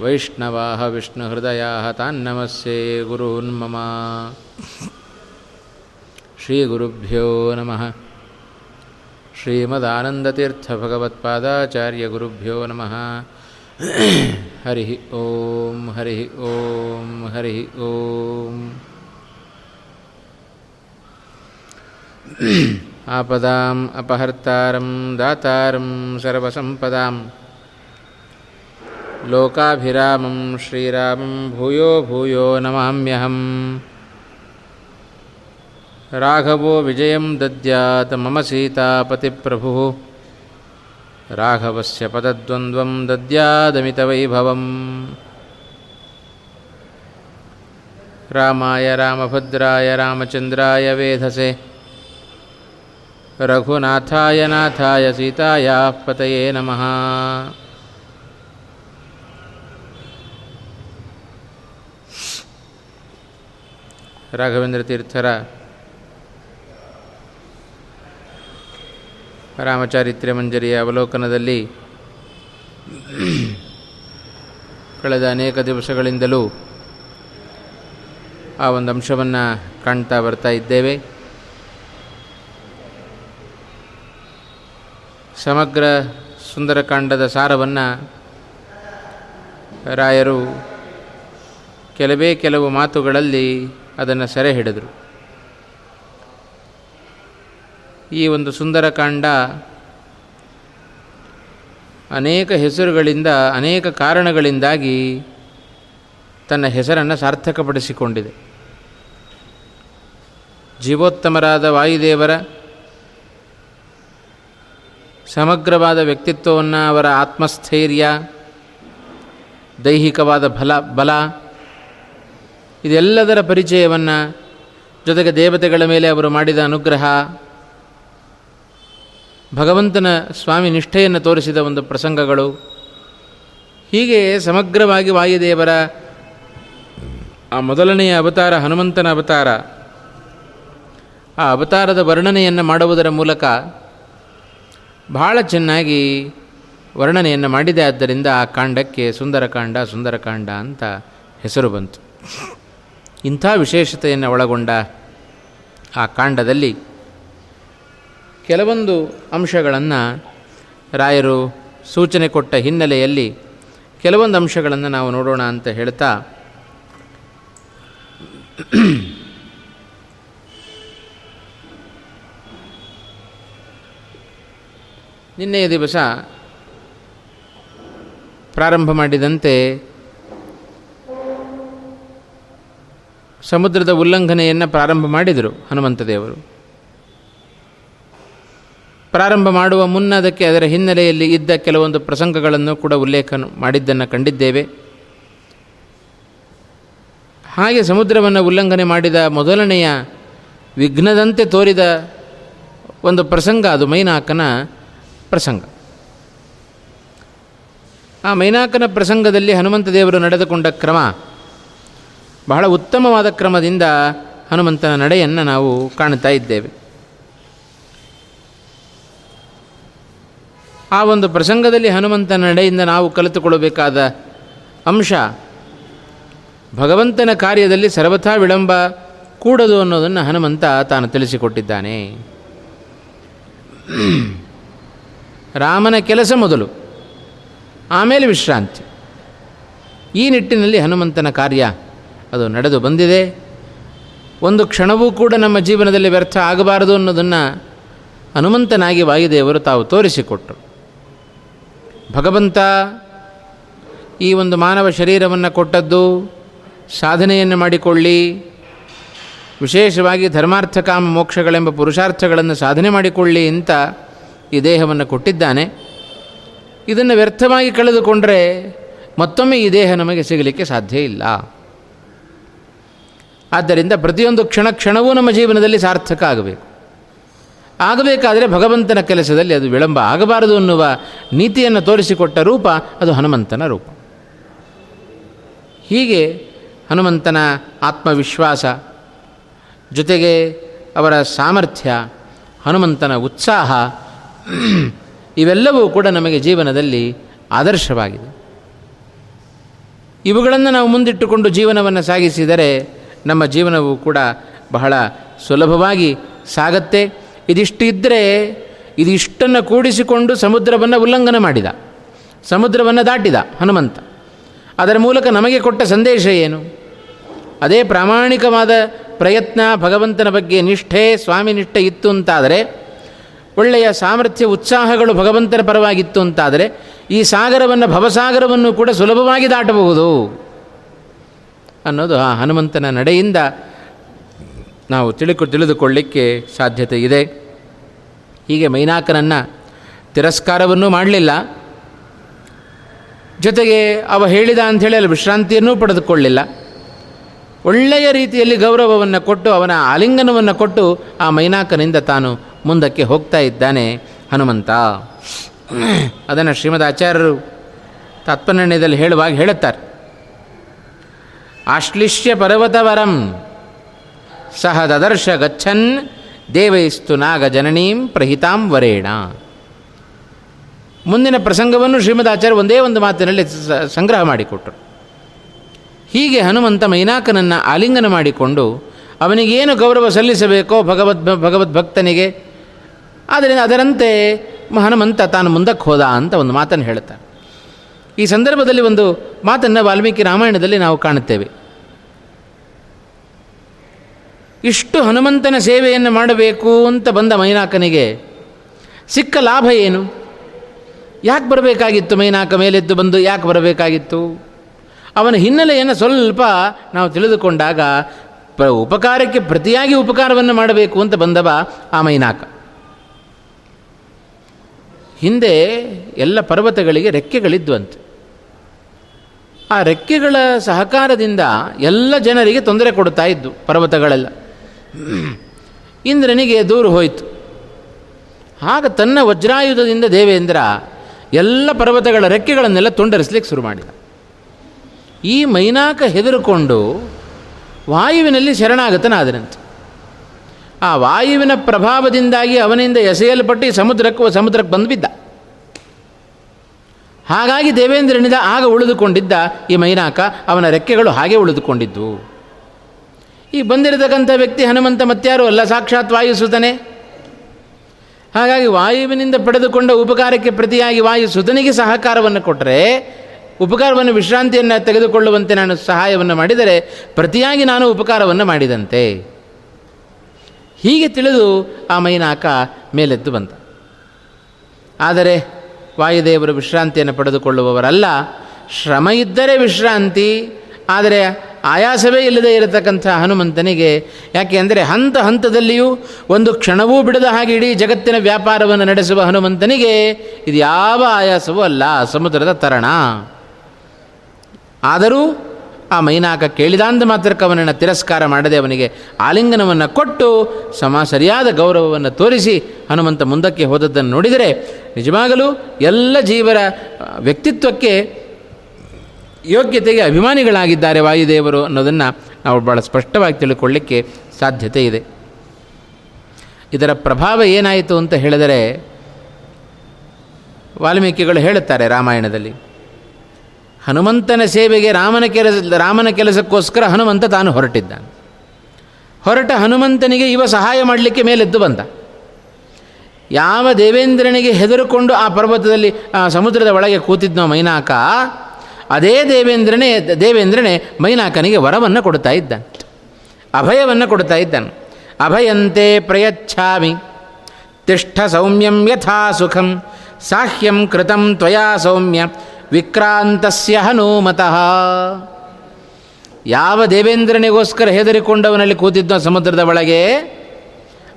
वैष्णवाः विष्णुहृदयाः तान्नमस्ये गुरून् मम श्रीगुरुभ्यो नमः श्रीमदानन्दतीर्थभगवत्पादाचार्यगुरुभ्यो नमः हरिः ॐ हरिः ॐ हरिः ॐ आपदाम् अपहर्तारं दातारं सर्वसम्पदाम् लोकाभिरामं श्रीरामं भूयो भूयो नमाम्यहम्। राघवो विजयं दद्यात् मम सीतापतिप्रभुः। राघवस्य पदद्वन्द्वं दद्यादमितवैभवम् रामाय रामभद्राय रामचन्द्राय वेधसे। रघुनाथाय नाथाय सीतायाः पतये नमः ರಾಘವೇಂದ್ರ ತೀರ್ಥರ ರಾಮಚಾರಿತ್ರ್ಯ ಮಂಜರಿಯ ಅವಲೋಕನದಲ್ಲಿ ಕಳೆದ ಅನೇಕ ದಿವಸಗಳಿಂದಲೂ ಆ ಒಂದು ಅಂಶವನ್ನು ಕಾಣ್ತಾ ಬರ್ತಾ ಇದ್ದೇವೆ. ಸಮಗ್ರ ಸುಂದರಕಾಂಡದ ಸಾರವನ್ನು ರಾಯರು ಕೆಲವೇ ಕೆಲವು ಮಾತುಗಳಲ್ಲಿ ಅದನ್ನು ಸೆರೆ ಹಿಡಿದರು. ಈ ಒಂದು ಸುಂದರಕಾಂಡ ಅನೇಕ ಹೆಸರುಗಳಿಂದ, ಅನೇಕ ಕಾರಣಗಳಿಂದಾಗಿ ತನ್ನ ಹೆಸರನ್ನು ಸಾರ್ಥಕಪಡಿಸಿಕೊಂಡಿದೆ. ಜೀವೋತ್ತಮರಾದ ವಾಯುದೇವರ ಸಮಗ್ರವಾದ ವ್ಯಕ್ತಿತ್ವವನ್ನು ಅವರ ಆತ್ಮಸ್ಥೈರ್ಯ, ದೈಹಿಕವಾದ ಬಲ ಬಲ ಇದೆಲ್ಲದರ ಪರಿಚಯವನ್ನು ಜೊತೆಗೆ ದೇವತೆಗಳ ಮೇಲೆ ಅವರು ಮಾಡಿದ ಅನುಗ್ರಹ, ಭಗವಂತನ ಸ್ವಾಮಿ ನಿಷ್ಠೆಯನ್ನು ತೋರಿಸಿದ ಒಂದು ಪ್ರಸಂಗಗಳು. ಹೀಗೆ ಸಮಗ್ರವಾಗಿ ವಾಯುದೇವರ ಆ ಮೊದಲನೆಯ ಅವತಾರ, ಹನುಮಂತನ ಅವತಾರ, ಆ ಅವತಾರದ ವರ್ಣನೆಯನ್ನು ಮಾಡುವುದರ ಮೂಲಕ ಬಹಳ ಚೆನ್ನಾಗಿ ವರ್ಣನೆಯನ್ನು ಮಾಡಿದೆ. ಆದ್ದರಿಂದ ಆ ಕಾಂಡಕ್ಕೆ ಸುಂದರಕಾಂಡ ಸುಂದರಕಾಂಡ ಅಂತ ಹೆಸರು ಬಂತು. ಇಂಥ ವಿಶೇಷತೆಯನ್ನು ಒಳಗೊಂಡ ಆ ಕಾಂಡದಲ್ಲಿ ಕೆಲವೊಂದು ಅಂಶಗಳನ್ನು ರಾಯರು ಸೂಚನೆ ಕೊಟ್ಟ ಹಿನ್ನೆಲೆಯಲ್ಲಿ ಕೆಲವೊಂದು ಅಂಶಗಳನ್ನು ನಾವು ನೋಡೋಣ ಅಂತ ಹೇಳ್ತಾ ನಿನ್ನೆಯ ದಿವಸ ಪ್ರಾರಂಭ ಮಾಡಿದಂತೆ ಸಮುದ್ರದ ಉಲ್ಲಂಘನೆಯನ್ನು ಪ್ರಾರಂಭ ಮಾಡಿದರು ಹನುಮಂತದೇವರು ಪ್ರಾರಂಭ ಮಾಡುವ ಮುನ್ನ ಅದಕ್ಕೆ ಅದರ ಹಿನ್ನೆಲೆಯಲ್ಲಿ ಇದ್ದ ಕೆಲವೊಂದು ಪ್ರಸಂಗಗಳನ್ನು ಕೂಡ ಉಲ್ಲೇಖ ಮಾಡಿದ್ದನ್ನು ಕಂಡಿದ್ದೇವೆ. ಹಾಗೆ ಸಮುದ್ರವನ್ನು ಉಲ್ಲಂಘನೆ ಮಾಡಿದ ಮೊದಲನೆಯ ವಿಘ್ನದಂತೆ ತೋರಿದ ಒಂದು ಪ್ರಸಂಗ ಅದು, ಮೈನಾಕನ ಪ್ರಸಂಗ. ಆ ಮೈನಾಕನ ಪ್ರಸಂಗದಲ್ಲಿ ಹನುಮಂತ ದೇವರು ನಡೆದುಕೊಂಡ ಕ್ರಮ ಬಹಳ ಉತ್ತಮವಾದ ಕ್ರಮದಿಂದ ಹನುಮಂತನ ನಡೆಯನ್ನು ನಾವು ಕಾಣ್ತಾ ಇದ್ದೇವೆ. ಆ ಒಂದು ಪ್ರಸಂಗದಲ್ಲಿ ಹನುಮಂತನ ನಡೆಯಿಂದ ನಾವು ಕಲಿತುಕೊಳ್ಳಬೇಕಾದ ಅಂಶ, ಭಗವಂತನ ಕಾರ್ಯದಲ್ಲಿ ಸರ್ವಥಾ ವಿಳಂಬ ಕೂಡದು ಅನ್ನೋದನ್ನು ಹನುಮಂತ ತಾನು ತಿಳಿಸಿಕೊಟ್ಟಿದ್ದಾನೆ. ರಾಮನ ಕೆಲಸ ಮೊದಲು, ಆಮೇಲೆ ವಿಶ್ರಾಂತಿ. ಈ ನಿಟ್ಟಿನಲ್ಲಿ ಹನುಮಂತನ ಕಾರ್ಯ ಅದು ನಡೆದು ಬಂದಿದೆ. ಒಂದು ಕ್ಷಣವೂ ಕೂಡ ನಮ್ಮ ಜೀವನದಲ್ಲಿ ವ್ಯರ್ಥ ಆಗಬಾರದು ಅನ್ನೋದನ್ನು ಹನುಮಂತನಾಗಿ ವಾಯುದೇವರು ತಾವು ತೋರಿಸಿಕೊಟ್ಟರು. ಭಗವಂತ ಈ ಒಂದು ಮಾನವ ಶರೀರವನ್ನು ಕೊಟ್ಟದ್ದು ಸಾಧನೆಯನ್ನು ಮಾಡಿಕೊಳ್ಳಿ. ವಿಶೇಷವಾಗಿ ಧರ್ಮಾರ್ಥ ಕಾಮ ಮೋಕ್ಷಗಳೆಂಬ ಪುರುಷಾರ್ಥಗಳನ್ನು ಸಾಧನೆ ಮಾಡಿಕೊಳ್ಳಿ ಅಂತ ಈ ದೇಹವನ್ನು ಕೊಟ್ಟಿದ್ದಾನೆ. ಇದನ್ನು ವ್ಯರ್ಥವಾಗಿ ಕಳೆದುಕೊಂಡರೆ ಮತ್ತೊಮ್ಮೆ ಈ ದೇಹ ನಮಗೆ ಸಿಗಲಿಕ್ಕೆ ಸಾಧ್ಯ ಇಲ್ಲ. ಆದ್ದರಿಂದ ಪ್ರತಿಯೊಂದು ಕ್ಷಣ ಕ್ಷಣವೂ ನಮ್ಮ ಜೀವನದಲ್ಲಿ ಸಾರ್ಥಕ ಆಗಬೇಕು. ಆಗಬೇಕಾದರೆ ಭಗವಂತನ ಕೆಲಸದಲ್ಲಿ ಅದು ವಿಳಂಬ ಆಗಬಾರದು ಅನ್ನುವ ನೀತಿಯನ್ನು ತೋರಿಸಿಕೊಟ್ಟ ರೂಪ ಅದು ಹನುಮಂತನ ರೂಪ. ಹೀಗೆ ಹನುಮಂತನ ಆತ್ಮವಿಶ್ವಾಸ ಜೊತೆಗೆ ಅವರ ಸಾಮರ್ಥ್ಯ, ಹನುಮಂತನ ಉತ್ಸಾಹ ಇವೆಲ್ಲವೂ ಕೂಡ ನಮಗೆ ಜೀವನದಲ್ಲಿ ಆದರ್ಶವಾಗಿದೆ. ಇವುಗಳನ್ನು ನಾವು ಮುಂದಿಟ್ಟುಕೊಂಡು ಜೀವನವನ್ನು ಸಾಗಿಸಿದರೆ ನಮ್ಮ ಜೀವನವು ಕೂಡ ಬಹಳ ಸುಲಭವಾಗಿ ಸಾಗತ್ತೆ. ಇದಿಷ್ಟು ಇದ್ದರೆ ಇದಿಷ್ಟನ್ನು ಕೂಡಿಸಿಕೊಂಡು ಸಮುದ್ರವನ್ನು ಉಲ್ಲಂಘನೆ ಮಾಡಿದ. ಸಮುದ್ರವನ್ನು ದಾಟಿದ ಹನುಮಂತ. ಅದರ ಮೂಲಕ ನಮಗೆ ಕೊಟ್ಟ ಸಂದೇಶ ಏನು? ಅದೇ ಪ್ರಾಮಾಣಿಕವಾದ ಪ್ರಯತ್ನ ಭಗವಂತನ ಬಗ್ಗೆ ನಿಷ್ಠೆ, ಸ್ವಾಮಿ ನಿಷ್ಠೆ ಇತ್ತು ಅಂತಾದರೆ, ಒಳ್ಳೆಯ ಸಾಮರ್ಥ್ಯ, ಉತ್ಸಾಹಗಳು ಭಗವಂತನ ಪರವಾಗಿತ್ತು ಅಂತಾದರೆ, ಈ ಸಾಗರವನ್ನು ಭವಸಾಗರವನ್ನು ಕೂಡ ಸುಲಭವಾಗಿ ದಾಟಬಹುದು. ಅನ್ನೋದು ಆ ಹನುಮಂತನ ನಡೆಯಿಂದ ನಾವು ತಿಳಿಕೊ, ತಿಳಿದುಕೊಳ್ಳಿಕ್ಕೆ ಸಾಧ್ಯತೆ ಇದೆ. ಹೀಗೆ ಮೈನಾಕನನ್ನು ತಿರಸ್ಕಾರವನ್ನೂ ಮಾಡಲಿಲ್ಲ. ಜೊತೆಗೆ ಅವ ಹೇಳಿದ ಅಂಥೇಳಿ ಅಲ್ಲಿ ವಿಶ್ರಾಂತಿಯನ್ನೂ ಪಡೆದುಕೊಳ್ಳಿಲ್ಲ. ಒಳ್ಳೆಯ ರೀತಿಯಲ್ಲಿ ಗೌರವವನ್ನು ಕೊಟ್ಟು, ಅವನ ಆಲಿಂಗನವನ್ನು ಕೊಟ್ಟು ಆ ಮೈನಾಕನಿಂದ ತಾನು ಮುಂದಕ್ಕೆ ಹೋಗ್ತಾ ಇದ್ದಾನೆ ಹನುಮಂತ. ಅದನ್ನು ಶ್ರೀಮದ್ ಆಚಾರ್ಯರು ತತ್ವನಿರ್ಣಯದಲ್ಲಿ ಹೇಳುವಾಗ ಹೇಳುತ್ತಾರೆ. ಆಶ್ಲಿಷ್ಯ ಪರ್ವತವರಂ. ಸಹ ದದರ್ಶ ಗಚ್ಚನ್ ನಾಗ ಜನನೀಂ ಪ್ರಹಿತಾಂ ವರೇಣ. ಮುಂದಿನ ಪ್ರಸಂಗವನ್ನು ಶ್ರೀಮದ್ ಆಚಾರ್ಯ ಒಂದೇ ಒಂದು ಮಾತಿನಲ್ಲಿ ಸಂಗ್ರಹ ಮಾಡಿಕೊಟ್ಟರು. ಹೀಗೆ ಹನುಮಂತ ಮೈನಾಕನನ್ನು ಆಲಿಂಗನ ಮಾಡಿಕೊಂಡು ಅವನಿಗೇನು ಗೌರವ ಸಲ್ಲಿಸಬೇಕೋ ಭಗವದ್ ಭಗವದ್ಭಕ್ತನಿಗೆ ಆದ್ದರಿಂದ ಅದರಂತೆ ಹನುಮಂತ ತಾನು ಮುಂದಕ್ಕೆ ಹೋದ ಅಂತ ಒಂದು ಮಾತನ್ನು ಹೇಳುತ್ತಾರೆ ಈ ಸಂದರ್ಭದಲ್ಲಿ ಒಂದು ಮಾತನ್ನು ವಾಲ್ಮೀಕಿ ರಾಮಾಯಣದಲ್ಲಿ ನಾವು ಕಾಣುತ್ತೇವೆ. ಇಷ್ಟು ಹನುಮಂತನ ಸೇವೆಯನ್ನು ಮಾಡಬೇಕು ಅಂತ ಬಂದ ಮೈನಾಕನಿಗೆ ಸಿಕ್ಕ ಲಾಭ ಏನು? ಯಾಕೆ ಬರಬೇಕಾಗಿತ್ತು ಮೈನಾಕ ಮೇಲೆದ್ದು ಬಂದು ಯಾಕೆ ಬರಬೇಕಾಗಿತ್ತು? ಅವನ ಹಿನ್ನೆಲೆಯನ್ನು ಸ್ವಲ್ಪ ನಾವು ತಿಳಿದುಕೊಂಡಾಗ ಪ ಉಪಕಾರಕ್ಕೆ ಪ್ರತಿಯಾಗಿ ಉಪಕಾರವನ್ನು ಮಾಡಬೇಕು ಅಂತ ಬಂದವ ಆ ಮೈನಾಕ. ಹಿಂದೆ ಎಲ್ಲ ಪರ್ವತಗಳಿಗೆ ರೆಕ್ಕೆಗಳಿದ್ವಂತೆ. ಆ ರೆಕ್ಕೆಗಳ ಸಹಕಾರದಿಂದ ಎಲ್ಲ ಜನರಿಗೆ ತೊಂದರೆ ಕೊಡ್ತಾ ಇದ್ದು ಪರ್ವತಗಳೆಲ್ಲ. ಇಂದ್ರನಿಗೆ ದೂರು ಹೋಯಿತು. ಆಗ ತನ್ನ ವಜ್ರಾಯುಧದಿಂದ ದೇವೇಂದ್ರ ಎಲ್ಲ ಪರ್ವತಗಳ ರೆಕ್ಕೆಗಳನ್ನೆಲ್ಲ ತುಂಡರಿಸಲಿಕ್ಕೆ ಶುರು ಮಾಡಿದ. ಈ ಮೈನಾಕ ಹೆದರುಕೊಂಡು ವಾಯುವಿನಲ್ಲಿ ಶರಣಾಗತನಾದನಂತೆ. ಆ ವಾಯುವಿನ ಪ್ರಭಾವದಿಂದಾಗಿ ಅವನಿಂದ ಎಸೆಯಲ್ಪಟ್ಟು ಸಮುದ್ರಕ್ಕೆ ಸಮುದ್ರಕ್ಕೆ ಬಂದು ಬಿದ್ದ ಹಾಗಾಗಿ ದೇವೇಂದ್ರನಿಂದ ಆಗ ಉಳಿದುಕೊಂಡಿದ್ದ ಈ ಮೈನಾಕ ಅವನ ರೆಕ್ಕೆಗಳು ಹಾಗೆ ಉಳಿದುಕೊಂಡಿದ್ದು. ಈ ಬಂದಿರತಕ್ಕಂಥ ವ್ಯಕ್ತಿ ಹನುಮಂತ ಮತ್ಯಾರು ಅಲ್ಲ, ಸಾಕ್ಷಾತ್ ವಾಯುಸುತನೆ. ಹಾಗಾಗಿ ವಾಯುವಿನಿಂದ ಪಡೆದುಕೊಂಡ ಉಪಕಾರಕ್ಕೆ ಪ್ರತಿಯಾಗಿ ವಾಯು ಸುತನಿಗೆ ಸಹಕಾರವನ್ನು ಕೊಟ್ಟರೆ ಉಪಕಾರವನ್ನು, ವಿಶ್ರಾಂತಿಯನ್ನು ತೆಗೆದುಕೊಳ್ಳುವಂತೆ ನಾನು ಸಹಾಯವನ್ನು ಮಾಡಿದರೆ, ಪ್ರತಿಯಾಗಿ ನಾನು ಉಪಕಾರವನ್ನು ಮಾಡಿದಂತೆ. ಹೀಗೆ ತಿಳಿದು ಆ ಮೈನಾಕ ಮೇಲೆದ್ದು ಬಂತ ಆದರೆ ವಾಯುದೇವರು ವಿಶ್ರಾಂತಿಯನ್ನು ಪಡೆದುಕೊಳ್ಳುವವರಲ್ಲ. ಶ್ರಮ ಇದ್ದರೆ ವಿಶ್ರಾಂತಿ, ಆದರೆ ಆಯಾಸವೇ ಇಲ್ಲದೆ ಇರತಕ್ಕಂಥ ಹನುಮಂತನಿಗೆ, ಯಾಕೆ ಅಂದರೆ ಹಂತ ಹಂತದಲ್ಲಿಯೂ ಒಂದು ಕ್ಷಣವೂ ಬಿಡದ ಹಾಗೆ ಇಡೀ ಜಗತ್ತಿನ ವ್ಯಾಪಾರವನ್ನು ನಡೆಸುವ ಹನುಮಂತನಿಗೆ ಇದು ಯಾವ ಆಯಾಸವೂ ಅಲ್ಲ, ಸಮುದ್ರದ ತರಣ. ಆದರೂ ಆ ಮೈನಾಕ ಕೇಳಿದಾಂದ ಮಾತ್ರಕ್ಕೆ ಅವನನ್ನು ತಿರಸ್ಕಾರ ಮಾಡದೆ ಅವನಿಗೆ ಆಲಿಂಗನವನ್ನು ಕೊಟ್ಟು ಸಮ ಸರಿಯಾದ ಗೌರವವನ್ನು ತೋರಿಸಿ ಹನುಮಂತ ಮುಂದಕ್ಕೆ ಹೋದದ್ದನ್ನು ನೋಡಿದರೆ ನಿಜವಾಗಲೂ ಎಲ್ಲ ಜೀವರ ವ್ಯಕ್ತಿತ್ವಕ್ಕೆ ಯೋಗ್ಯತೆಗೆ ಅಭಿಮಾನಿಗಳಾಗಿದ್ದಾರೆ ವಾಯುದೇವರು ಅನ್ನೋದನ್ನು ನಾವು ಭಾಳ ಸ್ಪಷ್ಟವಾಗಿ ತಿಳ್ಕೊಳ್ಳಿಕ್ಕೆ ಸಾಧ್ಯತೆ ಇದೆ. ಇದರ ಪ್ರಭಾವ ಏನಾಯಿತು ಅಂತ ಹೇಳಿದರೆ ವಾಲ್ಮೀಕಿಗಳು ಹೇಳುತ್ತಾರೆ ರಾಮಾಯಣದಲ್ಲಿ. ಹನುಮಂತನ ಸೇವೆಗೆ ರಾಮನ ಕೆಲಸ, ರಾಮನ ಕೆಲಸಕ್ಕೋಸ್ಕರ ಹನುಮಂತ ತಾನು ಹೊರಟಿದ್ದಾನೆ. ಹೊರಟ ಹನುಮಂತನಿಗೆ ಇವ ಸಹಾಯ ಮಾಡಲಿಕ್ಕೆ ಮೇಲೆದ್ದು ಬಂದ. ಯಾವ ದೇವೇಂದ್ರನಿಗೆ ಹೆದರುಕೊಂಡು ಆ ಪರ್ವತದಲ್ಲಿ, ಆ ಸಮುದ್ರದ ಒಳಗೆ ಕೂತಿದ್ನೋ ಮೈನಾಕ, ಅದೇ ದೇವೇಂದ್ರನೇ ದೇವೇಂದ್ರನೇ ಮೈನಾಕನಿಗೆ ವರವನ್ನು ಕೊಡ್ತಾ ಇದ್ದಾನೆ. ಅಭಯವನ್ನು ಕೊಡ್ತಾ ಇದ್ದಾನೆ. ಅಭಯಂತೆ ಪ್ರಯಚ್ಛಾಮಿ. ತಿಷ್ಠ ಸೌಮ್ಯಂ ಯಥಾ ಸುಖಂ. ಸಾಹ್ಯಂ ಕೃತಂ ತ್ವಯಾ ಸೌಮ್ಯ. ವಿಕ್ರಾಂತಸ್ಯ ಹನುಮತಃ. ಯಾವ ದೇವೇಂದ್ರನಿಗೋಸ್ಕರ ಹೆದರಿಕೊಂಡವನಲ್ಲಿ ಕೂತಿದ್ದ ಸಮುದ್ರದ ಒಳಗೆ,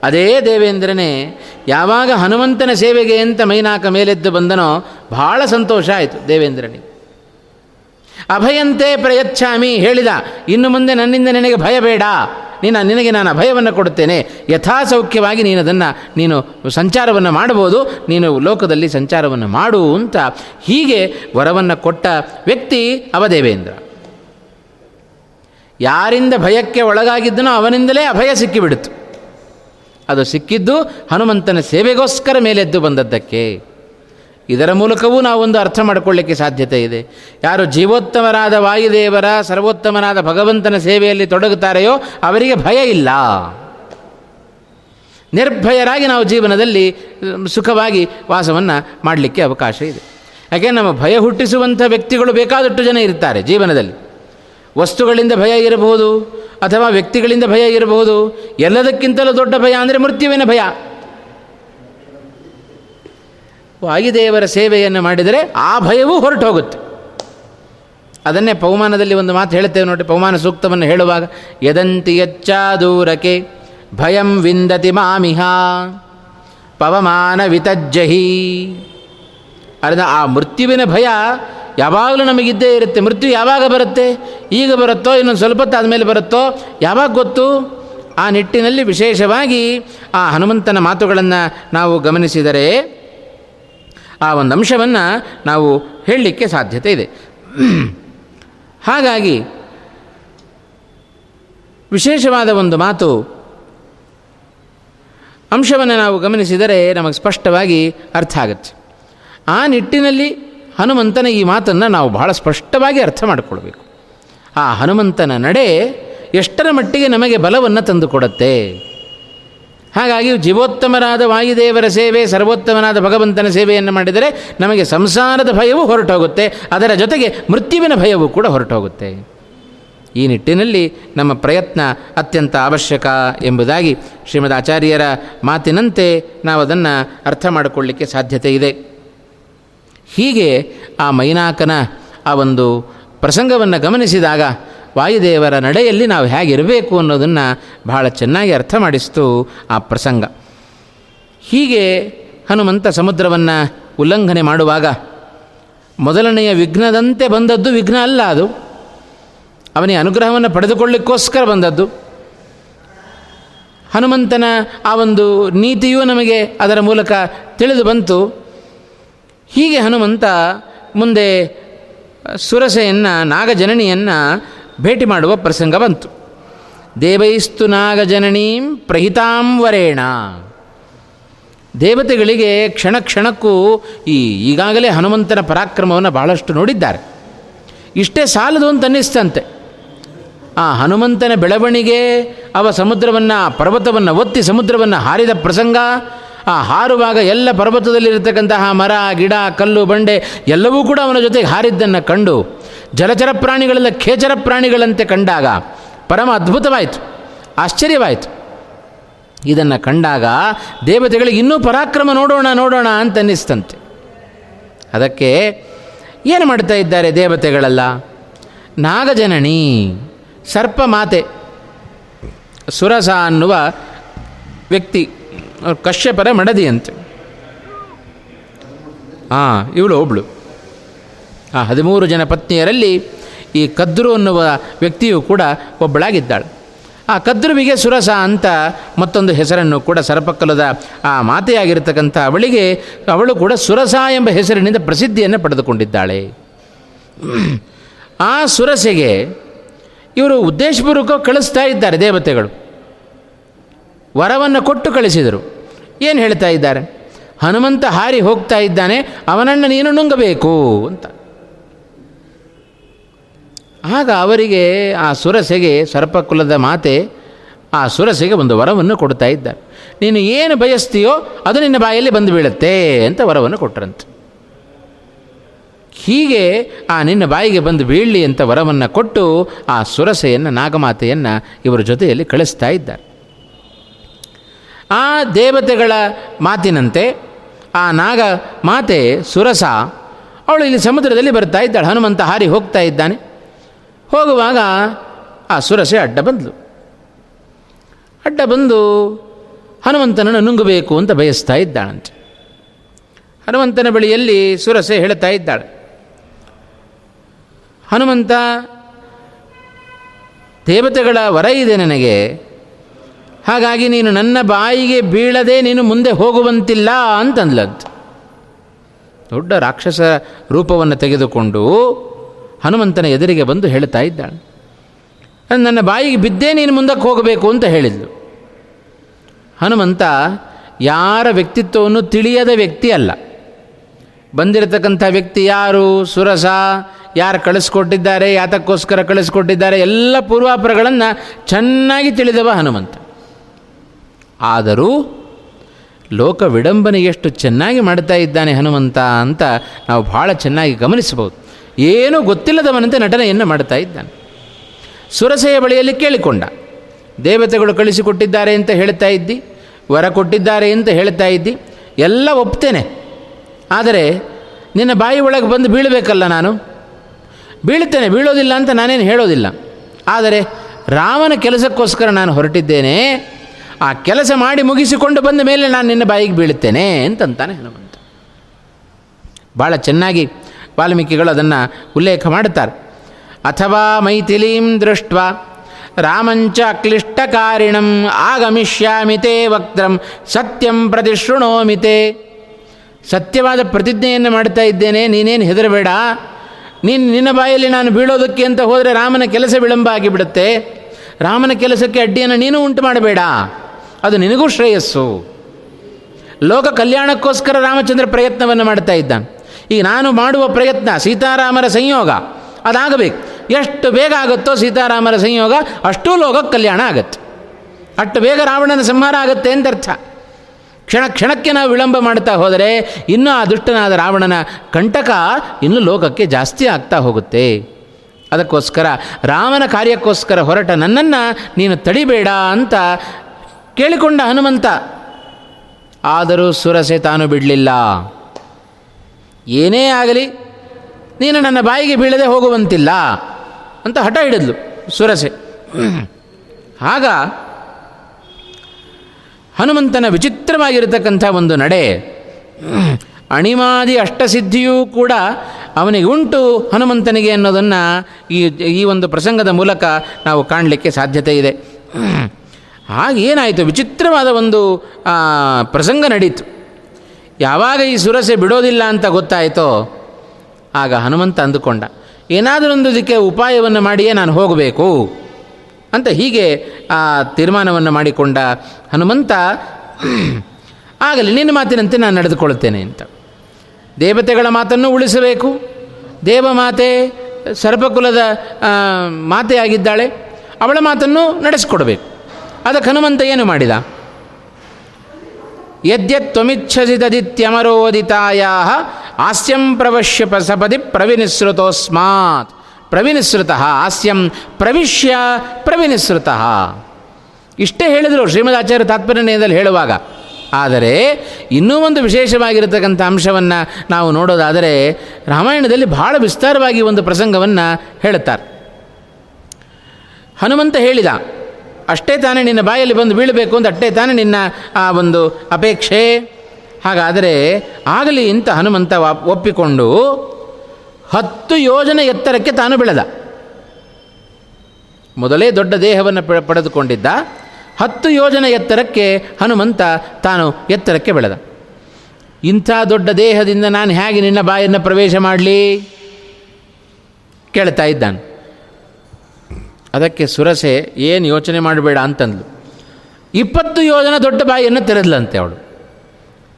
ಅದೇ ದೇವೇಂದ್ರನೇ, ಯಾವಾಗ ಹನುಮಂತನ ಸೇವೆಗೆ ಅಂತ ಮೈನಾಕ ಮೇಲೆದ್ದು ಬಂದನೋ ಬಹಳ ಸಂತೋಷ ಆಯಿತು ದೇವೇಂದ್ರನಿಗೆ. ಅಭಯಂತೆ ಪ್ರಯಚ್ಛಾಮಿ ಹೇಳಿದ, ಇನ್ನು ಮುಂದೆ ನನ್ನಿಂದ ನಿನಗೆ ಭಯ ಬೇಡ. ನೀನು ನಿನಗೆ ನಾನು ಅಭಯವನ್ನು ಕೊಡುತ್ತೇನೆ. ಯಥಾಸೌಖ್ಯವಾಗಿ ನೀನು ಅದನ್ನು, ನೀನು ಸಂಚಾರವನ್ನು ಮಾಡಬಹುದು. ನೀನು ಲೋಕದಲ್ಲಿ ಸಂಚಾರವನ್ನು ಮಾಡು ಅಂತ ಹೀಗೆ ವರವನ್ನು ಕೊಟ್ಟ ವ್ಯಕ್ತಿ ಅವದೇವೇಂದ್ರ. ಯಾರಿಂದ ಭಯಕ್ಕೆ ಒಳಗಾಗಿದ್ದನೋ ಅವನಿಂದಲೇ ಅಭಯ ಸಿಕ್ಕಿಬಿಡಿತು ಅದು ಸಿಕ್ಕಿದ್ದು ಹನುಮಂತನ ಸೇವೆಗೋಸ್ಕರ ಮೇಲೆದ್ದು ಬಂದದ್ದಕ್ಕೆ. ಇದರ ಮೂಲಕವೂ ನಾವೊಂದು ಅರ್ಥ ಮಾಡಿಕೊಳ್ಳಿಕ್ಕೆ ಸಾಧ್ಯತೆ ಇದೆ. ಯಾರು ಜೀವೋತ್ತಮರಾದ ವಾಯುದೇವರ, ಸರ್ವೋತ್ತಮನಾದ ಭಗವಂತನ ಸೇವೆಯಲ್ಲಿ ತೊಡಗುತ್ತಾರೆಯೋ ಅವರಿಗೆ ಭಯ ಇಲ್ಲ. ನಿರ್ಭಯರಾಗಿ ನಾವು ಜೀವನದಲ್ಲಿ ಸುಖವಾಗಿ ವಾಸವನ್ನು ಮಾಡಲಿಕ್ಕೆ ಅವಕಾಶ ಇದೆ. ಯಾಕೆ, ನಮ್ಮ ಭಯ ಹುಟ್ಟಿಸುವಂಥ ವ್ಯಕ್ತಿಗಳು ಬೇಕಾದಷ್ಟು ಜನ ಇರ್ತಾರೆ ಜೀವನದಲ್ಲಿ. ವಸ್ತುಗಳಿಂದ ಭಯ ಇರಬಹುದು, ಅಥವಾ ವ್ಯಕ್ತಿಗಳಿಂದ ಭಯ ಇರಬಹುದು, ಎಲ್ಲದಕ್ಕಿಂತಲೂ ದೊಡ್ಡ ಭಯ ಅಂದರೆ ಮೃತ್ಯುವಿನ ಭಯ. ವಾಯುದೇವರ ಸೇವೆಯನ್ನು ಮಾಡಿದರೆ ಆ ಭಯವೂ ಹೊರಟು ಹೋಗುತ್ತೆ ಅದನ್ನೇ ಪವಮಾನದಲ್ಲಿ ಒಂದು ಮಾತು ಹೇಳ್ತೇವೆ ನೋಡಿ ಪವಮಾನ ಸೂಕ್ತವನ್ನು ಹೇಳುವಾಗ, ಯದಂತಿ ಯಚ್ಚಾದೂರಕೆ ಭಯಂ ವಿಂದತಿ ಮಾಮಿಹ, ಪವಮಾನ ವಿತಜ್ಜಹಿ. ಅರ್ಧ, ಆ ಮೃತ್ಯುವಿನ ಭಯ ಯಾವಾಗಲೂ ನಮಗಿದ್ದೇ ಇರುತ್ತೆ. ಮೃತ್ಯು ಯಾವಾಗ ಬರುತ್ತೆ? ಈಗ ಬರುತ್ತೋ, ಇನ್ನೊಂದು ಸ್ವಲ್ಪ ಆದಮೇಲೆ ಬರುತ್ತೋ? ಯಾವಾಗ ಗೊತ್ತು? ಆ ನಿಟ್ಟಿನಲ್ಲಿ ವಿಶೇಷವಾಗಿ ಆ ಹನುಮಂತನ ಮಾತುಗಳನ್ನು ನಾವು ಗಮನಿಸಿದರೆ ಆ ಒಂದು ಅಂಶವನ್ನು ನಾವು ಹೇಳಲಿಕ್ಕೆ ಸಾಧ್ಯತೆ ಇದೆ. ಹಾಗಾಗಿ ವಿಶೇಷವಾದ ಒಂದು ಮಾತು ಅಂಶವನ್ನು ನಾವು ಗಮನಿಸಿದರೆ ನಮಗೆ ಸ್ಪಷ್ಟವಾಗಿ ಅರ್ಥ ಆಗುತ್ತೆ. ಆ ನಿಟ್ಟಿನಲ್ಲಿ ಹನುಮಂತನ ಈ ಮಾತನ್ನು ನಾವು ಬಹಳ ಸ್ಪಷ್ಟವಾಗಿ ಅರ್ಥ ಮಾಡಿಕೊಳ್ಬೇಕು. ಆ ಹನುಮಂತನ ನಡೆ ಎಷ್ಟರ ಮಟ್ಟಿಗೆ ನಮಗೆ ಬಲವನ್ನು ತಂದುಕೊಡುತ್ತೆ? ಹಾಗಾಗಿ ಜೀವೋತ್ತಮರಾದ ವಾಯುದೇವರ ಸೇವೆ, ಸರ್ವೋತ್ತಮನಾದ ಭಗವಂತನ ಸೇವೆಯನ್ನು ಮಾಡಿದರೆ ನಮಗೆ ಸಂಸಾರದ ಭಯವು ಹೊರಟೋಗುತ್ತೆ, ಅದರ ಜೊತೆಗೆ ಮೃತ್ಯುವಿನ ಭಯವೂ ಕೂಡ ಹೊರಟೋಗುತ್ತೆ. ಈ ನಿಟ್ಟಿನಲ್ಲಿ ನಮ್ಮ ಪ್ರಯತ್ನ ಅತ್ಯಂತ ಅವಶ್ಯಕ ಎಂಬುದಾಗಿ ಶ್ರೀಮದ್ ಆಚಾರ್ಯರ ಮಾತಿನಂತೆ ನಾವು ಅದನ್ನು ಅರ್ಥ ಮಾಡಿಕೊಳ್ಳಿಕ್ಕೆ ಸಾಧ್ಯತೆ ಇದೆ. ಹೀಗೆ ಆ ಮೈನಾಕನ ಆ ಒಂದು ಪ್ರಸಂಗವನ್ನು ಗಮನಿಸಿದಾಗ ವಾಯುದೇವರ ನಡೆಯಲ್ಲಿ ನಾವು ಹೇಗಿರಬೇಕು ಅನ್ನೋದನ್ನು ಬಹಳ ಚೆನ್ನಾಗಿ ಅರ್ಥ ಮಾಡಿಸ್ತು ಆ ಪ್ರಸಂಗ. ಹೀಗೆ ಹನುಮಂತ ಸಮುದ್ರವನ್ನು ಉಲ್ಲಂಘನೆ ಮಾಡುವಾಗ ಮೊದಲನೆಯ ವಿಘ್ನದಂತೆ ಬಂದದ್ದು ವಿಘ್ನ ಅಲ್ಲ ಅದು. ಅವನಿಗೆ ಅನುಗ್ರಹವನ್ನು ಪಡೆದುಕೊಳ್ಳಿಕ್ಕೋಸ್ಕರ ಬಂದದ್ದು. ಹನುಮಂತನ ಆ ಒಂದು ನೀತಿಯೂ ನಮಗೆ ಅದರ ಮೂಲಕ ತಿಳಿದು ಬಂತು. ಹೀಗೆ ಹನುಮಂತ ಮುಂದೆ ಸುರಸೆಯನ್ನು, ನಾಗಜನನಿಯನ್ನು ಭೇಟಿ ಮಾಡುವ ಪ್ರಸಂಗ ಬಂತು. ದೇವೈಸ್ತು ನಾಗಜನನೀಂ ಪ್ರಹಿತಾಂವರೇಣ ದೇವತೆಗಳಿಗೆ ಕ್ಷಣ ಕ್ಷಣಕ್ಕೂ ಈ ಈಗಾಗಲೇ ಹನುಮಂತನ ಪರಾಕ್ರಮವನ್ನು ಬಹಳಷ್ಟು ನೋಡಿದ್ದಾರೆ. ಇಷ್ಟೇ ಸಾಲದು ಅಂತ ಅನ್ನಿಸ್ತಂತೆ. ಆ ಹನುಮಂತನ ಬೆಳವಣಿಗೆ, ಅವ ಸಮುದ್ರವನ್ನು, ಪರ್ವತವನ್ನು ಒತ್ತಿ ಸಮುದ್ರವನ್ನು ಹಾರಿದ ಪ್ರಸಂಗ, ಆ ಹಾರುವಾಗ ಎಲ್ಲ ಪರ್ವತದಲ್ಲಿರತಕ್ಕಂತಹ ಮರ, ಗಿಡ, ಕಲ್ಲು, ಬಂಡೆ ಎಲ್ಲವೂ ಕೂಡ ಅವನ ಜೊತೆಗೆ ಹಾರಿದ್ದನ್ನು ಕಂಡು ಜಲಚರ ಪ್ರಾಣಿಗಳೆಲ್ಲ ಖೇಚರ ಪ್ರಾಣಿಗಳಂತೆ ಕಂಡಾಗ ಪರಮ ಅದ್ಭುತವಾಯಿತು, ಆಶ್ಚರ್ಯವಾಯಿತು. ಇದನ್ನು ಕಂಡಾಗ ದೇವತೆಗಳಿಗೆ ಇನ್ನೂ ಪರಾಕ್ರಮ ನೋಡೋಣ ನೋಡೋಣ ಅಂತ ಅನ್ನಿಸ್ತಂತೆ. ಅದಕ್ಕೆ ಏನು ಮಾಡ್ತಾ ಇದ್ದಾರೆ ದೇವತೆಗಳೆಲ್ಲ? ನಾಗಜನನಿ, ಸರ್ಪ ಮಾತೆ, ಸುರಸ ಅನ್ನುವ ವ್ಯಕ್ತಿ ಕಶ್ಯಪರ ಮಡದಿಯಂತೆ. ಹಾಂ ಇವಳು ಒಬ್ಳು. ಆ ಹದಿಮೂರು ಜನ ಪತ್ನಿಯರಲ್ಲಿ ಈ ಕದ್ರು ಅನ್ನುವ ವ್ಯಕ್ತಿಯು ಕೂಡ ಒಬ್ಬಳಾಗಿದ್ದಾಳೆ. ಆ ಕದ್ರುವಿಗೆ ಸುರಸ ಅಂತ ಮತ್ತೊಂದು ಹೆಸರನ್ನು ಕೂಡ ಸರಪಕ್ಕಲದ ಆ ಮಾತೆಯಾಗಿರ್ತಕ್ಕಂಥ ಅವಳಿಗೆ ಅವಳು ಕೂಡ ಸುರಸ ಎಂಬ ಹೆಸರಿನಿಂದ ಪ್ರಸಿದ್ಧಿಯನ್ನು ಪಡೆದುಕೊಂಡಿದ್ದಾಳೆ. ಆ ಸುರಸೆಗೆ ಇವರು ಉದ್ದೇಶಪೂರ್ವಕ ಕಳಿಸ್ತಾ ಇದ್ದಾರೆ ದೇವತೆಗಳು. ವರವನ್ನು ಕೊಟ್ಟು ಕಳಿಸಿದರು. ಏನು ಹೇಳ್ತಾ ಇದ್ದಾರೆ? ಹನುಮಂತ ಹಾರಿ ಹೋಗ್ತಾ ಇದ್ದಾನೆ, ಅವನನ್ನು ನೀನು ನುಂಗಬೇಕು ಅಂತ. ಆಗ ಅವರಿಗೆ ಆ ಸುರಸೆಗೆ ಸರ್ಪಕುಲದ ಮಾತೆ ಆ ಸುರಸೆಗೆ ಒಂದು ವರವನ್ನು ಕೊಡ್ತಾ ಇದ್ದಾರೆ. ನೀನು ಏನು ಬಯಸ್ತೀಯೋ ಅದು ನಿನ್ನ ಬಾಯಲ್ಲಿ ಬಂದು ಬೀಳುತ್ತೆ ಅಂತ ವರವನ್ನು ಕೊಟ್ಟರಂತೆ ಹೀಗೆ ಆ ನಿನ್ನ ಬಾಯಿಗೆ ಬಂದು ಬೀಳಲಿ ಅಂತ ವರವನ್ನು ಕೊಟ್ಟು ಆ ಸುರಸೆಯನ್ನು, ನಾಗಮಾತೆಯನ್ನು ಇವರ ಜೊತೆಯಲ್ಲಿ ಕಳಿಸ್ತಾ ಇದ್ದಾರೆ. ಆ ದೇವತೆಗಳ ಮಾತಿನಂತೆ ಆ ನಾಗ ಮಾತೆ ಸುರಸ, ಅವಳು ಇಲ್ಲಿ ಸಮುದ್ರದಲ್ಲಿ ಬರ್ತಾ ಇದ್ದಾಳೆ, ಹನುಮಂತ ಹಾರಿ ಹೋಗ್ತಾ ಇದ್ದಾನೆ. ಹೋಗುವಾಗ ಆ ಸುರಸೆ ಅಡ್ಡ ಬಂದಳು ಅಡ್ಡ ಬಂದು ಹನುಮಂತನನ್ನು ನುಂಗಬೇಕು ಅಂತ ಬಯಸ್ತಾ ಇದ್ದಾಳಂತೆ. ಹನುಮಂತನ ಬಳಿಯಲ್ಲಿ ಸುರಸೆ ಹೇಳ್ತಾ ಇದ್ದಾಳೆ. ಹನುಮಂತ, ದೇವತೆಗಳ ವರ ಇದೆ ನನಗೆ. ಹಾಗಾಗಿ ನೀನು ನನ್ನ ಬಾಯಿಗೆ ಬೀಳದೆ ನೀನು ಮುಂದೆ ಹೋಗುವಂತಿಲ್ಲ ಅಂತಂದ್ಲಂತ. ದೊಡ್ಡ ರಾಕ್ಷಸ ರೂಪವನ್ನು ತೆಗೆದುಕೊಂಡು ಹನುಮಂತನ ಎದುರಿಗೆ ಬಂದು ಹೇಳ್ತಾ ಇದ್ದಾಳೆ, ನನ್ನ ಬಾಯಿಗೆ ಬಿದ್ದೇ ನೀನು ಮುಂದಕ್ಕೆ ಹೋಗಬೇಕು ಅಂತ ಹೇಳಿದ್ಲು. ಹನುಮಂತ ಯಾರ ವ್ಯಕ್ತಿತ್ವವನ್ನು ತಿಳಿಯದ ವ್ಯಕ್ತಿ ಅಲ್ಲ. ಬಂದಿರತಕ್ಕಂಥ ವ್ಯಕ್ತಿ ಯಾರು, ಸುರಸ, ಯಾರು ಕಳಿಸ್ಕೊಟ್ಟಿದ್ದಾರೆ, ಯಾತಕ್ಕೋಸ್ಕರ ಕಳಿಸ್ಕೊಟ್ಟಿದ್ದಾರೆ, ಎಲ್ಲ ಪೂರ್ವಾಪರಗಳನ್ನು ಚೆನ್ನಾಗಿ ತಿಳಿದವ ಹನುಮಂತ. ಆದರೂ ಲೋಕ ವಿಡಂಬನೆ ಎಷ್ಟು ಚೆನ್ನಾಗಿ ಮಾಡ್ತಾ ಇದ್ದಾನೆ ಹನುಮಂತ ಅಂತ ನಾವು ಭಾಳ ಚೆನ್ನಾಗಿ ಗಮನಿಸಬಹುದು. ಏನೂ ಗೊತ್ತಿಲ್ಲದವನಂತೆ ನಟನೆಯನ್ನು ಮಾಡ್ತಾ ಇದ್ದಾನೆ. ಸುರಸೆಯ ಬಳಿಯಲ್ಲಿ ಕೇಳಿಕೊಂಡ, ದೇವತೆಗಳು ಕಳಿಸಿಕೊಟ್ಟಿದ್ದಾರೆ ಅಂತ ಹೇಳ್ತಾ ಇದ್ದಿ, ವರ ಕೊಟ್ಟಿದ್ದಾರೆ ಅಂತ ಹೇಳ್ತಾ ಇದ್ದಿ, ಎಲ್ಲ ಒಪ್ತೇನೆ. ಆದರೆ ನಿನ್ನ ಬಾಯಿ ಒಳಗೆ ಬಂದು ಬೀಳಬೇಕಲ್ಲ ನಾನು? ಬೀಳ್ತೇನೆ ಬೀಳೋದಿಲ್ಲ ಅಂತ ನಾನೇನು ಹೇಳೋದಿಲ್ಲ. ಆದರೆ ರಾಮನ ಕೆಲಸಕ್ಕೋಸ್ಕರ ನಾನು ಹೊರಟಿದ್ದೇನೆ. ಆ ಕೆಲಸ ಮಾಡಿ ಮುಗಿಸಿಕೊಂಡು ಬಂದ ಮೇಲೆ ನಾನು ನಿನ್ನ ಬಾಯಿಗೆ ಬೀಳುತ್ತೇನೆ ಅಂತಂತಾನೆ ಹನುಮಂತ. ಭಾಳ ಚೆನ್ನಾಗಿ ವಾಲ್ಮೀಕಿಗಳು ಅದನ್ನು ಉಲ್ಲೇಖ ಮಾಡುತ್ತಾರೆ. ಅಥವಾ ಮೈಥಿಲೀಂ ದೃಷ್ಟ ರಾಮಂಚ ಕ್ಲಿಷ್ಟಕಾರಿಣಂ ಆಗಮಿಷ್ಯಾಮಿತೆ ವಕ್ತ್ರಂ ಸತ್ಯಂ ಪ್ರತಿಶೃಣೋಮಿತೆ ಸತ್ಯವಾದ ಪ್ರತಿಜ್ಞೆಯನ್ನು ಮಾಡ್ತಾ ಇದ್ದೇನೆ, ನೀನೇನು ಹೆದರಬೇಡ. ನೀನು ನಿನ್ನ ಬಾಯಲ್ಲಿ ನಾನು ಬೀಳೋದಕ್ಕೆ ಅಂತ ಹೋದರೆ ರಾಮನ ಕೆಲಸ ವಿಳಂಬ ಆಗಿಬಿಡುತ್ತೆ. ರಾಮನ ಕೆಲಸಕ್ಕೆ ಅಡ್ಡಿಯನ್ನು ನೀನು ಉಂಟು ಮಾಡಬೇಡ. ಅದು ನಿನಗೂ ಶ್ರೇಯಸ್ಸು. ಲೋಕ ಕಲ್ಯಾಣಕ್ಕೋಸ್ಕರ ರಾಮಚಂದ್ರ ಪ್ರಯತ್ನವನ್ನು ಮಾಡ್ತಾ ಇದ್ದಾನೆ. ಈಗ ನಾನು ಮಾಡುವ ಪ್ರಯತ್ನ ಸೀತಾರಾಮರ ಸಂಯೋಗ ಅದಾಗಬೇಕು. ಎಷ್ಟು ಬೇಗ ಆಗುತ್ತೋ ಸೀತಾರಾಮರ ಸಂಯೋಗ ಅಷ್ಟೂ ಲೋಕಕ್ಕೆ ಕಲ್ಯಾಣ ಆಗುತ್ತೆ. ಅಷ್ಟು ಬೇಗ ರಾವಣನ ಸಂಹಾರ ಆಗುತ್ತೆ ಅಂತ ಅರ್ಥ. ಕ್ಷಣ ಕ್ಷಣಕ್ಕೆ ನಾವು ವಿಳಂಬ ಮಾಡ್ತಾ ಹೋದರೆ ಇನ್ನೂ ಆ ದುಷ್ಟನಾದ ರಾವಣನ ಕಂಟಕ ಇನ್ನೂ ಲೋಕಕ್ಕೆ ಜಾಸ್ತಿ ಆಗ್ತಾ ಹೋಗುತ್ತೆ. ಅದಕ್ಕೋಸ್ಕರ ರಾಮನ ಕಾರ್ಯಕ್ಕೋಸ್ಕರ ಹೊರಟ ನನ್ನನ್ನು ನೀನು ತಡಿಬೇಡ ಅಂತ ಕೇಳಿಕೊಂಡ ಹನುಮಂತ. ಆದರೂ ಸುರಸೆ ತಾನು ಬಿಡಲಿಲ್ಲ. ಏನೇ ಆಗಲಿ, ನೀನು ನನ್ನ ಬಾಯಿಗೆ ಬೀಳದೆ ಹೋಗುವಂತಿಲ್ಲ ಅಂತ ಹಠ ಹಿಡಿದ್ಲು ಸುರಸೆ ಆಗ ಹನುಮಂತನ ವಿಚಿತ್ರವಾಗಿರತಕ್ಕಂಥ ಒಂದು ನಡೆ, ಅಣಿಮಾದಿ ಅಷ್ಟಸಿದ್ಧಿಯೂ ಕೂಡ ಅವನಿಗೆ ಉಂಟು ಹನುಮಂತನಿಗೆ ಅನ್ನೋದನ್ನು ಈ ಈ ಒಂದು ಪ್ರಸಂಗದ ಮೂಲಕ ನಾವು ಕಾಣಲಿಕ್ಕೆ ಸಾಧ್ಯತೆ ಇದೆ. ಹಾಗೇನಾಯಿತು ವಿಚಿತ್ರವಾದ ಒಂದು ಪ್ರಸಂಗ ನಡೀತು. ಯಾವಾಗ ಈ ಸುರಸೆ ಬಿಡೋದಿಲ್ಲ ಅಂತ ಗೊತ್ತಾಯಿತೋ, ಆಗ ಹನುಮಂತ ಅಂದುಕೊಂಡ ಏನಾದರೊಂದು ಇದಕ್ಕೆ ಉಪಾಯವನ್ನು ಮಾಡಿಯೇ ನಾನು ಹೋಗಬೇಕು ಅಂತ ಹೀಗೆ ಆ ತೀರ್ಮಾನವನ್ನು ಮಾಡಿಕೊಂಡ ಹನುಮಂತ, ಆಗಲಿ ನಿನ್ನ ಮಾತಿನಂತೆ ನಾನು ನಡೆದುಕೊಳ್ಳುತ್ತೇನೆ ಅಂತ. ದೇವತೆಗಳ ಮಾತನ್ನು ಉಳಿಸಬೇಕು. ದೇವಮಾತೆ ಸರ್ಪಕುಲದ ಮಾತೆಯಾಗಿದ್ದಾಳೆ. ಅವಳ ಮಾತನ್ನು ನಡೆಸಿಕೊಡಬೇಕು. ಅದಕ್ಕೆ ಹನುಮಂತ ಏನು ಮಾಡಿದ? ಯದ್ಯತ್ವಮಿಚ್ಛಸಿದದಿತ್ಯಮರೋದಿತಾಯ ಹಾಸ್ಯಂ ಪ್ರವಶ್ಯ ಸಪದಿ ಪ್ರವಿನಿಸೃತೋಸ್ಮಾತ್. ಪ್ರವಿನಿಸೃತ ಹಾಸ್ಯಂ ಪ್ರವಿಶ್ಯ ಪ್ರವಿನಿಸೃತ. ಇಷ್ಟೇ ಹೇಳಿದರು ಶ್ರೀಮದ್ ಆಚಾರ್ಯ ತಾತ್ಪರ್ಯದಲ್ಲಿ ಹೇಳುವಾಗ. ಆದರೆ, ಇನ್ನೂ ಒಂದು ವಿಶೇಷವಾಗಿರತಕ್ಕಂಥ ಅಂಶವನ್ನು ನಾವು ನೋಡೋದಾದರೆ, ರಾಮಾಯಣದಲ್ಲಿ ಬಹಳ ವಿಸ್ತಾರವಾಗಿ ಒಂದು ಪ್ರಸಂಗವನ್ನು ಹೇಳುತ್ತಾರೆ. ಹನುಮಂತ ಹೇಳಿದ ಅಷ್ಟೇ ತಾನೇ ನಿನ್ನ ಬಾಯಲ್ಲಿ ಬಂದು ಬೀಳಬೇಕು ಅಂತ ಅಷ್ಟೇ ತಾನೇ ನಿನ್ನ ಆ ಒಂದು ಅಪೇಕ್ಷೆ. ಹಾಗಾದರೆ ಆಗಲಿ ಅಂತ ಹನುಮಂತ ಒಪ್ಪಿಕೊಂಡು ಹತ್ತು ಯೋಜನೆ ಎತ್ತರಕ್ಕೆ ತಾನು ಬೆಳೆದ. ಮೊದಲೇ ದೊಡ್ಡ ದೇಹವನ್ನು ಪಡೆದುಕೊಂಡಿದ್ದ. ಹತ್ತು ಯೋಜನೆ ಎತ್ತರಕ್ಕೆ ಹನುಮಂತ ತಾನು ಎತ್ತರಕ್ಕೆ ಬೆಳೆದ. ಇಂಥ ದೊಡ್ಡ ದೇಹದಿಂದ ನಾನು ಹೇಗೆ ನಿನ್ನ ಬಾಯನ್ನು ಪ್ರವೇಶ ಮಾಡಲಿ? ಕೇಳ್ತಾ ಇದ್ದಾನೆ. ಅದಕ್ಕೆ ಸುರಸೆ ಏನು ಯೋಚನೆ ಮಾಡಬೇಡ ಅಂತಂದ್ಲು. ಇಪ್ಪತ್ತು ಯೋಜನೆ ದೊಡ್ಡ ಬಾಯಿಯನ್ನು ತೆರೆದ್ಲಂತೆ ಅವಳು.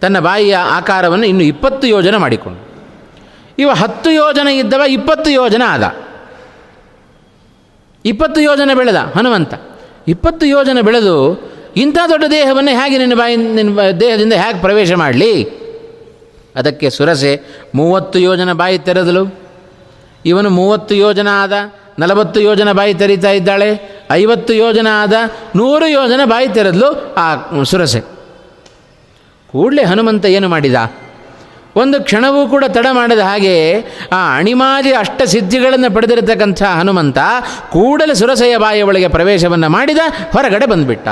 ತನ್ನ ಬಾಯಿಯ ಆಕಾರವನ್ನು ಇನ್ನು ಇಪ್ಪತ್ತು ಯೋಜನೆ ಮಾಡಿಕೊಂಡು ಇವ ಹತ್ತು ಯೋಜನೆ ಇದ್ದವ ಇಪ್ಪತ್ತು ಯೋಜನೆ ಆದ. ಇಪ್ಪತ್ತು ಯೋಜನೆ ಬೆಳೆದ ಹನುಮಂತ. ಇಪ್ಪತ್ತು ಯೋಜನೆ ಬೆಳೆದು ಇಂಥ ದೊಡ್ಡ ದೇಹವನ್ನು ಹೇಗೆ ನಿನ್ನ ಬಾಯಿ, ನಿನ್ನ ದೇಹದಿಂದ ಹೇಗೆ ಪ್ರವೇಶ ಮಾಡಲಿ? ಅದಕ್ಕೆ ಸುರಸೆ ಮೂವತ್ತು ಯೋಜನ ಬಾಯಿ ತೆರೆದಲು. ಇವನು ಮೂವತ್ತು ಯೋಜನೆ ಆದ. ನಲವತ್ತು ಯೋಜನ ಬಾಯಿ ತೆರೀತಾ ಇದ್ದಾಳೆ. ಐವತ್ತು ಯೋಜನ ಆದ ನೂರು ಯೋಜನ ಬಾಯಿ ತೆರೆದ್ಲು ಆ ಸುರಸೆ. ಕೂಡಲೇ ಹನುಮಂತ ಏನು ಮಾಡಿದ? ಒಂದು ಕ್ಷಣವೂ ಕೂಡ ತಡ ಮಾಡದ ಹಾಗೆ ಆ ಅಣಿಮಾದಿ ಅಷ್ಟ ಸಿದ್ಧಿಗಳನ್ನು ಪಡೆದಿರತಕ್ಕಂಥ ಹನುಮಂತ ಕೂಡಲೇ ಸುರಸೆಯ ಬಾಯಿಯ ಒಳಗೆ ಪ್ರವೇಶವನ್ನು ಮಾಡಿದ, ಹೊರಗಡೆ ಬಂದುಬಿಟ್ಟ.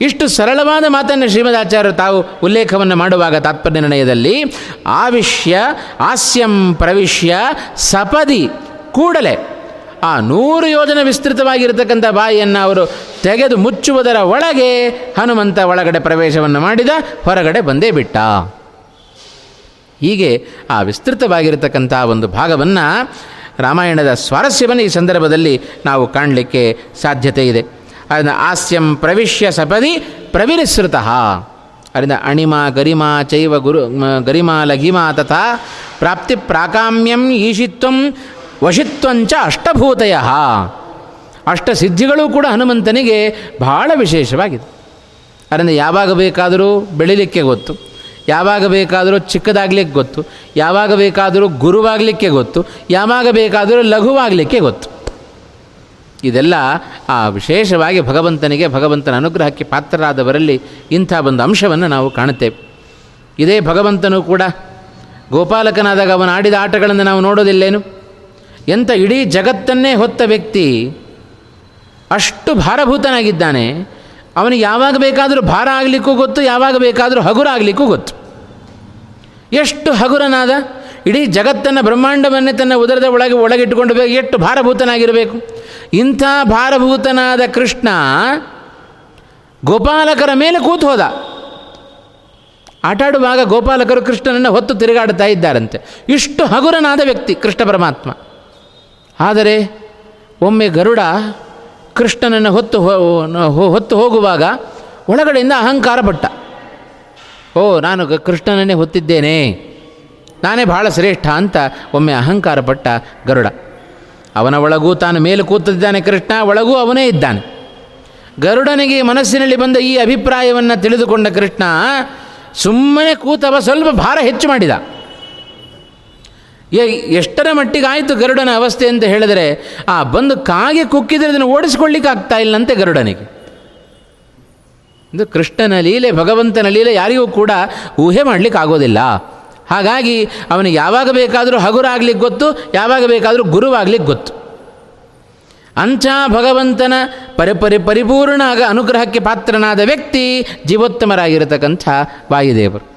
ಇಷ್ಟು ಸರಳವಾದ ಮಾತನ್ನು ಶ್ರೀಮದ್ ಆಚಾರ್ಯರು ತಾವು ಉಲ್ಲೇಖವನ್ನು ಮಾಡುವಾಗ ತಾತ್ಪರ್ಯ ನಿರ್ಣಯದಲ್ಲಿ, ಆವಿಷ್ಯ, ಹಾಸ್ಯಂ ಪ್ರವಿಶ್ಯ ಸಪದಿ ಕೂಡಲೇ ಆ ನೂರು ಯೋಜನೆ ವಿಸ್ತೃತವಾಗಿರತಕ್ಕಂಥ ಬಾಯಿಯನ್ನು ಅವರು ತೆಗೆದು ಮುಚ್ಚುವುದರ ಒಳಗೆ ಹನುಮಂತ ಒಳಗಡೆ ಪ್ರವೇಶವನ್ನು ಮಾಡಿದ, ಹೊರಗಡೆ ಬಂದೇ ಬಿಟ್ಟ. ಹೀಗೆ ಆ ವಿಸ್ತೃತವಾಗಿರತಕ್ಕಂಥ ಒಂದು ಭಾಗವನ್ನು ರಾಮಾಯಣದ ಸ್ವಾರಸ್ಯವನ್ನು ಈ ಸಂದರ್ಭದಲ್ಲಿ ನಾವು ಕಾಣಲಿಕ್ಕೆ ಸಾಧ್ಯತೆ ಇದೆ. ಅದನ್ನು ಹಾಸ್ಯಂ ಪ್ರವಿಶ್ಯ ಸಪದಿ ಪ್ರವಿರಿಸೃತಃ. ಅದರಿಂದ ಅಣಿಮ, ಗರಿಮ, ಚೈವ ಗುರು ಗರಿಮ, ಲಘಿಮ ತಥಾ ಪ್ರಾಪ್ತಿ ಪ್ರಾಕಾಮ್ಯಂ ಈಶಿತ್ವಂ ವಶಿತ್ವಂಚ ಅಷ್ಟಭೂತಯ. ಅಷ್ಟಸಿದ್ಧಿಗಳು ಕೂಡ ಹನುಮಂತನಿಗೆ ಬಹಳ ವಿಶೇಷವಾಗಿದೆ ಅದರಿಂದ ಯಾವಾಗ ಬೇಕಾದರೂ ಬೆಳಿಲಿಕ್ಕೆ ಗೊತ್ತು, ಯಾವಾಗ ಬೇಕಾದರೂ ಚಿಕ್ಕದಾಗಲಿಕ್ಕೆ ಗೊತ್ತು, ಯಾವಾಗ ಬೇಕಾದರೂ ಗುರುವಾಗಲಿಕ್ಕೆ ಗೊತ್ತು, ಯಾವಾಗ ಬೇಕಾದರೂ ಲಘುವಾಗಲಿಕ್ಕೆ ಗೊತ್ತು. ಇದೆಲ್ಲ ಆ ವಿಶೇಷವಾಗಿ ಭಗವಂತನಿಗೆ, ಭಗವಂತನ ಅನುಗ್ರಹಕ್ಕೆ ಪಾತ್ರರಾದವರಲ್ಲಿ ಇಂಥ ಒಂದು ಅಂಶವನ್ನು ನಾವು ಕಾಣುತ್ತೇವೆ. ಇದೇ ಭಗವಂತನು ಕೂಡ ಗೋಪಾಲಕನಾದಾಗ ಅವನು ಆಡಿದ ಆಟಗಳನ್ನು ನಾವು ನೋಡೋದಿಲ್ಲೇನು? ಎಂಥ ಇಡೀ ಜಗತ್ತನ್ನೇ ಹೊತ್ತ ವ್ಯಕ್ತಿ ಅಷ್ಟು ಭಾರಭೂತನಾಗಿದ್ದಾನೆ. ಅವನಿಗೆ ಯಾವಾಗ ಬೇಕಾದರೂ ಭಾರ ಆಗಲಿಕ್ಕೂ ಗೊತ್ತು, ಯಾವಾಗ ಬೇಕಾದರೂ ಹಗುರ ಆಗಲಿಕ್ಕೂ ಗೊತ್ತು. ಎಷ್ಟು ಹಗುರನಾದ, ಇಡೀ ಜಗತ್ತನ್ನು ಬ್ರಹ್ಮಾಂಡವನ್ನೇ ತನ್ನ ಉದರದ ಒಳಗೆ ಒಳಗಿಟ್ಟುಕೊಂಡು ಬೇಕು, ಎಷ್ಟು ಭಾರಭೂತನಾಗಿರಬೇಕು. ಇಂಥ ಭಾರಭೂತನಾದ ಕೃಷ್ಣ ಗೋಪಾಲಕರ ಮೇಲೆ ಕೂತು ಹೋದ. ಆಟಾಡುವಾಗ ಗೋಪಾಲಕರು ಕೃಷ್ಣನನ್ನು ಹೊತ್ತು ತಿರುಗಾಡ್ತಾ ಇದ್ದಾರಂತೆ. ಇಷ್ಟು ಹಗುರನಾದ ವ್ಯಕ್ತಿ ಕೃಷ್ಣ ಪರಮಾತ್ಮ. ಆದರೆ ಒಮ್ಮೆ ಗರುಡ ಕೃಷ್ಣನನ್ನು ಹೊತ್ತು ಹೊತ್ತು ಹೋಗುವಾಗ ಒಳಗಡೆಯಿಂದ ಅಹಂಕಾರ ಪಟ್ಟ. ಓ, ನಾನು ಕೃಷ್ಣನನ್ನೇ ಹೊತ್ತಿದ್ದೇನೆ. ನಾನೇ ಬಹಳ ಶ್ರೇಷ್ಠ ಅಂತ ಒಮ್ಮೆ ಅಹಂಕಾರ ಪಟ್ಟ ಗರುಡ. ಅವನ ಒಳಗೂ ತಾನು ಮೇಲೆ ಕೂತಿದ್ದಾನೆ ಕೃಷ್ಣ, ಒಳಗೂ ಅವನೇ ಇದ್ದಾನೆ. ಗರುಡನಿಗೆ ಮನಸ್ಸಿನಲ್ಲಿ ಬಂದ ಈ ಅಭಿಪ್ರಾಯವನ್ನು ತಿಳಿದುಕೊಂಡ ಕೃಷ್ಣ ಸುಮ್ಮನೆ ಕೂತವ ಸ್ವಲ್ಪ ಭಾರ ಹೆಚ್ಚು ಮಾಡಿದ. ಎ- ಎಷ್ಟರ ಮಟ್ಟಿಗೆ ಆಯಿತು ಗರುಡನ ಅವಸ್ಥೆ ಅಂತ ಹೇಳಿದರೆ, ಆ ಬಂದು ಕಾಗೆ ಕುಕ್ಕಿದರೆ ಅದನ್ನು ಓಡಿಸ್ಕೊಳ್ಳಿಕ್ಕೆ ಆಗ್ತಾ ಇಲ್ಲಂತೆ ಗರುಡನಿಗೆ. ಇದು ಕೃಷ್ಣನ ಲೀಲೆ, ಭಗವಂತನ ಲೀಲೆ ಯಾರಿಗೂ ಕೂಡ ಊಹೆ ಮಾಡಲಿಕ್ಕೆ ಆಗೋದಿಲ್ಲ ಹಾಗಾಗಿ ಅವನಿಗೆ ಯಾವಾಗ ಬೇಕಾದರೂ ಹಗುರ ಆಗ್ಲಿಕ್ಕೆ ಗೊತ್ತು, ಯಾವಾಗ ಬೇಕಾದರೂ ಗುರುವಾಗ್ಲಿಕ್ಕೆ ಗೊತ್ತು. ಅಂಥ ಭಗವಂತನ ಪರಿ ಪರಿ ಪರಿಪೂರ್ಣ ಅನುಗ್ರಹಕ್ಕೆ ಪಾತ್ರನಾದ ವ್ಯಕ್ತಿ ಜೀವೋತ್ತಮರಾಗಿರತಕ್ಕಂಥ ವಾಯುದೇವರು.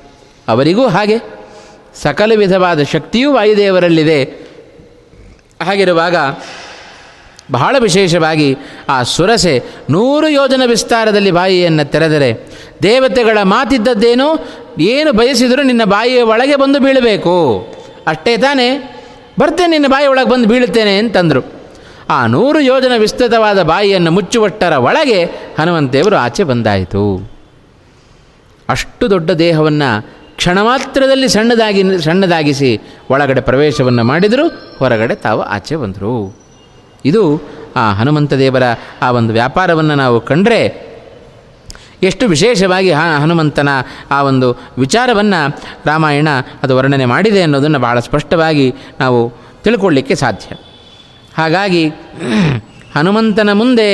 ಅವರಿಗೂ ಹಾಗೆ. ಸಕಲ ವಿಧವಾದ ಶಕ್ತಿಯೂ ವಾಯುದೇವರಲ್ಲಿದೆ. ಹಾಗಿರುವಾಗ ಬಹಳ ವಿಶೇಷವಾಗಿ ಆ ಸುರಸೆ ನೂರು ಯೋಜನ ವಿಸ್ತಾರದಲ್ಲಿ ಬಾಯಿಯನ್ನು ತೆರೆದರೆ ದೇವತೆಗಳ ಮಾತಿದ್ದದ್ದೇನು? ಏನು ಬಯಸಿದರೂ ನಿನ್ನ ಬಾಯಿಯ ಒಳಗೆ ಬಂದು ಬೀಳಬೇಕು. ಅಷ್ಟೇ ತಾನೇ, ಬರ್ತೇನೆ, ನಿನ್ನ ಬಾಯಿ ಒಳಗೆ ಬಂದು ಬೀಳುತ್ತೇನೆ ಅಂತಂದರು. ಆ ನೂರು ಯೋಜನ ವಿಸ್ತೃತವಾದ ಬಾಯಿಯನ್ನು ಮುಚ್ಚುವಟ್ಟರ ಒಳಗೆ ಹನುಮಂತೇವರು ಆಚೆ ಬಂದಾಯಿತು. ಅಷ್ಟು ದೊಡ್ಡ ದೇಹವನ್ನು ಕ್ಷಣ ಮಾತ್ರದಲ್ಲಿ ಸಣ್ಣದಾಗಿ ಸಣ್ಣದಾಗಿಸಿ ಒಳಗಡೆ ಪ್ರವೇಶವನ್ನು ಮಾಡಿದರು, ಹೊರಗಡೆ ತಾವು ಆಚೆ ಬಂದರು. ಇದು ಆ ಹನುಮಂತ ದೇವರ ಆ ಒಂದು ವ್ಯಾಪಾರವನ್ನು ನಾವು ಕಂಡರೆ ಎಷ್ಟು ವಿಶೇಷವಾಗಿ ಹನುಮಂತನ ಆ ಒಂದು ವಿಚಾರವನ್ನು ರಾಮಾಯಣ ಅದು ವರ್ಣನೆ ಮಾಡಿದೆ ಅನ್ನೋದನ್ನು ಬಹಳ ಸ್ಪಷ್ಟವಾಗಿ ನಾವು ತಿಳ್ಕೊಳ್ಳಿಕ್ಕೆ ಸಾಧ್ಯ. ಹಾಗಾಗಿ ಹನುಮಂತನ ಮುಂದೆ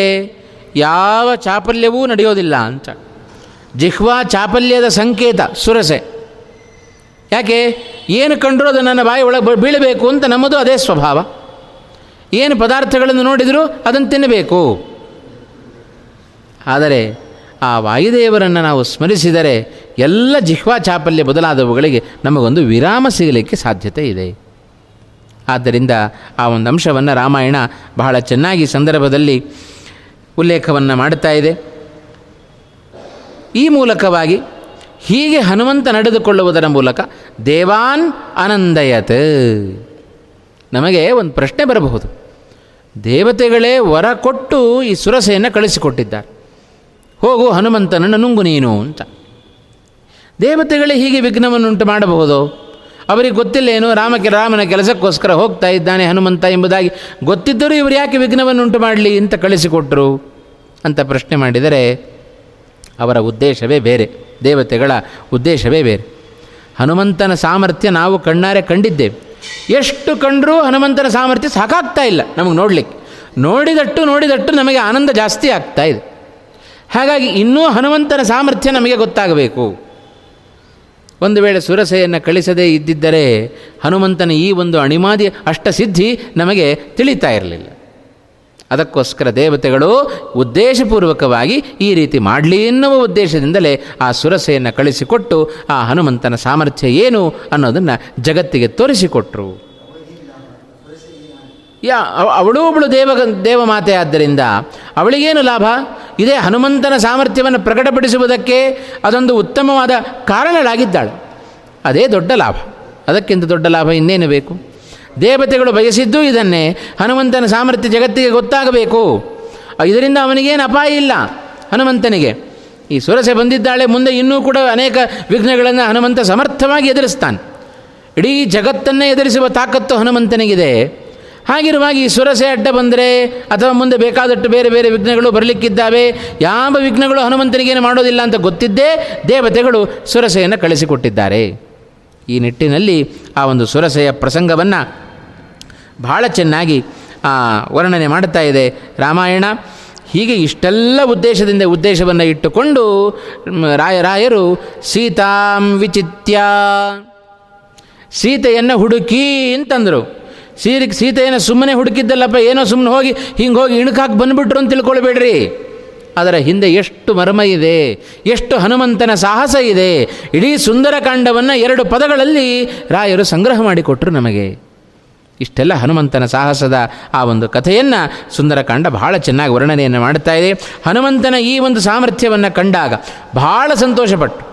ಯಾವ ಚಾಪಲ್ಯವೂ ನಡೆಯೋದಿಲ್ಲ ಅಂತ. ಜಿಹ್ವಾ ಚಾಪಲ್ಯದ ಸಂಕೇತ, ಸುರಸೆ. ಯಾಕೆ? ಏನು ಕಂಡರೂ ಅದು ನನ್ನ ಬಾಯಿ ಒಳಗೆ ಬೀಳಬೇಕು ಅಂತ ನಮ್ಮದು ಅದೇ ಸ್ವಭಾವ. ಏನು ಪದಾರ್ಥಗಳನ್ನು ನೋಡಿದರೂ ಅದನ್ನು ತಿನ್ನಬೇಕು. ಆದರೆ ಆ ವಾಯುದೇವರನ್ನು ನಾವು ಸ್ಮರಿಸಿದರೆ ಎಲ್ಲ ಜಿಹ್ವಾ ಚಾಪಲ್ಯ ಬದಲಾದವುಗಳಿಗೆ ನಮಗೊಂದು ವಿರಾಮ ಸಿಗಲಿಕ್ಕೆ ಸಾಧ್ಯತೆ ಇದೆ. ಆದ್ದರಿಂದ ಆ ಒಂದು ಅಂಶವನ್ನು ರಾಮಾಯಣ ಬಹಳ ಚೆನ್ನಾಗಿ ಸಂದರ್ಭದಲ್ಲಿ ಉಲ್ಲೇಖವನ್ನು ಮಾಡುತ್ತಾ ಇದೆ. ಈ ಮೂಲಕವಾಗಿ ಹೀಗೆ ಹನುಮಂತ ನಡೆದುಕೊಳ್ಳುವುದರ ಮೂಲಕ ದೇವಾನ್ ಆನಂದಯತ್ ನಮಗೆ ಒಂದು ಪ್ರಶ್ನೆ ಬರಬಹುದು. ದೇವತೆಗಳೇ ವರ ಕೊಟ್ಟು ಈ ಸುರಸೆಯನ್ನು ಕಳಿಸಿಕೊಟ್ಟಿದ್ದಾರೆ. ಹೋಗು ಹನುಮಂತನನ್ನು ನುಂಗು ನೀನು ಅಂತ. ದೇವತೆಗಳೇ ಹೀಗೆ ವಿಘ್ನವನ್ನುಂಟು ಮಾಡಬಹುದು? ಅವರಿಗೆ ಗೊತ್ತಿಲ್ಲ ಏನು ರಾಮಕ್ಕೆ ರಾಮನ ಕೆಲಸಕ್ಕೋಸ್ಕರ ಹೋಗ್ತಾ ಇದ್ದಾನೆ ಹನುಮಂತ ಎಂಬುದಾಗಿ. ಗೊತ್ತಿದ್ದರೂ ಇವರು ಯಾಕೆ ವಿಘ್ನವನ್ನುಂಟು ಮಾಡಲಿ ಅಂತ ಕಳಿಸಿಕೊಟ್ಟರು ಅಂತ ಪ್ರಶ್ನೆ ಮಾಡಿದರೆ ಅವರ ಉದ್ದೇಶವೇ ಬೇರೆ. ದೇವತೆಗಳ ಉದ್ದೇಶವೇ ಬೇರೆ. ಹನುಮಂತನ ಸಾಮರ್ಥ್ಯ ನಾವು ಕಣ್ಣಾರೆ ಕಂಡಿದ್ದೇವೆ. ಎಷ್ಟು ಕಂಡರೂ ಹನುಮಂತನ ಸಾಮರ್ಥ್ಯ ಸಾಕಾಗ್ತಾ ಇಲ್ಲ ನಮಗೆ ನೋಡಲಿಕ್ಕೆ. ನೋಡಿದಟ್ಟು ನೋಡಿದಟ್ಟು ನಮಗೆ ಆನಂದ ಜಾಸ್ತಿ ಆಗ್ತಾ ಇದೆ. ಹಾಗಾಗಿ ಇನ್ನೂ ಹನುಮಂತನ ಸಾಮರ್ಥ್ಯ ನಮಗೆ ಗೊತ್ತಾಗಬೇಕು. ಒಂದು ವೇಳೆ ಸುರಸೆಯನ್ನು ಕಳಿಸದೇ ಇದ್ದಿದ್ದರೆ ಹನುಮಂತನ ಈ ಒಂದು ಅಣಿಮಾದಿ ಅಷ್ಟಸಿದ್ಧಿ ನಮಗೆ ತಿಳಿತಾ ಇರಲಿಲ್ಲ. ಅದಕ್ಕೋಸ್ಕರ ದೇವತೆಗಳು ಉದ್ದೇಶಪೂರ್ವಕವಾಗಿ ಈ ರೀತಿ ಮಾಡಲಿ ಎನ್ನುವ ಉದ್ದೇಶದಿಂದಲೇ ಆ ಸುರಸೆಯನ್ನು ಕಳಿಸಿಕೊಟ್ಟು ಆ ಹನುಮಂತನ ಸಾಮರ್ಥ್ಯ ಏನು ಅನ್ನೋದನ್ನು ಜಗತ್ತಿಗೆ ತೋರಿಸಿಕೊಟ್ರು. ಯಾ ಅವಳು ಒಬ್ಬಳು ದೇವ ದೇವಮಾತೆ ಆದ್ದರಿಂದ ಅವಳಿಗೇನು ಲಾಭ? ಇದೇ ಹನುಮಂತನ ಸಾಮರ್ಥ್ಯವನ್ನು ಪ್ರಕಟಪಡಿಸುವುದಕ್ಕೆ ಅದೊಂದು ಉತ್ತಮವಾದ ಕಾರಣಳಾಗಿದ್ದಾಳೆ. ಅದೇ ದೊಡ್ಡ ಲಾಭ. ಅದಕ್ಕಿಂತ ದೊಡ್ಡ ಲಾಭ ಇನ್ನೇನು ಬೇಕು? ದೇವತೆಗಳು ಬಯಸಿದ್ದು ಇದನ್ನೇ. ಹನುಮಂತನ ಸಾಮರ್ಥ್ಯ ಜಗತ್ತಿಗೆ ಗೊತ್ತಾಗಬೇಕು. ಇದರಿಂದ ಅವನಿಗೇನು ಅಪಾಯ ಇಲ್ಲ ಹನುಮಂತನಿಗೆ. ಈ ಸುರಸೆ ಬಂದಿದ್ದಾಳೆ, ಮುಂದೆ ಇನ್ನೂ ಕೂಡ ಅನೇಕ ವಿಘ್ನಗಳನ್ನು ಹನುಮಂತ ಸಮರ್ಥವಾಗಿ ಎದುರಿಸ್ತಾನೆ. ಇಡೀ ಜಗತ್ತನ್ನೇ ಎದುರಿಸುವ ತಾಕತ್ತು ಹನುಮಂತನಿಗಿದೆ. ಹಾಗಿರುವಾಗ ಈ ಸುರಸೆ ಅಡ್ಡ ಬಂದರೆ, ಅಥವಾ ಮುಂದೆ ಬೇಕಾದಷ್ಟು ಬೇರೆ ಬೇರೆ ವಿಘ್ನಗಳು ಬರಲಿಕ್ಕಿದ್ದಾವೆ, ಯಾವ ವಿಘ್ನಗಳು ಹನುಮಂತನಿಗೇನು ಮಾಡೋದಿಲ್ಲ ಅಂತ ಗೊತ್ತಿದ್ದೇ ದೇವತೆಗಳು ಸುರಸೆಯನ್ನು ಕಳಿಸಿಕೊಟ್ಟಿದ್ದಾರೆ. ಈ ನಿಟ್ಟಿನಲ್ಲಿ ಆ ಒಂದು ಸುರಸೆಯ ಪ್ರಸಂಗವನ್ನು ಬಹಳ ಚೆನ್ನಾಗಿ ವರ್ಣನೆ ಮಾಡುತ್ತಾ ಇದೆ. ರಾಮಾಯಣ ಹೀಗೆ ಇಷ್ಟೆಲ್ಲ ಉದ್ದೇಶದಿಂದ ಉದ್ದೇಶವನ್ನು ಇಟ್ಟುಕೊಂಡು ರಾಯರಾಯರು ರಾಯ, ರಾಯರು ಸೀತಾಂ ವಿಚಿತ್ಯ, ಸೀತೆಯನ್ನು ಹುಡುಕಿ ಅಂತಂದರು. ಸೀರೆ, ಸೀತೆಯನ್ನು ಸುಮ್ಮನೆ ಹುಡುಕಿದ್ದಲ್ಲಪ್ಪ, ಏನೋ ಸುಮ್ಮನೆ ಹೋಗಿ, ಹಿಂಗೆ ಹೋಗಿ ಇಣುಕಾಕಿ ಬಂದುಬಿಟ್ರು ಅಂತ ತಿಳ್ಕೊಳ್ಬೇಡ್ರಿ. ಅದರ ಹಿಂದೆ ಎಷ್ಟು ಮರ್ಮ ಇದೆ, ಎಷ್ಟು ಹನುಮಂತನ ಸಾಹಸ ಇದೆ, ಇಡೀ ಸುಂದರಕಾಂಡವನ್ನು ಎರಡು ಪದಗಳಲ್ಲಿ ರಾಯರು ಸಂಗ್ರಹ ಮಾಡಿಕೊಟ್ರು ನಮಗೆ. ಇಷ್ಟೆಲ್ಲ ಹನುಮಂತನ ಸಾಹಸದ ಆ ಒಂದು ಕಥೆಯನ್ನು ಸುಂದರಕಾಂಡ ಬಹಳ ಚೆನ್ನಾಗಿ ವರ್ಣನೆಯನ್ನು ಮಾಡ್ತಾ ಇದೆ. ಹನುಮಂತನ ಈ ಒಂದು ಸಾಮರ್ಥ್ಯವನ್ನು ಕಂಡಾಗ ಬಹಳ ಸಂತೋಷಪಟ್ಟು,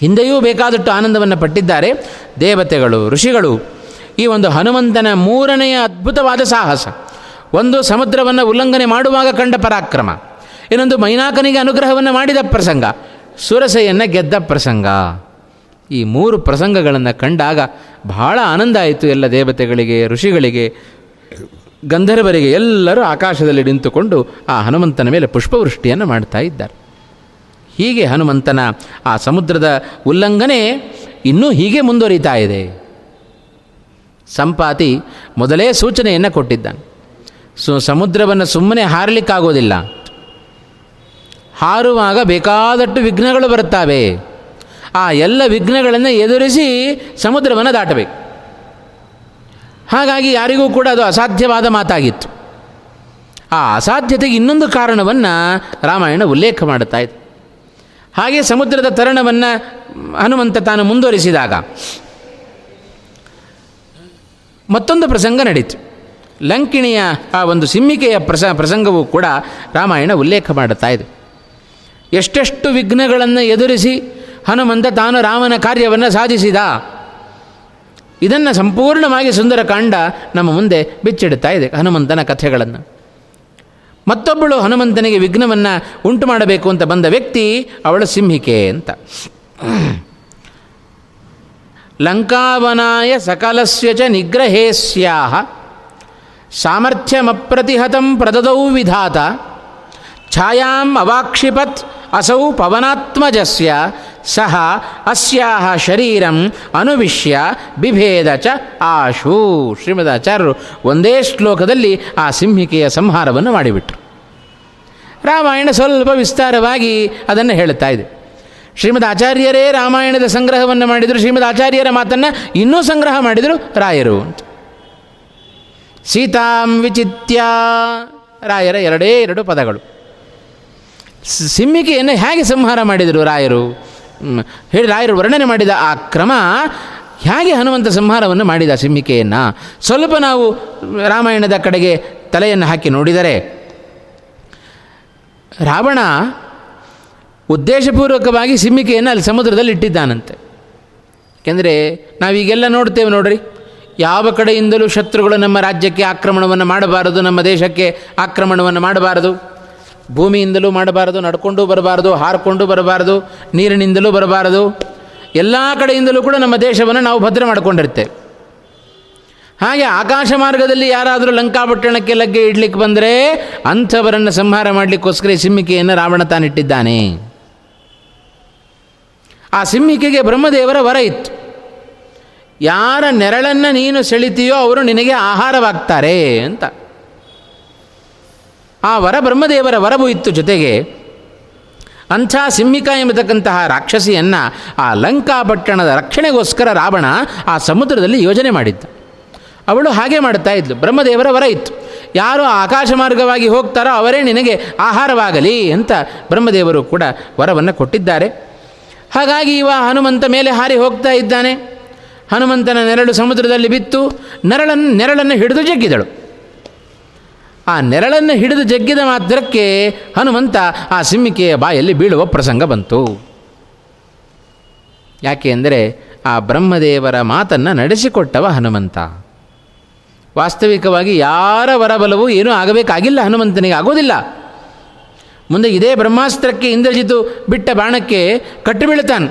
ಹಿಂದೆಯೂ ಬೇಕಾದಷ್ಟು ಆನಂದವನ್ನು ಪಟ್ಟಿದ್ದಾರೆ ದೇವತೆಗಳು, ಋಷಿಗಳು. ಈ ಒಂದು ಹನುಮಂತನ ಮೂರನೆಯ ಅದ್ಭುತವಾದ ಸಾಹಸ ಒಂದು ಸಮುದ್ರವನ್ನು ಉಲ್ಲಂಘನೆ ಮಾಡುವಾಗ ಕಂಡ ಪರಾಕ್ರಮ. ಇನ್ನೊಂದು ಮೈನಾಕನಿಗೆ ಅನುಗ್ರಹವನ್ನು ಮಾಡಿದ ಪ್ರಸಂಗ. ಸುರಸೆಯನ್ನು ಗೆದ್ದ ಪ್ರಸಂಗ. ಈ ಮೂರು ಪ್ರಸಂಗಗಳನ್ನು ಕಂಡಾಗ ಬಹಳ ಆನಂದ ಆಯಿತು ಎಲ್ಲ ದೇವತೆಗಳಿಗೆ, ಋಷಿಗಳಿಗೆ, ಗಂಧರ್ವರಿಗೆ ಎಲ್ಲರೂ ಆಕಾಶದಲ್ಲಿ ನಿಂತುಕೊಂಡು ಆ ಹನುಮಂತನ ಮೇಲೆ ಪುಷ್ಪವೃಷ್ಟಿಯನ್ನು ಮಾಡ್ತಾ ಇದ್ದಾರೆ. ಹೀಗೆ ಹನುಮಂತನ ಆ ಸಮುದ್ರದ ಉಲ್ಲಂಘನೆ ಇನ್ನೂ ಹೀಗೆ ಮುಂದುವರಿತಾ ಇದೆ. ಸಂಪಾತಿ ಮೊದಲೇ ಸೂಚನೆಯನ್ನು ಕೊಟ್ಟಿದ್ದಾನೆ. ಸೊ ಸಮುದ್ರವನ್ನು ಸುಮ್ಮನೆ ಹಾರಲಿಕ್ಕಾಗೋದಿಲ್ಲ. ಹಾರುವಾಗ ಬೇಕಾದಷ್ಟು ವಿಘ್ನಗಳು ಬರುತ್ತವೆ. ಆ ಎಲ್ಲ ವಿಘ್ನಗಳನ್ನು ಎದುರಿಸಿ ಸಮುದ್ರವನ್ನು ದಾಟಬೇಕು. ಹಾಗಾಗಿ ಯಾರಿಗೂ ಕೂಡ ಅದು ಅಸಾಧ್ಯವಾದ ಮಾತಾಗಿತ್ತು. ಆ ಅಸಾಧ್ಯತೆಗೆ ಇನ್ನೊಂದು ಕಾರಣವನ್ನು ರಾಮಾಯಣ ಉಲ್ಲೇಖ ಮಾಡುತ್ತಾ ಇತ್ತು ಹಾಗೆ ಸಮುದ್ರದ ತರಣವನ್ನು ಹನುಮಂತ ತಾನು ಮುಂದುವರಿಸಿದಾಗ ಮತ್ತೊಂದು ಪ್ರಸಂಗ ನಡೀತು. ಲಂಕಿಣಿಯ ಆ ಒಂದು ಸಿಮ್ಮಿಕೆಯ ಪ್ರಸ, ಪ್ರಸಂಗವೂ ಕೂಡ ರಾಮಾಯಣ ಉಲ್ಲೇಖ ಮಾಡುತ್ತಾ ಇದೆ. ಎಷ್ಟೆಷ್ಟು ವಿಘ್ನಗಳನ್ನು ಎದುರಿಸಿ ಹನುಮಂತ ತಾನು ರಾಮನ ಕಾರ್ಯವನ್ನು ಸಾಧಿಸಿದ. ಇದನ್ನು ಸಂಪೂರ್ಣವಾಗಿ ಸುಂದರಕಾಂಡ ನಮ್ಮ ಮುಂದೆ ಬಿಚ್ಚಿಡುತ್ತಾ ಇದೆ ಹನುಮಂತನ ಕಥೆಗಳನ್ನು. ಮತ್ತೊಬ್ಬಳು ಹನುಮಂತನಿಗೆ ವಿಘ್ನವನ್ನು ಉಂಟು ಮಾಡಬೇಕು ಅಂತ ಬಂದ ವ್ಯಕ್ತಿ ಅವಳು ಸಿಂಹಿಕೆ ಅಂತ. ಲಂಕಾವನಾಯ ಸಕಲಸ್ಯ ಚ ನಿಗ್ರಹೇ ಸ್ಯಾಹ ಸಾಮರ್ಥ್ಯಮಪ್ರತಿಹತಂ ಪ್ರದದೌ ವಿಧಾತ. ಛಾಯಾಂ ಅವಾಕ್ಷಿಪತ್ ಅಸೌ ಪವನಾತ್ಮಜಸ್ಯ. ಸಹ ಅಸ್ಯಾಹ ಶರೀರಂ ಅನುವಿಶ್ಯ ಬಿಭೇದ ಚ ಆಶು. ಶ್ರೀಮದ್ ಆಚಾರ್ಯರು ಒಂದೇ ಶ್ಲೋಕದಲ್ಲಿ ಆ ಸಿಂಹಿಕೆಯ ಸಂಹಾರವನ್ನು ಮಾಡಿಬಿಟ್ರು. ರಾಮಾಯಣ ಸ್ವಲ್ಪ ವಿಸ್ತಾರವಾಗಿ ಅದನ್ನು ಹೇಳುತ್ತಾ ಇದೆ. ಶ್ರೀಮದ್ ಆಚಾರ್ಯರೇ ರಾಮಾಯಣದ ಸಂಗ್ರಹವನ್ನು ಮಾಡಿದರು ಶ್ರೀಮದ್ ಆಚಾರ್ಯರ ಮಾತನ್ನು ಇನ್ನೂ ಸಂಗ್ರಹ ಮಾಡಿದರು ರಾಯರು ಅಂತ. ಸೀತಾಂ ವಿಚಿತ್ಯ. ರಾಯರ ಎರಡೇ ಎರಡು ಪದಗಳು. ಸಿಮ್ಮಿಕೆಯನ್ನು ಹೇಗೆ ಸಂಹಾರ ಮಾಡಿದರು ರಾಯರು? ಹೇಳಿ ರಾಯರು ವರ್ಣನೆ ಮಾಡಿದ ಆ ಕ್ರಮ ಹೇಗೆ ಹನುಮಂತ ಸಂಹಾರವನ್ನು ಮಾಡಿದ ಸಿಂಹಿಕೆಯನ್ನು? ಸ್ವಲ್ಪ ನಾವು ರಾಮಾಯಣದ ಕಡೆಗೆ ತಲೆಯನ್ನು ಹಾಕಿ ನೋಡಿದರೆ, ರಾವಣ ಉದ್ದೇಶಪೂರ್ವಕವಾಗಿ ಸಿಮ್ಮಿಕೆಯನ್ನು ಅಲ್ಲಿ ಸಮುದ್ರದಲ್ಲಿ ಇಟ್ಟಿದ್ದಾನಂತೆ. ಏಕೆಂದರೆ ನಾವೀಗೆಲ್ಲ ನೋಡ್ತೇವೆ ನೋಡ್ರಿ ಯಾವ ಕಡೆಯಿಂದಲೂ ಶತ್ರುಗಳು ನಮ್ಮ ರಾಜ್ಯಕ್ಕೆ ಆಕ್ರಮಣವನ್ನು ಮಾಡಬಾರದು, ನಮ್ಮ ದೇಶಕ್ಕೆ ಆಕ್ರಮಣವನ್ನು ಮಾಡಬಾರದು. ಭೂಮಿಯಿಂದಲೂ ಮಾಡಬಾರದು, ನಡ್ಕೊಂಡು ಬರಬಾರದು, ಹಾರಿಕೊಂಡು ಬರಬಾರದು, ನೀರಿನಿಂದಲೂ ಬರಬಾರದು. ಎಲ್ಲ ಕಡೆಯಿಂದಲೂ ಕೂಡ ನಮ್ಮ ದೇಶವನ್ನು ನಾವು ಭದ್ರ ಮಾಡಿಕೊಂಡಿರ್ತೇವೆ. ಹಾಗೆ ಆಕಾಶ ಮಾರ್ಗದಲ್ಲಿ ಯಾರಾದರೂ ಲಂಕಾಪಟ್ಟಣಕ್ಕೆ ಲಗ್ಗೆ ಇಡ್ಲಿಕ್ಕೆ ಬಂದರೆ ಅಂಥವರನ್ನು ಸಂಹಾರ ಮಾಡಲಿಕ್ಕೋಸ್ಕರ ಸಿಮ್ಮಿಕೆಯನ್ನು ರಾವಣ ತಾನಿಟ್ಟಿದ್ದಾನೆ. ಆ ಸಿಮ್ಮಿಕೆಗೆ ಬ್ರಹ್ಮದೇವರ ವರ ಇತ್ತು. ಯಾರ ನೆರಳನ್ನು ನೀನು ಸೆಳಿತೀಯೋ ಅವರು ನಿನಗೆ ಆಹಾರವಾಗ್ತಾರೆ ಅಂತ. ಆ ವರ ಬ್ರಹ್ಮದೇವರ ವರವು ಇತ್ತು ಜೊತೆಗೆ ಅಂಥ ಸಿಂಹಿಕ ಎಂಬತಕ್ಕಂತಹ ರಾಕ್ಷಸಿಯನ್ನು ಆ ಲಂಕಾ ಪಟ್ಟಣದ ರಕ್ಷಣೆಗೋಸ್ಕರ ರಾವಣ ಆ ಸಮುದ್ರದಲ್ಲಿ ಯೋಜನೆ ಮಾಡಿದ್ದ. ಅವಳು ಹಾಗೆ ಮಾಡ್ತಾ ಇದ್ಲು. ಬ್ರಹ್ಮದೇವರ ವರ ಇತ್ತು. ಯಾರು ಆಕಾಶ ಮಾರ್ಗವಾಗಿ ಹೋಗ್ತಾರೋ ಅವರೇ ನಿನಗೆ ಆಹಾರವಾಗಲಿ ಅಂತ ಬ್ರಹ್ಮದೇವರು ಕೂಡ ವರವನ್ನು ಕೊಟ್ಟಿದ್ದಾರೆ. ಹಾಗಾಗಿ ಇವ ಹನುಮಂತ ಮೇಲೆ ಹಾರಿ ಹೋಗ್ತಾ ಇದ್ದಾನೆ. ಹನುಮಂತನ ನೆರಳು ಸಮುದ್ರದಲ್ಲಿ ಬಿತ್ತು ನೆರಳನ್ನು ನೆರಳನ್ನು ಹಿಡಿದು ಜಗ್ಗಿದಳು. ಆ ನೆರಳನ್ನು ಹಿಡಿದು ಜಗ್ಗಿದ ಮಾತ್ರಕ್ಕೆ ಹನುಮಂತ ಆ ಸಿಮ್ಮಿಕೆಯ ಬಾಯಲ್ಲಿ ಬೀಳುವ ಪ್ರಸಂಗ ಬಂತು. ಯಾಕೆ ಅಂದರೆ ಆ ಬ್ರಹ್ಮದೇವರ ಮಾತನ್ನು ನಡೆಸಿಕೊಟ್ಟವ ಹನುಮಂತ. ವಾಸ್ತವಿಕವಾಗಿ ಯಾರ ವರಬಲವೂ ಏನೂ ಆಗಬೇಕಾಗಿಲ್ಲ, ಹನುಮಂತನಿಗೆ ಆಗೋದಿಲ್ಲ. ಮುಂದೆ ಇದೇ ಬ್ರಹ್ಮಾಸ್ತ್ರಕ್ಕೆ ಇಂದ್ರಜಿತು ಬಿಟ್ಟ ಬಾಣಕ್ಕೆ ಕಟ್ಟು ಬೀಳ್ತಾನೆ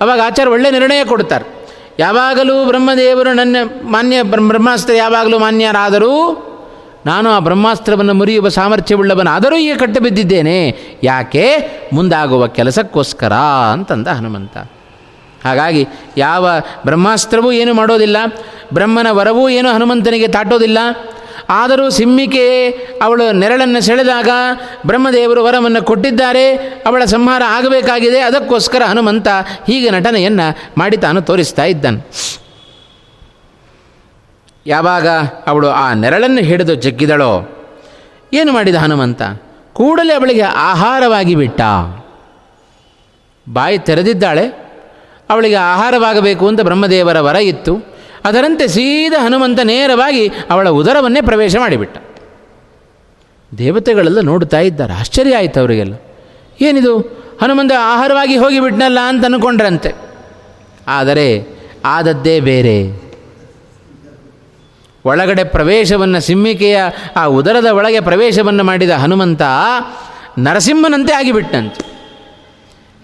ಅವಾಗ ಆಚಾರ ಒಳ್ಳೆ ನಿರ್ಣಯ ಕೊಡ್ತಾರೆ ಯಾವಾಗಲೂ ಬ್ರಹ್ಮದೇವರು ನನ್ನ ಮಾನ್ಯ ಬ್ರಹ್ಮಾಸ್ತ್ರ ಯಾವಾಗಲೂ ಮಾನ್ಯರಾದರೂ ನಾನು ಆ ಬ್ರಹ್ಮಾಸ್ತ್ರವನ್ನು ಮುರಿಯುವ ಸಾಮರ್ಥ್ಯವುಳ್ಳವನಾದರೂ ಈಗ ಕಟ್ಟು ಬಿದ್ದಿದ್ದೇನೆ ಯಾಕೆ? ಮುಂದಾಗುವ ಕೆಲಸಕ್ಕೋಸ್ಕರ ಅಂತಂದ ಹನುಮಂತ. ಹಾಗಾಗಿ ಯಾವ ಬ್ರಹ್ಮಾಸ್ತ್ರವೂ ಏನು ಮಾಡೋದಿಲ್ಲ, ಬ್ರಹ್ಮನ ವರವೂ ಏನು ಹನುಮಂತನಿಗೆ ತಾಟೋದಿಲ್ಲ ಆದರೂ ಸಿಮ್ಮಿಕೆ ಅವಳು ನೆರಳನ್ನು ಸೆಳೆದಾಗ ಬ್ರಹ್ಮದೇವರು ವರವನ್ನು ಕೊಟ್ಟಿದ್ದಾರೆ, ಅವಳ ಸಂಹಾರ ಆಗಬೇಕಾಗಿದೆ, ಅದಕ್ಕೋಸ್ಕರ ಹನುಮಂತ ಹೀಗೆ ನಟನೆಯನ್ನು ಮಾಡಿ ತಾನು ತೋರಿಸ್ತಾ ಇದ್ದಾನೆ. ಯಾವಾಗ ಅವಳು ಆ ನೆರಳನ್ನು ಹಿಡಿದು ಜಗ್ಗಿದಳೋ? ಏನು ಮಾಡಿದ ಹನುಮಂತ? ಕೂಡಲೇ ಅವಳಿಗೆ ಆಹಾರವಾಗಿ ಬಿಟ್ಟ. ಬಾಯಿ ತೆರೆದಿದ್ದಾಳೆ, ಅವಳಿಗೆ ಆಹಾರವಾಗಬೇಕು ಅಂತ ಬ್ರಹ್ಮದೇವರ ವರ ಇತ್ತು. ಅದರಂತೆ ಸೀದಾ ಹನುಮಂತ ನೇರವಾಗಿ ಅವಳ ಉದರವನ್ನೇ ಪ್ರವೇಶ ಮಾಡಿಬಿಟ್ಟ. ದೇವತೆಗಳೆಲ್ಲ ನೋಡ್ತಾ ಇದ್ದಾರೆ. ಆಶ್ಚರ್ಯ ಆಯಿತು ಅವರಿಗೆಲ್ಲ. ಏನಿದು? ಹನುಮಂತ ಆಹಾರವಾಗಿ ಹೋಗಿಬಿಟ್ನಲ್ಲ ಅಂತ ಅಂದ್ಕೊಂಡ್ರಂತೆ ಆದರೆ ಆದದ್ದೇ ಬೇರೆ. ಒಳಗಡೆ ಪ್ರವೇಶವನ್ನು ಸಿಮ್ಮಿಕೆಯ ಆ ಉದರದ ಒಳಗೆ ಪ್ರವೇಶವನ್ನು ಮಾಡಿದ ಹನುಮಂತ ನರಸಿಂಹನಂತೆ ಆಗಿಬಿಟ್ಟಂತೆ.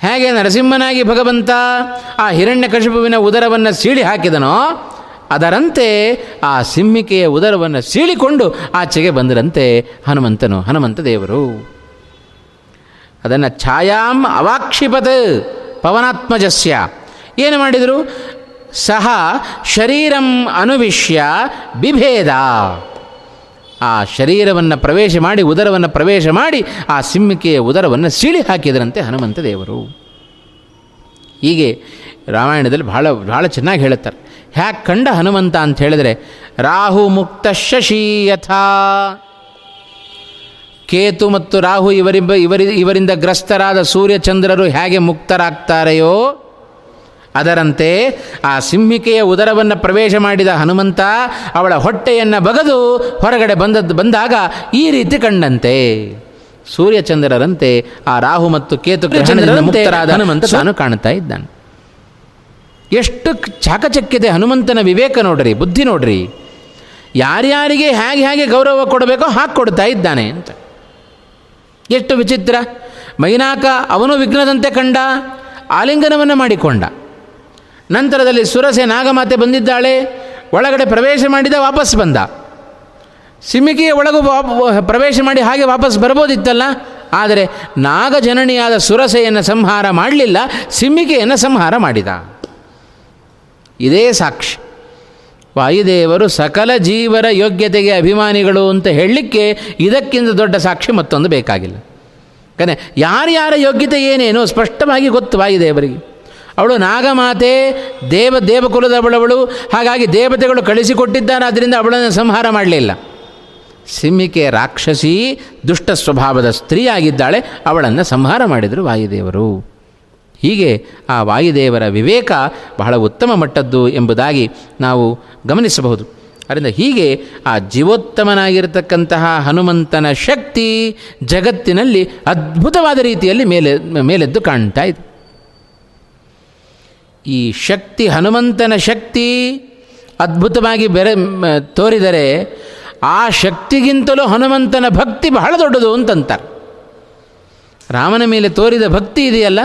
ಹೇಗೆ ನರಸಿಂಹನಾಗಿ ಭಗವಂತ ಆ ಹಿರಣ್ಯಕಶಿಪುವಿನ ಉದರವನ್ನು ಸೀಳಿ ಹಾಕಿದನೋ ಅದರಂತೆ ಆ ಸಿಮ್ಮಿಕೆಯ ಉದರವನ್ನು ಸೀಳಿಕೊಂಡು ಆಚೆಗೆ ಬಂದರಂತೆ ಹನುಮಂತನು, ಹನುಮಂತ ದೇವರು. ಅದನ್ನು ಛಾಯಾಂ ಅವಾಕ್ಷಿಪತ್ ಪವನಾತ್ಮಜಸ್ಯ. ಏನು ಮಾಡಿದರು? ಸಹ ಶರೀರಂ ಅನುವಿಶ್ಯ ಬಿಭೇದ. ಆ ಶರೀರವನ್ನು ಪ್ರವೇಶ ಮಾಡಿ, ಉದರವನ್ನು ಪ್ರವೇಶ ಮಾಡಿ ಆ ಸಿಂಹಿಕೆಯ ಉದರವನ್ನು ಸೀಳಿ ಹಾಕಿದರಂತೆ ಹನುಮಂತ ದೇವರು. ಹೀಗೆ ರಾಮಾಯಣದಲ್ಲಿ ಭಾಳ ಭಾಳ ಚೆನ್ನಾಗಿ ಹೇಳುತ್ತಾರೆ. ಹ್ಯಾಕೆ ಕಂಡ ಹನುಮಂತ ಅಂತ ಹೇಳಿದರೆ ರಾಹು ಮುಕ್ತ ಶಶಿ ಯಥಾ. ಕೇತು ಮತ್ತು ರಾಹು ಇವರಿಬ್ಬ ಇವರಿ ಇವರಿಂದ ಗ್ರಸ್ತರಾದ ಸೂರ್ಯಚಂದ್ರರು ಹೇಗೆ ಮುಕ್ತರಾಗ್ತಾರೆಯೋ ಅದರಂತೆ ಆ ಸಿಂಹಿಕೆಯ ಉದರವನ್ನು ಪ್ರವೇಶ ಮಾಡಿದ ಹನುಮಂತ ಅವಳ ಹೊಟ್ಟೆಯನ್ನು ಬಗದು ಹೊರಗಡೆ ಬಂದದ್ದು ಬಂದಾಗ ಈ ರೀತಿ ಕಂಡಂತೆ. ಸೂರ್ಯಚಂದ್ರರಂತೆ ಆ ರಾಹು ಮತ್ತು ಕೇತು ಗ್ರಹಣದಿಂದ ಮುಕ್ತರಾದ ಹನುಮಂತ ತಾನು ಕಾಣ್ತಾ ಇದ್ದಾನೆ. ಎಷ್ಟು ಚಾಕಚಕ್ಯತೆ ಹನುಮಂತನ ವಿವೇಕ ನೋಡ್ರಿ, ಬುದ್ಧಿ ನೋಡ್ರಿ. ಯಾರ್ಯಾರಿಗೆ ಹೇಗೆ ಹೇಗೆ ಗೌರವ ಕೊಡಬೇಕೋ ಹಾಗೆ ಕೊಡ್ತಾ ಇದ್ದಾನೆ ಅಂತ. ಎಷ್ಟು ವಿಚಿತ್ರ. ಮೈನಾಕ ಅವನು ವಿಘ್ನದಂತೆ ಕಂಡ, ಆಲಿಂಗನವನ್ನು ಮಾಡಿಕೊಂಡ. ನಂತರದಲ್ಲಿ ಸುರಸೆ ನಾಗಮಾತೆ ಬಂದಿದ್ದಾಳೆ, ಒಳಗಡೆ ಪ್ರವೇಶ ಮಾಡಿದ ವಾಪಸ್ ಬಂದ. ಸಿಮಿಕಿಯ ಒಳಗೂ ಪ್ರವೇಶ ಮಾಡಿ ಹಾಗೆ ವಾಪಸ್ ಬರ್ಬೋದಿತ್ತಲ್ಲ, ಆದರೆ ನಾಗಜನನಿಯಾದ ಸುರಸೆಯನ್ನು ಸಂಹಾರ ಮಾಡಲಿಲ್ಲ ಸಿಮ್ಮಿಕೆಯನ್ನು ಸಂಹಾರ ಮಾಡಿದ. ಇದೇ ಸಾಕ್ಷಿ. ವಾಯುದೇವರು ಸಕಲ ಜೀವರ ಯೋಗ್ಯತೆಗೆ ಅಭಿಮಾನಿಗಳು ಅಂತ ಹೇಳಲಿಕ್ಕೆ ಇದಕ್ಕಿಂತ ದೊಡ್ಡ ಸಾಕ್ಷಿ ಮತ್ತೊಂದು ಬೇಕಾಗಿಲ್ಲ. ಯಾಕಂದರೆ ಯಾರ್ಯಾರ ಯೋಗ್ಯತೆ ಏನೇನೋ ಸ್ಪಷ್ಟವಾಗಿ ಗೊತ್ತು ವಾಯುದೇವರಿಗೆ. ಅವಳು ನಾಗಮಾತೆ, ದೇವ ದೇವಕುಲದವಳವಳು ಹಾಗಾಗಿ ದೇವತೆಗಳು ಕಳಿಸಿಕೊಟ್ಟಿದ್ದಾರೆ ಅದರಿಂದ ಅವಳನ್ನು ಸಂಹಾರ ಮಾಡಲಿಲ್ಲ. ಸಿಮ್ಮಿಕೆ ರಾಕ್ಷಸಿ ದುಷ್ಟ ಸ್ವಭಾವದ ಸ್ತ್ರೀಯಾಗಿದ್ದಾಳೆ, ಅವಳನ್ನು ಸಂಹಾರ ಮಾಡಿದರು ವಾಯುದೇವರು. ಹೀಗೆ ಆ ವಾಯುದೇವರ ವಿವೇಕ ಬಹಳ ಉತ್ತಮ ಮಟ್ಟದ್ದು ಎಂಬುದಾಗಿ ನಾವು ಗಮನಿಸಬಹುದು. ಅದರಿಂದ ಹೀಗೆ ಆ ಜೀವೋತ್ತಮನಾಗಿರತಕ್ಕಂತಹ ಹನುಮಂತನ ಶಕ್ತಿ ಜಗತ್ತಿನಲ್ಲಿ ಅದ್ಭುತವಾದ ರೀತಿಯಲ್ಲಿ ಮೇಲೆ, ಮೇಲೆದ್ದು ಕಾಣ್ತಾ ಇದೆ. ಈ ಶಕ್ತಿ, ಹನುಮಂತನ ಶಕ್ತಿ ಅದ್ಭುತವಾಗಿ ಬೆರೆ ತೋರಿದರೆ ಆ ಶಕ್ತಿಗಿಂತಲೂ ಹನುಮಂತನ ಭಕ್ತಿ ಬಹಳ ದೊಡ್ಡದು ಅಂತಂತಾರೆ. ರಾಮನ ಮೇಲೆ ತೋರಿದ ಭಕ್ತಿ ಇದೆಯಲ್ಲ,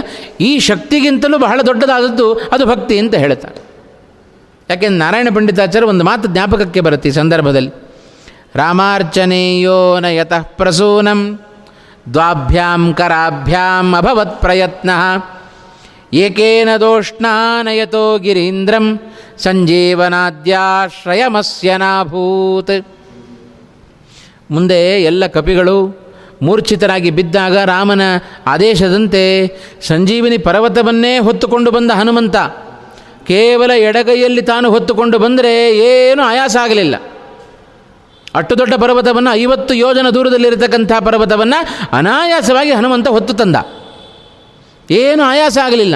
ಈ ಶಕ್ತಿಗಿಂತಲೂ ಬಹಳ ದೊಡ್ಡದಾದದ್ದು ಅದು ಭಕ್ತಿ ಅಂತ ಹೇಳ್ತಾರೆ ಯಾಕೆಂದ್ರೆ ನಾರಾಯಣ ಪಂಡಿತಾಚಾರ್ಯ ಒಂದು ಮಾತು ಜ್ಞಾಪಕಕ್ಕೆ ಬರುತ್ತೆ ಈ ಸಂದರ್ಭದಲ್ಲಿ. ರಾಮಾರ್ಚನೆಯೋ ನಯತಃ ಪ್ರಸೂನಂ, ದ್ವಾಭ್ಯಾಂ ಕರಾಭ್ಯಾಂ ಅಭವತ್ ಪ್ರಯತ್ನ, ಏಕೇನ ದೋಷ್ಣಾನಯತೋ ಗಿರೀಂದ್ರಂ, ಸಂಜೀವನಾದ್ಯಾಶ್ರಯಮಸ್ಯನಾಭೂತ್. ಮುಂದೆ ಎಲ್ಲ ಕಪಿಗಳು ಮೂರ್ಛಿತರಾಗಿ ಬಿದ್ದಾಗ ರಾಮನ ಆದೇಶದಂತೆ ಸಂಜೀವಿನಿ ಪರ್ವತವನ್ನೇ ಹೊತ್ತುಕೊಂಡು ಬಂದ ಹನುಮಂತ. ಕೇವಲ ಎಡಗೈಯಲ್ಲಿ ತಾನು ಹೊತ್ತುಕೊಂಡು ಬಂದರೆ ಏನೂ ಆಯಾಸ ಆಗಲಿಲ್ಲ. ಅಟ್ಟು ದೊಡ್ಡ ಪರ್ವತವನ್ನು, ಐವತ್ತು ಯೋಜನ ದೂರದಲ್ಲಿರತಕ್ಕಂಥ ಪರ್ವತವನ್ನು ಅನಾಯಾಸವಾಗಿ ಹನುಮಂತ ಹೊತ್ತು ತಂದ. ಏನು ಆಯಾಸ ಆಗಲಿಲ್ಲ.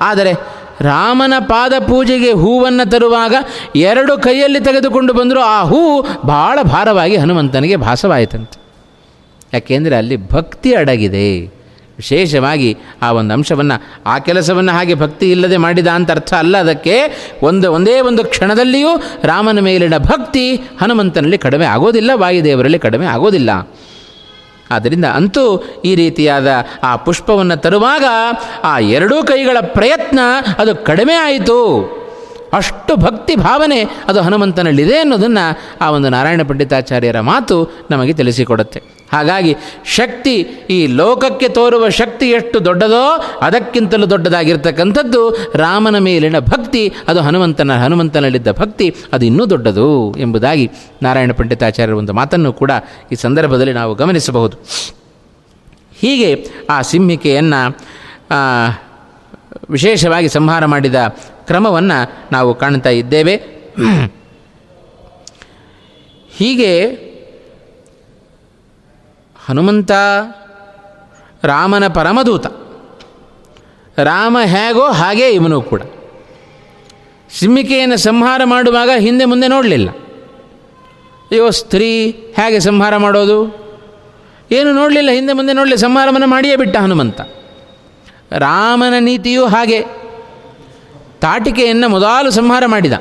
ಆದರೆ ರಾಮನ ಪಾದ ಪೂಜೆಗೆ ಹೂವನ್ನು ತರುವಾಗ ಎರಡು ಕೈಯಲ್ಲಿ ತೆಗೆದುಕೊಂಡು ಬಂದರೂ ಆ ಹೂ ಭಾಳ ಭಾರವಾಗಿ ಹನುಮಂತನಿಗೆ ಭಾಸವಾಯಿತಂತೆ. ಯಾಕೆಂದರೆ ಅಲ್ಲಿ ಭಕ್ತಿ ಅಡಗಿದೆ. ವಿಶೇಷವಾಗಿ ಆ ಒಂದು ಅಂಶವನ್ನು, ಆ ಕೆಲಸವನ್ನು ಹಾಗೆ ಭಕ್ತಿ ಇಲ್ಲದೆ ಮಾಡಿದ ಅಂತ ಅರ್ಥ ಅಲ್ಲ ಅದಕ್ಕೆ. ಒಂದು, ಒಂದೇ ಒಂದು ಕ್ಷಣದಲ್ಲಿಯೂ ರಾಮನ ಮೇಲಿನ ಭಕ್ತಿ ಹನುಮಂತನಲ್ಲಿ ಕಡಿಮೆ ಆಗೋದಿಲ್ಲ, ವಾಯುದೇವರಲ್ಲಿ ಕಡಿಮೆ ಆಗೋದಿಲ್ಲ. ಆದ್ದರಿಂದ ಅಂತೂ ಈ ರೀತಿಯಾದ ಆ ಪುಷ್ಪವನ್ನು ತರುವಾಗ ಆ ಎರಡೂ ಕೈಗಳ ಪ್ರಯತ್ನ ಅದು ಕಡಿಮೆ ಆಯಿತು. ಅಷ್ಟು ಭಕ್ತಿ ಭಾವನೆ ಅದು ಹನುಮಂತನಲ್ಲಿದೆ ಅನ್ನೋದನ್ನು ಆ ಒಂದು ನಾರಾಯಣ ಪಂಡಿತಾಚಾರ್ಯರ ಮಾತು ನಮಗೆ ತಿಳಿಸಿಕೊಡುತ್ತೆ. ಹಾಗಾಗಿ ಶಕ್ತಿ ಈ ಲೋಕಕ್ಕೆ ತೋರುವ ಶಕ್ತಿ ಎಷ್ಟು ದೊಡ್ಡದೋ ಅದಕ್ಕಿಂತಲೂ ದೊಡ್ಡದಾಗಿರ್ತಕ್ಕಂಥದ್ದು ರಾಮನ ಮೇಲಿನ ಭಕ್ತಿ, ಅದು ಹನುಮಂತನ, ಹನುಮಂತನಲ್ಲಿದ್ದ ಭಕ್ತಿ, ಅದು ಇನ್ನೂ ದೊಡ್ಡದು ಎಂಬುದಾಗಿ ನಾರಾಯಣ ಪಂಡಿತಾಚಾರ್ಯರ ಒಂದು ಮಾತನ್ನು ಕೂಡ ಈ ಸಂದರ್ಭದಲ್ಲಿ ನಾವು ಗಮನಿಸಬಹುದು. ಹೀಗೆ ಆ ಸಿಂಹಿಕೆಯನ್ನು ವಿಶೇಷವಾಗಿ ಸಂಹಾರ ಮಾಡಿದ ಕ್ರಮವನ್ನು ನಾವು ಕಾಣ್ತಾ ಇದ್ದೇವೆ. ಹೀಗೆ ಹನುಮಂತ ರಾಮನ ಪರಮದೂತ. ರಾಮ ಹೇಗೋ ಹಾಗೇ ಇವನು ಕೂಡ. ಸಿಮ್ಮಿಕೆಯನ್ನು ಸಂಹಾರ ಮಾಡುವಾಗ ಹಿಂದೆ ಮುಂದೆ ನೋಡಲಿಲ್ಲ. ಅಯ್ಯೋ, ಸ್ತ್ರೀ ಹೇಗೆ ಸಂಹಾರ ಮಾಡೋದು? ಏನು ನೋಡಲಿಲ್ಲ, ಹಿಂದೆ ಮುಂದೆ ನೋಡಲಿಲ್ಲ, ಸಂಹಾರವನ್ನು ಮಾಡಿಯೇ ಬಿಟ್ಟ ಹನುಮಂತ. ರಾಮನ ನೀತಿಯೂ ಹಾಗೆ. ತಾಟಿಕೆಯನ್ನು ಮೊದಲು ಸಂಹಾರ ಮಾಡಿದ.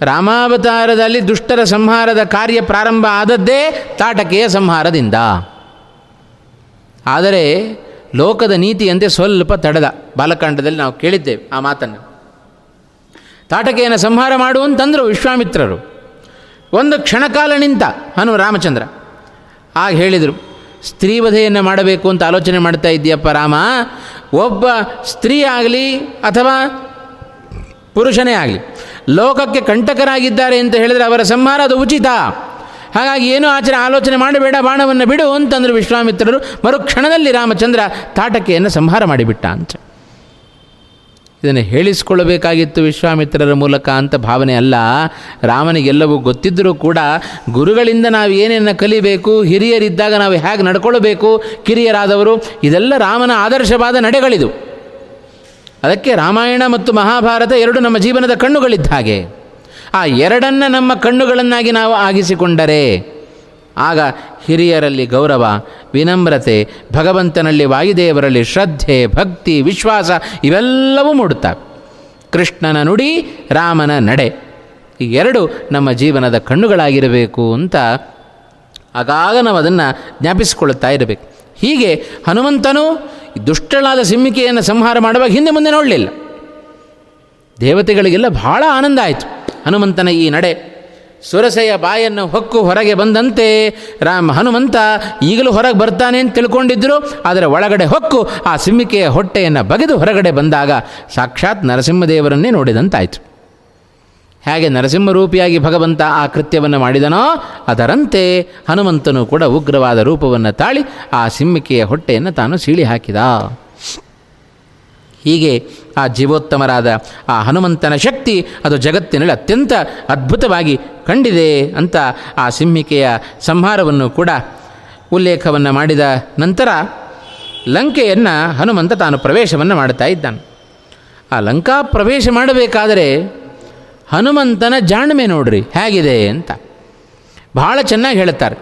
ರಾಮಾವತಾರದಲ್ಲಿ ದುಷ್ಟರ ಸಂಹಾರದ ಕಾರ್ಯ ಪ್ರಾರಂಭ ಆದದ್ದೇ ತಾಟಕೆಯ ಸಂಹಾರದಿಂದ. ಆದರೆ ಲೋಕದ ನೀತಿಯಂತೆ ಸ್ವಲ್ಪ ತಡೆದ ಬಾಲಕಾಂಡದಲ್ಲಿ ನಾವು ಕೇಳಿದ್ದೇವೆ ಆ ಮಾತನ್ನು. ತಾಟಕೆಯನ್ನು ಸಂಹಾರ ಮಾಡುವಂತಂದರು ವಿಶ್ವಾಮಿತ್ರರು. ಒಂದು ಕ್ಷಣಕಾಲ ನಿಂತ ಹನು ರಾಮಚಂದ್ರ ಆಗ ಹೇಳಿದರು, ಸ್ತ್ರೀವಧೆಯನ್ನು ಮಾಡಬೇಕು ಅಂತ ಆಲೋಚನೆ ಮಾಡ್ತಾ ಇದ್ದೀಯಪ್ಪ ರಾಮ. ಒಬ್ಬ ಸ್ತ್ರೀ ಆಗಲಿ ಅಥವಾ ಪುರುಷನೇ ಆಗಲಿ ಲೋಕಕ್ಕೆ ಕಂಟಕರಾಗಿದ್ದಾರೆ ಅಂತ ಹೇಳಿದರೆ ಅವರ ಸಂಹಾರ ಅದು ಉಚಿತ. ಹಾಗಾಗಿ ಏನೂ ಆಚರಣೆ ಆಲೋಚನೆ ಮಾಡಬೇಡ ಬಾಣವನ್ನು ಬಿಡು ಅಂತಂದರು ವಿಶ್ವಾಮಿತ್ರರು. ಮರುಕ್ಷಣದಲ್ಲಿ ರಾಮಚಂದ್ರ ತಾಟಕೆಯನ್ನು ಸಂಹಾರ ಮಾಡಿಬಿಟ್ಟ ಅಂತ ಇದನ್ನು ಹೇಳಿಸಿಕೊಳ್ಳಬೇಕಾಗಿತ್ತು ವಿಶ್ವಾಮಿತ್ರರ ಮೂಲಕ ಅಂತ ಭಾವನೆ ಅಲ್ಲ. ರಾಮನಿಗೆಲ್ಲವೂ ಗೊತ್ತಿದ್ದರೂ ಕೂಡ ಗುರುಗಳಿಂದ ನಾವು ಏನೇನು ಕಲಿಬೇಕು, ಹಿರಿಯರಿದ್ದಾಗ ನಾವು ಹೇಗೆ ನಡ್ಕೊಳ್ಬೇಕು, ಕಿರಿಯರಾದವರು, ಇದೆಲ್ಲ ರಾಮನ ಆದರ್ಶವಾದ ನಡೆಗಳಿದು. ಅದಕ್ಕೆ ರಾಮಾಯಣ ಮತ್ತು ಮಹಾಭಾರತ ಎರಡು ನಮ್ಮ ಜೀವನದ ಕಣ್ಣುಗಳಿದ್ದ ಹಾಗೆ. ಆ ಎರಡನ್ನು ನಮ್ಮ ಕಣ್ಣುಗಳನ್ನಾಗಿ ನಾವು ಆಗಿಸಿಕೊಂಡರೆ, ಆಗ ಹಿರಿಯರಲ್ಲಿ ಗೌರವ, ವಿನಮ್ರತೆ, ಭಗವಂತನಲ್ಲಿ ವಾಯುದೇವರಲ್ಲಿ ಶ್ರದ್ಧೆ, ಭಕ್ತಿ, ವಿಶ್ವಾಸ ಇವೆಲ್ಲವೂ ಮೂಡುತ್ತವೆ ಕೃಷ್ಣನ ನುಡಿ, ರಾಮನ ನಡೆ ಈ ಎರಡು ನಮ್ಮ ಜೀವನದ ಕಣ್ಣುಗಳಾಗಿರಬೇಕು ಅಂತ ಆಗಾಗ ನಾವು ಅದನ್ನು ಜ್ಞಾಪಿಸಿಕೊಳ್ಳುತ್ತಾ ಇರಬೇಕು. ಹೀಗೆ ಹನುಮಂತನು ದುಷ್ಟಳಾದ ಸಿಮ್ಮಿಕೆಯನ್ನು ಸಂಹಾರ ಮಾಡುವಾಗ ಹಿಂದೆ ಮುಂದೆ ನೋಡಲಿಲ್ಲ. ದೇವತೆಗಳಿಗೆಲ್ಲ ಬಹಳ ಆನಂದ ಆಯಿತು. ಹನುಮಂತನ ಈ ನಡೆ, ಸುರಸೆಯ ಬಾಯನ್ನು ಹೊಕ್ಕು ಹೊರಗೆ ಬಂದಂತೆ, ರಾಮ ಹನುಮಂತ ಈಗಲೂ ಹೊರಗೆ ಬರ್ತಾನೆ ಅಂತ ತಿಳ್ಕೊಂಡಿದ್ದರು ಆದರೆ ಒಳಗಡೆ ಹೊಕ್ಕು ಆ ಸಿಮ್ಮಿಕೆಯ ಹೊಟ್ಟೆಯನ್ನು ಬಗೆದು ಹೊರಗಡೆ ಬಂದಾಗ ಸಾಕ್ಷಾತ್ ನರಸಿಂಹದೇವರನ್ನೇ ನೋಡಿದಂತಾಯಿತು. ಹೇಗೆ ನರಸಿಂಹರೂಪಿಯಾಗಿ ಭಗವಂತ ಆ ಕೃತ್ಯವನ್ನು ಮಾಡಿದನೋ ಅದರಂತೆ ಹನುಮಂತನು ಕೂಡ ಉಗ್ರವಾದ ರೂಪವನ್ನು ತಾಳಿ ಆ ಸಿಂಹಿಕೆಯ ಹೊಟ್ಟೆಯನ್ನು ತಾನು ಸೀಳಿ ಹಾಕಿದ. ಹೀಗೆ ಆ ಜೀವೋತ್ತಮರಾದ ಆ ಹನುಮಂತನ ಶಕ್ತಿ ಅದು ಜಗತ್ತಿನಲ್ಲಿ ಅತ್ಯಂತ ಅದ್ಭುತವಾಗಿ ಕಂಡಿದೆ ಅಂತ ಆ ಸಿಂಹಿಕೆಯ ಸಂಹಾರವನ್ನು ಕೂಡ ಉಲ್ಲೇಖವನ್ನು ಮಾಡಿದ ನಂತರ ಲಂಕೆಯನ್ನು ಹನುಮಂತ ತಾನು ಪ್ರವೇಶವನ್ನು ಮಾಡ್ತಾ ಇದ್ದಾನೆ. ಆ ಲಂಕಾ ಪ್ರವೇಶ ಮಾಡಬೇಕಾದರೆ ಹನುಮಂತನ ಜಾಣ್ಮೆ ನೋಡ್ರಿ, ಹೇಗಿದೆ ಅಂತ. ಬಹಳ ಚೆನ್ನಾಗಿ ಹೇಳ್ತಾರೆ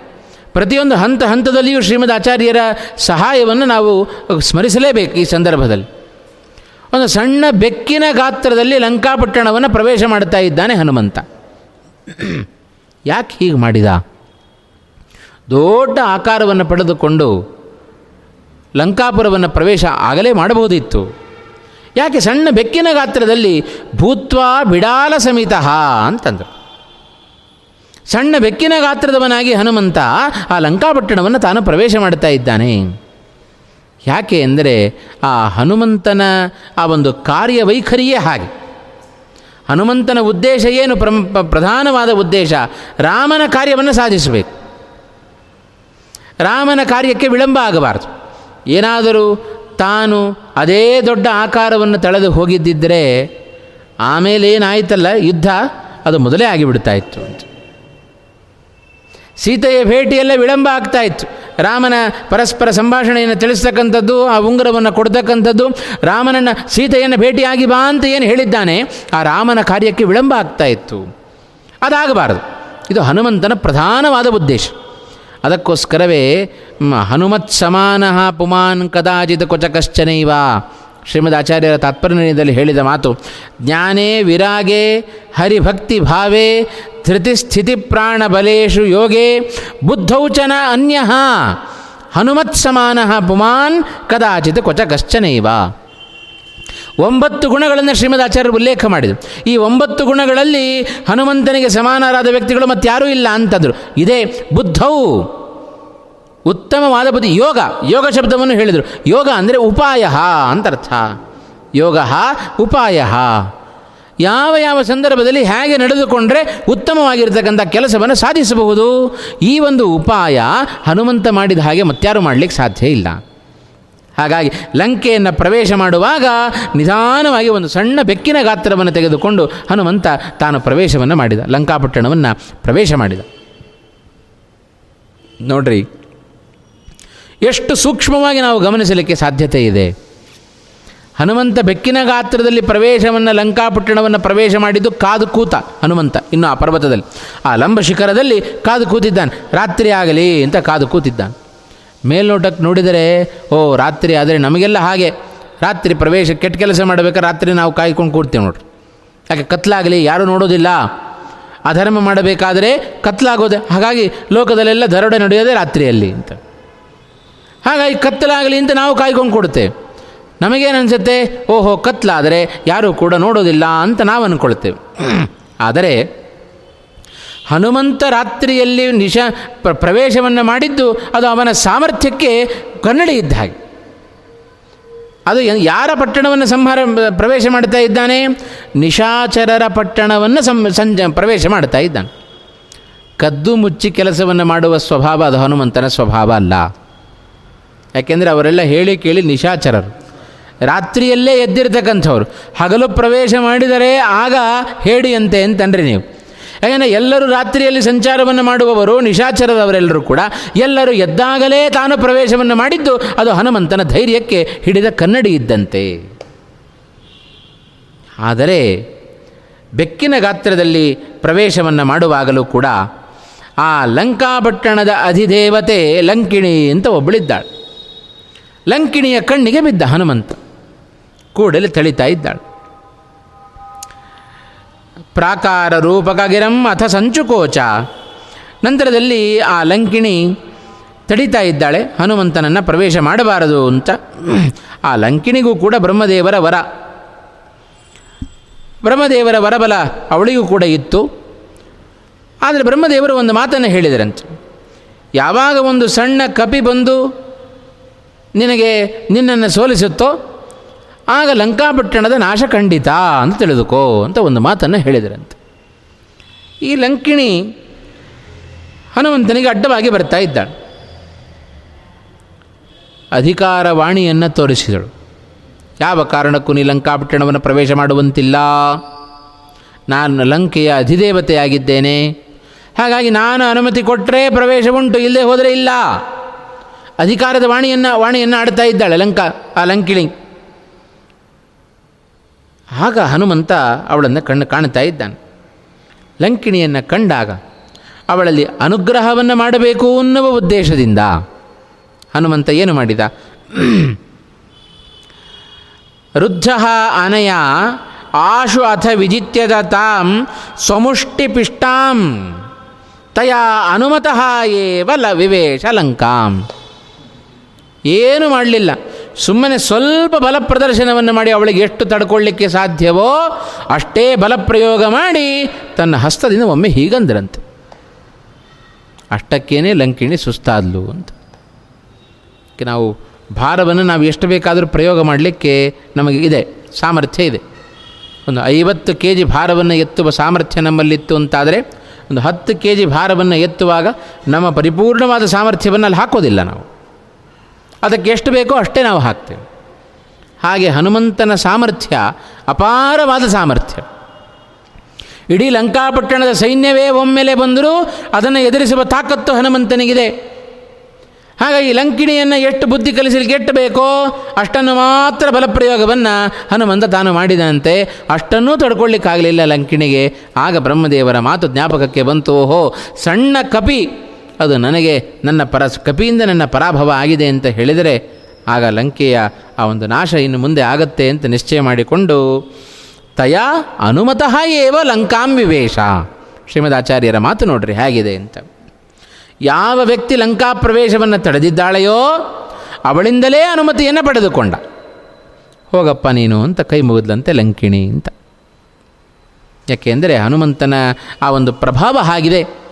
ಪ್ರತಿಯೊಂದು ಹಂತ ಹಂತದಲ್ಲಿಯೂ ಶ್ರೀಮದ್ ಆಚಾರ್ಯರ ಸಹಾಯವನ್ನು ನಾವು ಸ್ಮರಿಸಲೇಬೇಕು ಈ ಸಂದರ್ಭದಲ್ಲಿ. ಒಂದು ಸಣ್ಣ ಬೆಕ್ಕಿನ ಗಾತ್ರದಲ್ಲಿ ಲಂಕಾಪಟ್ಟಣವನ್ನು ಪ್ರವೇಶ ಮಾಡ್ತಾ ಇದ್ದಾನೆ ಹನುಮಂತ. ಯಾಕೆ ಹೀಗೆ ಮಾಡಿದ? ದೊಡ್ಡ ಆಕಾರವನ್ನು ಪಡೆದುಕೊಂಡು ಲಂಕಾಪುರವನ್ನು ಪ್ರವೇಶ ಆಗಲೇ ಮಾಡಬಹುದಿತ್ತು. ಯಾಕೆ ಸಣ್ಣ ಬೆಕ್ಕಿನ ಗಾತ್ರದಲ್ಲಿ ಭೂತ್ವ ಬಿಡಾಲ ಸಮಿತ ಅಂತಂದರು. ಸಣ್ಣ ಬೆಕ್ಕಿನ ಗಾತ್ರದವನಾಗಿ ಹನುಮಂತ ಆ ಲಂಕಾಪಟ್ಟಣವನ್ನು ತಾನು ಪ್ರವೇಶ ಮಾಡ್ತಾ ಇದ್ದಾನೆ. ಯಾಕೆ ಅಂದರೆ ಆ ಹನುಮಂತನ ಆ ಒಂದು ಕಾರ್ಯವೈಖರಿಯೇ ಹಾಗೆ. ಹನುಮಂತನ ಉದ್ದೇಶ ಏನು ಪ್ರಮ್ ಪ್ರಧಾನವಾದ ಉದ್ದೇಶ? ರಾಮನ ಕಾರ್ಯವನ್ನು ಸಾಧಿಸಬೇಕು. ರಾಮನ ಕಾರ್ಯಕ್ಕೆ ವಿಳಂಬ ಆಗಬಾರದು. ಏನಾದರೂ ತಾನು ಅದೇ ದೊಡ್ಡ ಆಕಾರವನ್ನು ತಳೆದು ಹೋಗಿದ್ದಿದ್ದರೆ ಆಮೇಲೆ ಏನಾಯಿತಲ್ಲ? ಯುದ್ಧ ಅದು ಮೊದಲೇ ಆಗಿಬಿಡ್ತಾ ಇತ್ತು ಅಂತ. ಸೀತೆಯ ಭೇಟಿಯೆಲ್ಲ ವಿಳಂಬ ಆಗ್ತಾ ಇತ್ತು ರಾಮನ ಪರಸ್ಪರ ಸಂಭಾಷಣೆಯನ್ನು ತಿಳಿಸ್ತಕ್ಕಂಥದ್ದು, ಆ ಉಂಗುರವನ್ನು ಕೊಡ್ತಕ್ಕಂಥದ್ದು, ರಾಮನನ್ನು ಸೀತೆಯನ್ನು ಭೇಟಿಯಾಗಿ ಬಾ ಅಂತ ಏನು ಹೇಳಿದ್ದಾನೆ, ಆ ರಾಮನ ಕಾರ್ಯಕ್ಕೆ ವಿಳಂಬ ಆಗ್ತಾ ಇತ್ತು ಅದಾಗಬಾರದು. ಇದು ಹನುಮಂತನ ಪ್ರಧಾನವಾದ ಉದ್ದೇಶ. ಅದಕ್ಕೋಸ್ಕರವೇ ಹನುಮತ್ ಸಮಾನ ಪುಮಾನ್ ಕದಾಚಿತ್ ಕೊಚಕಶ್ಚನೈವ ಶ್ರೀಮದ್ ಆಚಾರ್ಯರ ತಾತ್ಪರ್ಯದಲ್ಲಿ ಹೇಳಿದ ಮಾತು, ಜ್ಞಾನೇ ವಿರಾಗೆ ಹರಿಭಕ್ತಿ ಭಾವೇ ಧೃತಿಸ್ಥಿತಿ ಪ್ರಾಣ ಬಲೇಶು ಯೋಗೇ ಬುದ್ಧೌಚನ ಅನ್ಯಃ. ಹನುಮತ್ ಸಮಾನ ಪುಮಾನ್ ಕದಾಚಿತ್ ಕೊಚಕಶ್ಚನೈವ ಒಂಬತ್ತು ಗುಣಗಳನ್ನು ಶ್ರೀಮದ್ ಆಚಾರ್ಯರು ಉಲ್ಲೇಖ ಮಾಡಿದರು. ಈ ಒಂಬತ್ತು ಗುಣಗಳಲ್ಲಿ ಹನುಮಂತನಿಗೆ ಸಮಾನರಾದ ವ್ಯಕ್ತಿಗಳು ಮತ್ತಾರೂ ಇಲ್ಲ ಅಂತಂದರು. ಇದೇ ಬುದ್ಧವು. ಉತ್ತಮವಾದ ಬುದ್ಧಿ. ಯೋಗ ಯೋಗ ಶಬ್ದವನ್ನು ಹೇಳಿದರು. ಯೋಗ ಅಂದರೆ ಉಪಾಯ ಅಂತರ್ಥ. ಯೋಗ, ಉಪಾಯ. ಯಾವ ಯಾವ ಸಂದರ್ಭದಲ್ಲಿ ಹೇಗೆ ನಡೆದುಕೊಂಡರೆ ಉತ್ತಮವಾಗಿರ್ತಕ್ಕಂಥ ಕೆಲಸವನ್ನು ಸಾಧಿಸಬಹುದು? ಈ ಒಂದು ಉಪಾಯ ಹನುಮಂತ ಮಾಡಿದ ಹಾಗೆ ಮತ್ತಾರು ಮಾಡಲಿಕ್ಕೆ ಸಾಧ್ಯ ಇಲ್ಲ. ಹಾಗಾಗಿ ಲಂಕೆಯನ್ನು ಪ್ರವೇಶ ಮಾಡುವಾಗ ನಿಧಾನವಾಗಿ ಒಂದು ಸಣ್ಣ ಬೆಕ್ಕಿನ ಗಾತ್ರವನ್ನು ತೆಗೆದುಕೊಂಡು ಹನುಮಂತ ತಾನು ಪ್ರವೇಶವನ್ನು ಮಾಡಿದ. ಲಂಕಾಪಟ್ಟಣವನ್ನು ಪ್ರವೇಶ ಮಾಡಿದ. ನೋಡ್ರಿ, ಎಷ್ಟು ಸೂಕ್ಷ್ಮವಾಗಿ ನಾವು ಗಮನಿಸಲಿಕ್ಕೆ ಸಾಧ್ಯತೆ ಇದೆ. ಹನುಮಂತ ಬೆಕ್ಕಿನ ಗಾತ್ರದಲ್ಲಿ ಪ್ರವೇಶವನ್ನು, ಲಂಕಾಪಟ್ಟಣವನ್ನು ಪ್ರವೇಶ ಮಾಡಿದ್ದು ಕಾದು ಕೂತ ಹನುಮಂತ, ಇನ್ನು ಆ ಪರ್ವತದಲ್ಲಿ. ಆ ಲಂಬ ಶಿಖರದಲ್ಲಿ ಕಾದು ಕೂತಿದ್ದಾನೆ. ರಾತ್ರಿ ಆಗಲಿ ಅಂತ ಕಾದು ಕೂತಿದ್ದಾನೆ. ಮೇಲ್ನೋಟಕ್ಕೆ ನೋಡಿದರೆ, ಓ, ರಾತ್ರಿ, ಆದರೆ ನಮಗೆಲ್ಲ ಹಾಗೆ. ರಾತ್ರಿ ಪ್ರವೇಶ, ಕೆಟ್ಟ ಕೆಲಸ ಮಾಡಬೇಕಾದ್ರೆ ರಾತ್ರಿ ನಾವು ಕಾಯ್ಕೊಂಡು ಕೂಡ್ತೇವೆ ನೋಡ್ರಿ. ಯಾಕೆ ಕತ್ಲಾಗಲಿ, ಯಾರೂ ನೋಡೋದಿಲ್ಲ. ಅಧರ್ಮ ಮಾಡಬೇಕಾದರೆ ಕತ್ಲಾಗೋದೆ. ಹಾಗಾಗಿ ಲೋಕದಲ್ಲೆಲ್ಲ ದರೋಡೆ ನಡೆಯೋದೇ ರಾತ್ರಿಯಲ್ಲಿ ಅಂತ. ಹಾಗಾಗಿ ಕತ್ತಲಾಗಲಿ ಅಂತ ನಾವು ಕಾಯ್ಕೊಂಡು ಕೊಡುತ್ತೇವೆ. ನಮಗೇನು ಅನಿಸುತ್ತೆ? ಓಹೋ, ಕತ್ಲಾದರೆ ಯಾರೂ ಕೂಡ ನೋಡೋದಿಲ್ಲ ಅಂತ ನಾವು ಅಂದ್ಕೊಳ್ತೇವೆ ಆದರೆ ಹನುಮಂತ ರಾತ್ರಿಯಲ್ಲಿ ನಿಶ ಪ್ರ- ಪ್ರವೇಶವನ್ನು ಮಾಡಿದ್ದು ಅದು ಅವನ ಸಾಮರ್ಥ್ಯಕ್ಕೆ ಕನ್ನಡಿ ಇದ್ದ ಹಾಗೆ. ಅದು ಯಾರ ಪಟ್ಟಣವನ್ನು ಸಂಹಾರ ಪ್ರವೇಶ ಮಾಡ್ತಾ ಇದ್ದಾನೆ? ನಿಶಾಚರರ ಪಟ್ಟಣವನ್ನು ಸಂ ಸಂಜ ಪ್ರವೇಶ ಮಾಡ್ತಾ ಇದ್ದಾನೆ. ಕದ್ದು ಮುಚ್ಚಿ ಕೆಲಸವನ್ನು ಮಾಡುವ ಸ್ವಭಾವ ಅದು ಹನುಮಂತನ ಸ್ವಭಾವ ಅಲ್ಲ. ಯಾಕೆಂದರೆ ಅವರೆಲ್ಲ ಹೇಳಿ ಕೇಳಿ ನಿಶಾಚರರು. ರಾತ್ರಿಯಲ್ಲೇ ಎದ್ದಿರ್ತಕ್ಕಂಥವ್ರು. ಹಗಲು ಪ್ರವೇಶ ಮಾಡಿದರೆ ಆಗ ಹೇಡಿಯಂತೆ ಅಂತನ್ರಿ ನೀವು. ಯಾಕೆಂದರೆ ಎಲ್ಲರೂ ರಾತ್ರಿಯಲ್ಲಿ ಸಂಚಾರವನ್ನು ಮಾಡುವವರು, ನಿಶಾಚರದವರೆಲ್ಲರೂ ಕೂಡ ಎಲ್ಲರೂ ಎದ್ದಾಗಲೇ ತಾನು ಪ್ರವೇಶವನ್ನು ಮಾಡಿದ್ದು, ಅದು ಹನುಮಂತನ ಧೈರ್ಯಕ್ಕೆ ಹಿಡಿದ ಕನ್ನಡಿ ಇದ್ದಂತೆ. ಆದರೆ ಬೆಕ್ಕಿನ ಗಾತ್ರದಲ್ಲಿ ಪ್ರವೇಶವನ್ನು ಮಾಡುವಾಗಲೂ ಕೂಡ ಆ ಲಂಕಾಪಟ್ಟಣದ ಅಧಿದೇವತೆ ಲಂಕಿಣಿ ಅಂತ ಒಬ್ಬಳಿದ್ದಾಳೆ. ಲಂಕಿಣಿಯ ಕಣ್ಣಿಗೆ ಬಿದ್ದ ಹನುಮಂತ ಕೂಡಲೇ ತಳಿತಾ ಇದ್ದಾಳೆ. ಪ್ರಾಕಾರ ರೂಪಕಗಿರಂ ಅಥ ಸಂಚುಕೋಚ. ನಂತರದಲ್ಲಿ ಆ ಲಂಕಿಣಿ ತಡಿತಾ ಇದ್ದಾಳೆ, ಹನುಮಂತನನ್ನು ಪ್ರವೇಶ ಮಾಡಬಾರದು ಅಂತ. ಆ ಲಂಕಿಣಿಗೂ ಕೂಡ ಬ್ರಹ್ಮದೇವರ ವರ. ಬ್ರಹ್ಮದೇವರ ವರಬಲ ಅವಳಿಗೂ ಕೂಡ ಇತ್ತು. ಆದರೆ ಬ್ರಹ್ಮದೇವರು ಒಂದು ಮಾತನ್ನು ಹೇಳಿದರಂತೆ. ಯಾವಾಗ ಒಂದು ಸಣ್ಣ ಕಪಿ ಬಂದು ನಿನಗೆ ನಿನ್ನನ್ನು ಸೋಲಿಸುತ್ತೋ ಆಗ ಲಂಕಾಪಟ್ಟಣದ ನಾಶ ಖಂಡಿತ ಅಂತ ತಿಳಿದುಕೋ ಅಂತ ಒಂದು ಮಾತನ್ನು ಹೇಳಿದರಂತೆ. ಈ ಲಂಕಿಣಿ ಹನುಮಂತನಿಗೆ ಅಡ್ಡವಾಗಿ ಬರ್ತಾ ಇದ್ದಾಳೆ. ಅಧಿಕಾರವಾಣಿಯನ್ನು ತೋರಿಸಿದಳು. ಯಾವ ಕಾರಣಕ್ಕೂ ನೀ ಲಂಕಾಪಟ್ಟಣವನ್ನು ಪ್ರವೇಶ ಮಾಡುವಂತಿಲ್ಲ. ನಾನು ಲಂಕೆಯ ಅಧಿದೇವತೆಯಾಗಿದ್ದೇನೆ. ಹಾಗಾಗಿ ನಾನು ಅನುಮತಿ ಕೊಟ್ಟರೆ ಪ್ರವೇಶ ಉಂಟು, ಇಲ್ಲದೆ ಹೋದರೆ ಇಲ್ಲ. ಅಧಿಕಾರದ ವಾಣಿಯನ್ನು ವಾಣಿಯನ್ನು ಆಡ್ತಾ ಇದ್ದಾಳೆ ಲಂಕಾ, ಆ ಲಂಕಿಣಿ. ಆಗ ಹನುಮಂತ ಅವಳನ್ನು ಕಣ್ಣು ಕಾಣ್ತಾ ಇದ್ದಾನೆ. ಲಂಕಿಣಿಯನ್ನು ಕಂಡಾಗ ಅವಳಲ್ಲಿ ಅನುಗ್ರಹವನ್ನು ಮಾಡಬೇಕು ಅನ್ನುವ ಉದ್ದೇಶದಿಂದ ಹನುಮಂತ ಏನು ಮಾಡಿದ? ರುದ್ಧ ಅನಯ ಆಶು ಅಥ ವಿಜಿತ್ಯದ ತಾಂ ಸ್ವಮುಷ್ಟಿಪಿಷ್ಟಾಂ ತಯಾ ಅನುಮತಃ ಏವ ಲ ವಿವೇಶ ಲಂಕಾಂ. ಏನು ಮಾಡಲಿಲ್ಲ. ಸುಮ್ಮನೆ ಸ್ವಲ್ಪ ಬಲ ಪ್ರದರ್ಶನವನ್ನು ಮಾಡಿ ಅವಳಿಗೆ ಎಷ್ಟು ತಡ್ಕೊಳ್ಳಿಕ್ಕೆ ಸಾಧ್ಯವೋ ಅಷ್ಟೇ ಬಲ ಪ್ರಯೋಗ ಮಾಡಿ ತನ್ನ ಹಸ್ತದಿಂದ ಒಮ್ಮೆ ಹೀಗಂದ್ರಂತೆ. ಅಷ್ಟಕ್ಕೇನೆ ಲಂಕಿಣಿ ಸುಸ್ತಾದ್ಲು ಅಂತ. ನಾವು ಭಾರವನ್ನು ನಾವು ಎಷ್ಟು ಬೇಕಾದರೂ ಪ್ರಯೋಗ ಮಾಡಲಿಕ್ಕೆ ನಮಗೆ ಇದೆ, ಸಾಮರ್ಥ್ಯ ಇದೆ. ಒಂದು ಐವತ್ತು ಕೆ ಜಿ ಭಾರವನ್ನು ಎತ್ತುವ ಸಾಮರ್ಥ್ಯ ನಮ್ಮಲ್ಲಿತ್ತು ಅಂತಾದರೆ ಒಂದು ಹತ್ತು ಕೆ ಜಿ ಭಾರವನ್ನು ಎತ್ತುವಾಗ ನಮ್ಮ ಪರಿಪೂರ್ಣವಾದ ಸಾಮರ್ಥ್ಯವನ್ನು ಅಲ್ಲಿ ಹಾಕೋದಿಲ್ಲ ನಾವು. ಅದಕ್ಕೆ ಎಷ್ಟು ಬೇಕೋ ಅಷ್ಟೇ ನಾವು ಹಾಕ್ತೇವೆ. ಹಾಗೆ ಹನುಮಂತನ ಸಾಮರ್ಥ್ಯ ಅಪಾರವಾದ ಸಾಮರ್ಥ್ಯ. ಇಡೀ ಲಂಕಾಪಟ್ಟಣದ ಸೈನ್ಯವೇ ಒಮ್ಮೆಲೆ ಬಂದರೂ ಅದನ್ನು ಎದುರಿಸುವ ತಾಕತ್ತು ಹನುಮಂತನಿಗಿದೆ. ಹಾಗಾಗಿ ಲಂಕಿಣಿಯನ್ನು ಎಷ್ಟು ಬುದ್ಧಿ ಕಲಿಸಲಿಕ್ಕೆ ಎಷ್ಟು ಬೇಕೋ ಅಷ್ಟನ್ನು ಮಾತ್ರ ಬಲಪ್ರಯೋಗವನ್ನು ಹನುಮಂತ ತಾನು ಮಾಡಿದಂತೆ ಅಷ್ಟನ್ನೂ ತಡ್ಕೊಳ್ಳಿಕ್ಕಾಗಲಿಲ್ಲ ಲಂಕಿಣಿಗೆ. ಆಗ ಬ್ರಹ್ಮದೇವರ ಮಾತು ಜ್ಞಾಪಕಕ್ಕೆ ಬಂತು. ಓಹೋ, ಸಣ್ಣ ಕಪಿ ಅದು ನನಗೆ ನನ್ನ ಪರ ಕಪಿಯಿಂದ ನನ್ನ ಪರಾಭವ ಆಗಿದೆ ಅಂತ ಹೇಳಿದರೆ ಆಗ ಲಂಕೆಯ ಆ ಒಂದು ನಾಶ ಇನ್ನು ಮುಂದೆ ಆಗತ್ತೆ ಅಂತ ನಿಶ್ಚಯ ಮಾಡಿಕೊಂಡು, ತಯಾ ಅನುಮತಃ ಏವ ಲಂಕಾಂ ವಿವೇಶ. ಶ್ರೀಮದಾಚಾರ್ಯರ ಮಾತು ನೋಡ್ರಿ ಹೇಗಿದೆ ಅಂತ. ಯಾವ ವ್ಯಕ್ತಿ ಲಂಕಾ ಪ್ರವೇಶವನ್ನು ತಡೆದಿದ್ದಾಳೆಯೋ ಅವಳಿಂದಲೇ ಅನುಮತಿಯನ್ನು ಪಡೆದುಕೊಂಡ. ಹೋಗಪ್ಪ ನೀನು ಅಂತ ಕೈ ಮುಗಿದ್ಲಂತೆ ಲಂಕಿಣಿ ಅಂತ. ಯಾಕೆಂದರೆ ಹನುಮಂತನ ಆ ಒಂದು ಪ್ರಭಾವ ಆಗಿದೆ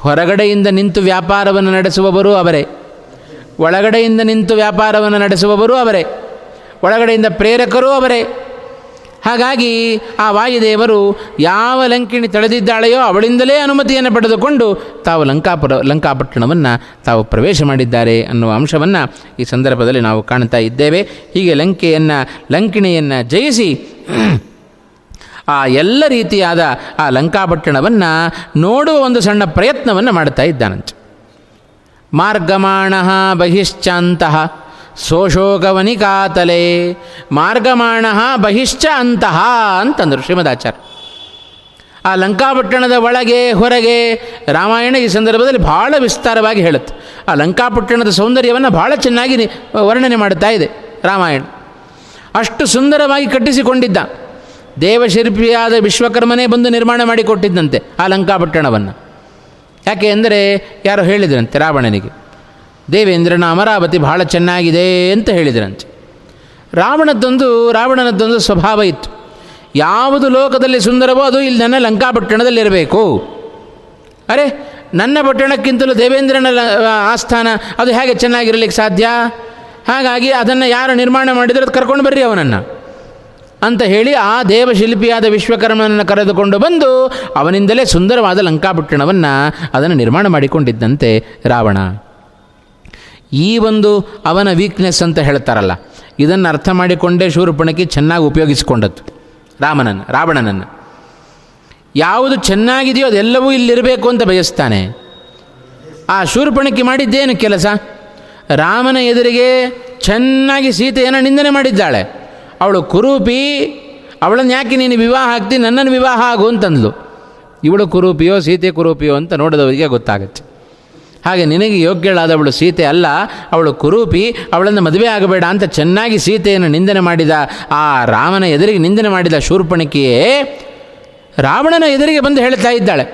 ಹೊರಗಡೆಯಿಂದ ನಿಂತು ವ್ಯಾಪಾರವನ್ನು ನಡೆಸುವವರು ಅವರೇ. ಒಳಗಡೆಯಿಂದ ನಿಂತು ವ್ಯಾಪಾರವನ್ನು ನಡೆಸುವವರು ಅವರೇ. ಒಳಗಡೆಯಿಂದ ಪ್ರೇರಕರೂ ಅವರೇ. ಹಾಗಾಗಿ ಆ ವಾಯುದೇವರು ಯಾವ ಲಂಕಿಣಿ ತಳೆದಿದ್ದಾಳೆಯೋ ಅವಳಿಂದಲೇ ಅನುಮತಿಯನ್ನು ಪಡೆದುಕೊಂಡು ತಾವು ಲಂಕಾಪುರ, ಲಂಕಾಪಟ್ಟಣವನ್ನು ತಾವು ಪ್ರವೇಶ ಮಾಡಿದ್ದಾರೆ ಅನ್ನುವ ಅಂಶವನ್ನು ಈ ಸಂದರ್ಭದಲ್ಲಿ ನಾವು ಕಾಣ್ತಾ ಇದ್ದೇವೆ. ಹೀಗೆ ಲಂಕೆಯನ್ನು, ಲಂಕಿಣಿಯನ್ನು ಜಯಿಸಿ ಆ ಎಲ್ಲ ರೀತಿಯಾದ ಆ ಲಂಕಾಪಟ್ಟಣವನ್ನು ನೋಡುವ ಒಂದು ಸಣ್ಣ ಪ್ರಯತ್ನವನ್ನು ಮಾಡ್ತಾ ಇದ್ದಾನಂತೆ. ಮಾರ್ಗಮಾಣ ಬಹಿಶ್ಚಾಂತಹ ಸೋಶೋಕವನಿಕಾತಲೆ ಮಾರ್ಗಮಾಣ ಬಹಿಶ್ಚ ಅಂತಹ ಅಂತಂದರು ಶ್ರೀಮದಾಚಾರ್ಯ. ಆ ಲಂಕಾಪಟ್ಟಣದ ಒಳಗೆ ಹೊರಗೆ ರಾಮಾಯಣ ಈ ಸಂದರ್ಭದಲ್ಲಿ ಭಾಳ ವಿಸ್ತಾರವಾಗಿ ಹೇಳುತ್ತೆ. ಆ ಲಂಕಾಪಟ್ಟಣದ ಸೌಂದರ್ಯವನ್ನು ಭಾಳ ಚೆನ್ನಾಗಿ ವರ್ಣನೆ ಮಾಡುತ್ತಾ ಇದೆ ರಾಮಾಯಣ. ಅಷ್ಟು ಸುಂದರವಾಗಿ ಕಟ್ಟಿಸಿಕೊಂಡಿದ್ದ. ದೇವಶಿಲ್ಪಿಯಾದ ವಿಶ್ವಕರ್ಮನೇ ಬಂದು ನಿರ್ಮಾಣ ಮಾಡಿಕೊಟ್ಟಿದ್ದಂತೆ ಆ ಲಂಕಾಪಟ್ಟಣವನ್ನು. ಯಾಕೆ ಅಂದರೆ ಯಾರೋ ಹೇಳಿದ್ರಂತೆ ರಾವಣನಿಗೆ, ದೇವೇಂದ್ರನ ಅಮರಾವತಿ ಬಹಳ ಚೆನ್ನಾಗಿದೆ ಅಂತ ಹೇಳಿದ್ರಂತೆ. ರಾವಣದ್ದೊಂದು, ರಾವಣನದ್ದೊಂದು ಸ್ವಭಾವ ಇತ್ತು. ಯಾವುದು ಲೋಕದಲ್ಲಿ ಸುಂದರವೋ ಅದು ಇಲ್ಲಿ ನನ್ನ ಲಂಕಾಪಟ್ಟಣದಲ್ಲಿರಬೇಕು. ಅರೆ, ನನ್ನ ಪಟ್ಟಣಕ್ಕಿಂತಲೂ ದೇವೇಂದ್ರನ ಆಸ್ಥಾನ ಅದು ಹೇಗೆ ಚೆನ್ನಾಗಿರಲಿಕ್ಕೆ ಸಾಧ್ಯ? ಹಾಗಾಗಿ ಅದನ್ನು ಯಾರು ನಿರ್ಮಾಣ ಮಾಡಿದರೆ ಅದು ಕರ್ಕೊಂಡು ಬರ್ರಿ ಅವನನ್ನು. ಅಂತ ಹೇಳಿ ಆ ದೇವಶಿಲ್ಪಿಯಾದ ವಿಶ್ವಕರ್ಮನನ್ನು ಕರೆದುಕೊಂಡು ಬಂದು ಅವನಿಂದಲೇ ಸುಂದರವಾದ ಲಂಕಾಪಟ್ಟಣವನ್ನು ಅದನ್ನು ನಿರ್ಮಾಣ ಮಾಡಿಕೊಂಡಿದ್ದಂತೆ ರಾವಣ. ಈ ಒಂದು ಅವನ ವೀಕ್ನೆಸ್ ಅಂತ ಹೇಳ್ತಾರಲ್ಲ, ಇದನ್ನು ಅರ್ಥ ಮಾಡಿಕೊಂಡೇ ಶೂರ್ಪಣಕ್ಕೆ ಚೆನ್ನಾಗಿ ಉಪಯೋಗಿಸಿಕೊಂಡದ್ದು, ರಾಮನನ್ನು, ರಾವಣನನ್ನು. ಯಾವುದು ಚೆನ್ನಾಗಿದೆಯೋ ಅದೆಲ್ಲವೂ ಇಲ್ಲಿರಬೇಕು ಅಂತ ಬಯಸ್ತಾನೆ. ಆ ಶೂರ್ಪಣಕಿ ಮಾಡಿದ್ದೇನು ಕೆಲಸ? ರಾಮನ ಎದುರಿಗೆ ಚೆನ್ನಾಗಿ ಸೀತೆಯನ್ನು ನಿಂದನೆ ಮಾಡಿದ್ದಾಳೆ. ಅವಳು ಕುರೂಪಿ, ಅವಳನ್ನು ಯಾಕೆ ನೀನು ವಿವಾಹ ಆಗ್ತಿ ನನ್ನನ್ನು ವಿವಾಹ ಆಗು ಅಂತಂದ್ಲು. ಇವಳು ಕುರೂಪಿಯೋ, ಸೀತೆ ಕುರೂಪಿಯೋ ಅಂತ ನೋಡಿದವರಿಗೆ ಗೊತ್ತಾಗುತ್ತೆ. ಹಾಗೆ ನಿನಗೆ ಯೋಗ್ಯಳಾದವಳು ಸೀತೆ ಅಲ್ಲ, ಅವಳು ಕುರೂಪಿ, ಅವಳನ್ನು ಮದುವೆ ಆಗಬೇಡ ಅಂತ ಚೆನ್ನಾಗಿ ಸೀತೆಯನ್ನು ನಿಂದನೆ ಮಾಡಿದ, ಆ ರಾಮನ ಎದುರಿಗೆ ನಿಂದನೆ ಮಾಡಿದ ಶೂರ್ಪಣಿಕೆಯೇ, ರಾವಣನ ಎದುರಿಗೆ ಬಂದು ಹೇಳ್ತಾ ಇದ್ದಾಳೆ.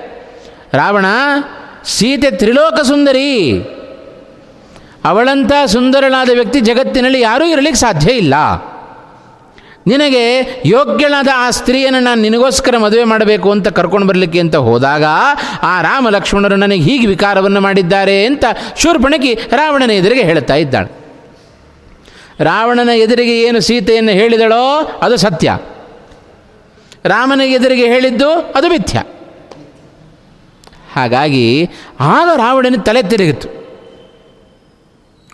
ರಾವಣ, ಸೀತೆ ತ್ರಿಲೋಕ ಸುಂದರಿ. ಅವಳಂಥ ಸುಂದರಳಾದ ವ್ಯಕ್ತಿ ಜಗತ್ತಿನಲ್ಲಿ ಯಾರೂ ಇರಲಿಕ್ಕೆ ಸಾಧ್ಯ ಇಲ್ಲ. ನಿನಗೆ ಯೋಗ್ಯಳಾದ ಆ ಸ್ತ್ರೀಯನ್ನು ನಾನು ನಿನಗೋಸ್ಕರ ಮದುವೆ ಮಾಡಬೇಕು ಅಂತ ಕರ್ಕೊಂಡು ಬರಲಿಕ್ಕೆ ಅಂತ ಹೋದಾಗ, ಆ ರಾಮ ಲಕ್ಷ್ಮಣರು ನನಗೆ ಹೀಗೆ ವಿಕಾರವನ್ನು ಮಾಡಿದ್ದಾರೆ ಅಂತ ಶೂರ್ಪಣಕಿ ರಾವಣನ ಎದುರಿಗೆ ಹೇಳ್ತಾ ಇದ್ದಾಳೆ. ರಾವಣನ ಎದುರಿಗೆ ಏನು ಸೀತೆಯನ್ನು ಹೇಳಿದಳೋ ಅದು ಸತ್ಯ. ರಾಮನ ಎದುರಿಗೆ ಹೇಳಿದ್ದು ಅದು ಮಿಥ್ಯ. ಹಾಗಾಗಿ ಆಗ ರಾವಣನ ತಲೆ ತಿರುಗಿತು.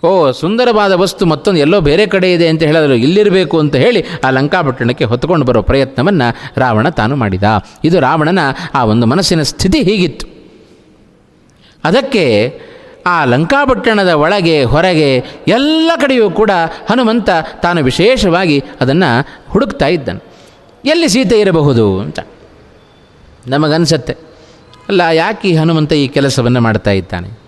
ಓ, ಸುಂದರವಾದ ವಸ್ತು ಮತ್ತೊಂದು ಎಲ್ಲೋ ಬೇರೆ ಕಡೆ ಇದೆ ಅಂತ ಹೇಳಿದ್ರು ಇಲ್ಲಿರಬೇಕು ಅಂತ ಹೇಳಿ ಆ ಲಂಕಾಪಟ್ಟಣಕ್ಕೆ ಹೊತ್ತುಕೊಂಡು ಬರೋ ಪ್ರಯತ್ನವನ್ನು ರಾವಣ ತಾನು ಮಾಡಿದ. ಇದು ರಾವಣನ ಆ ಒಂದು ಮನಸ್ಸಿನ ಸ್ಥಿತಿ ಹೀಗಿತ್ತು. ಅದಕ್ಕೆ ಆ ಲಂಕಾಪಟ್ಟಣದ ಒಳಗೆ, ಹೊರಗೆ ಎಲ್ಲ ಕಡೆಯೂ ಕೂಡ ಹನುಮಂತ ತಾನು ವಿಶೇಷವಾಗಿ ಅದನ್ನು ಹುಡುಕ್ತಾ ಇದ್ದನು. ಎಲ್ಲಿ ಸೀತೆ ಇರಬಹುದು ಅಂತ ನಮಗನ್ಸತ್ತೆ. ಅಲ್ಲ, ಯಾಕೆ ಹನುಮಂತ ಈ ಕೆಲಸವನ್ನು ಮಾಡ್ತಾ ಇದ್ದಾನೆ?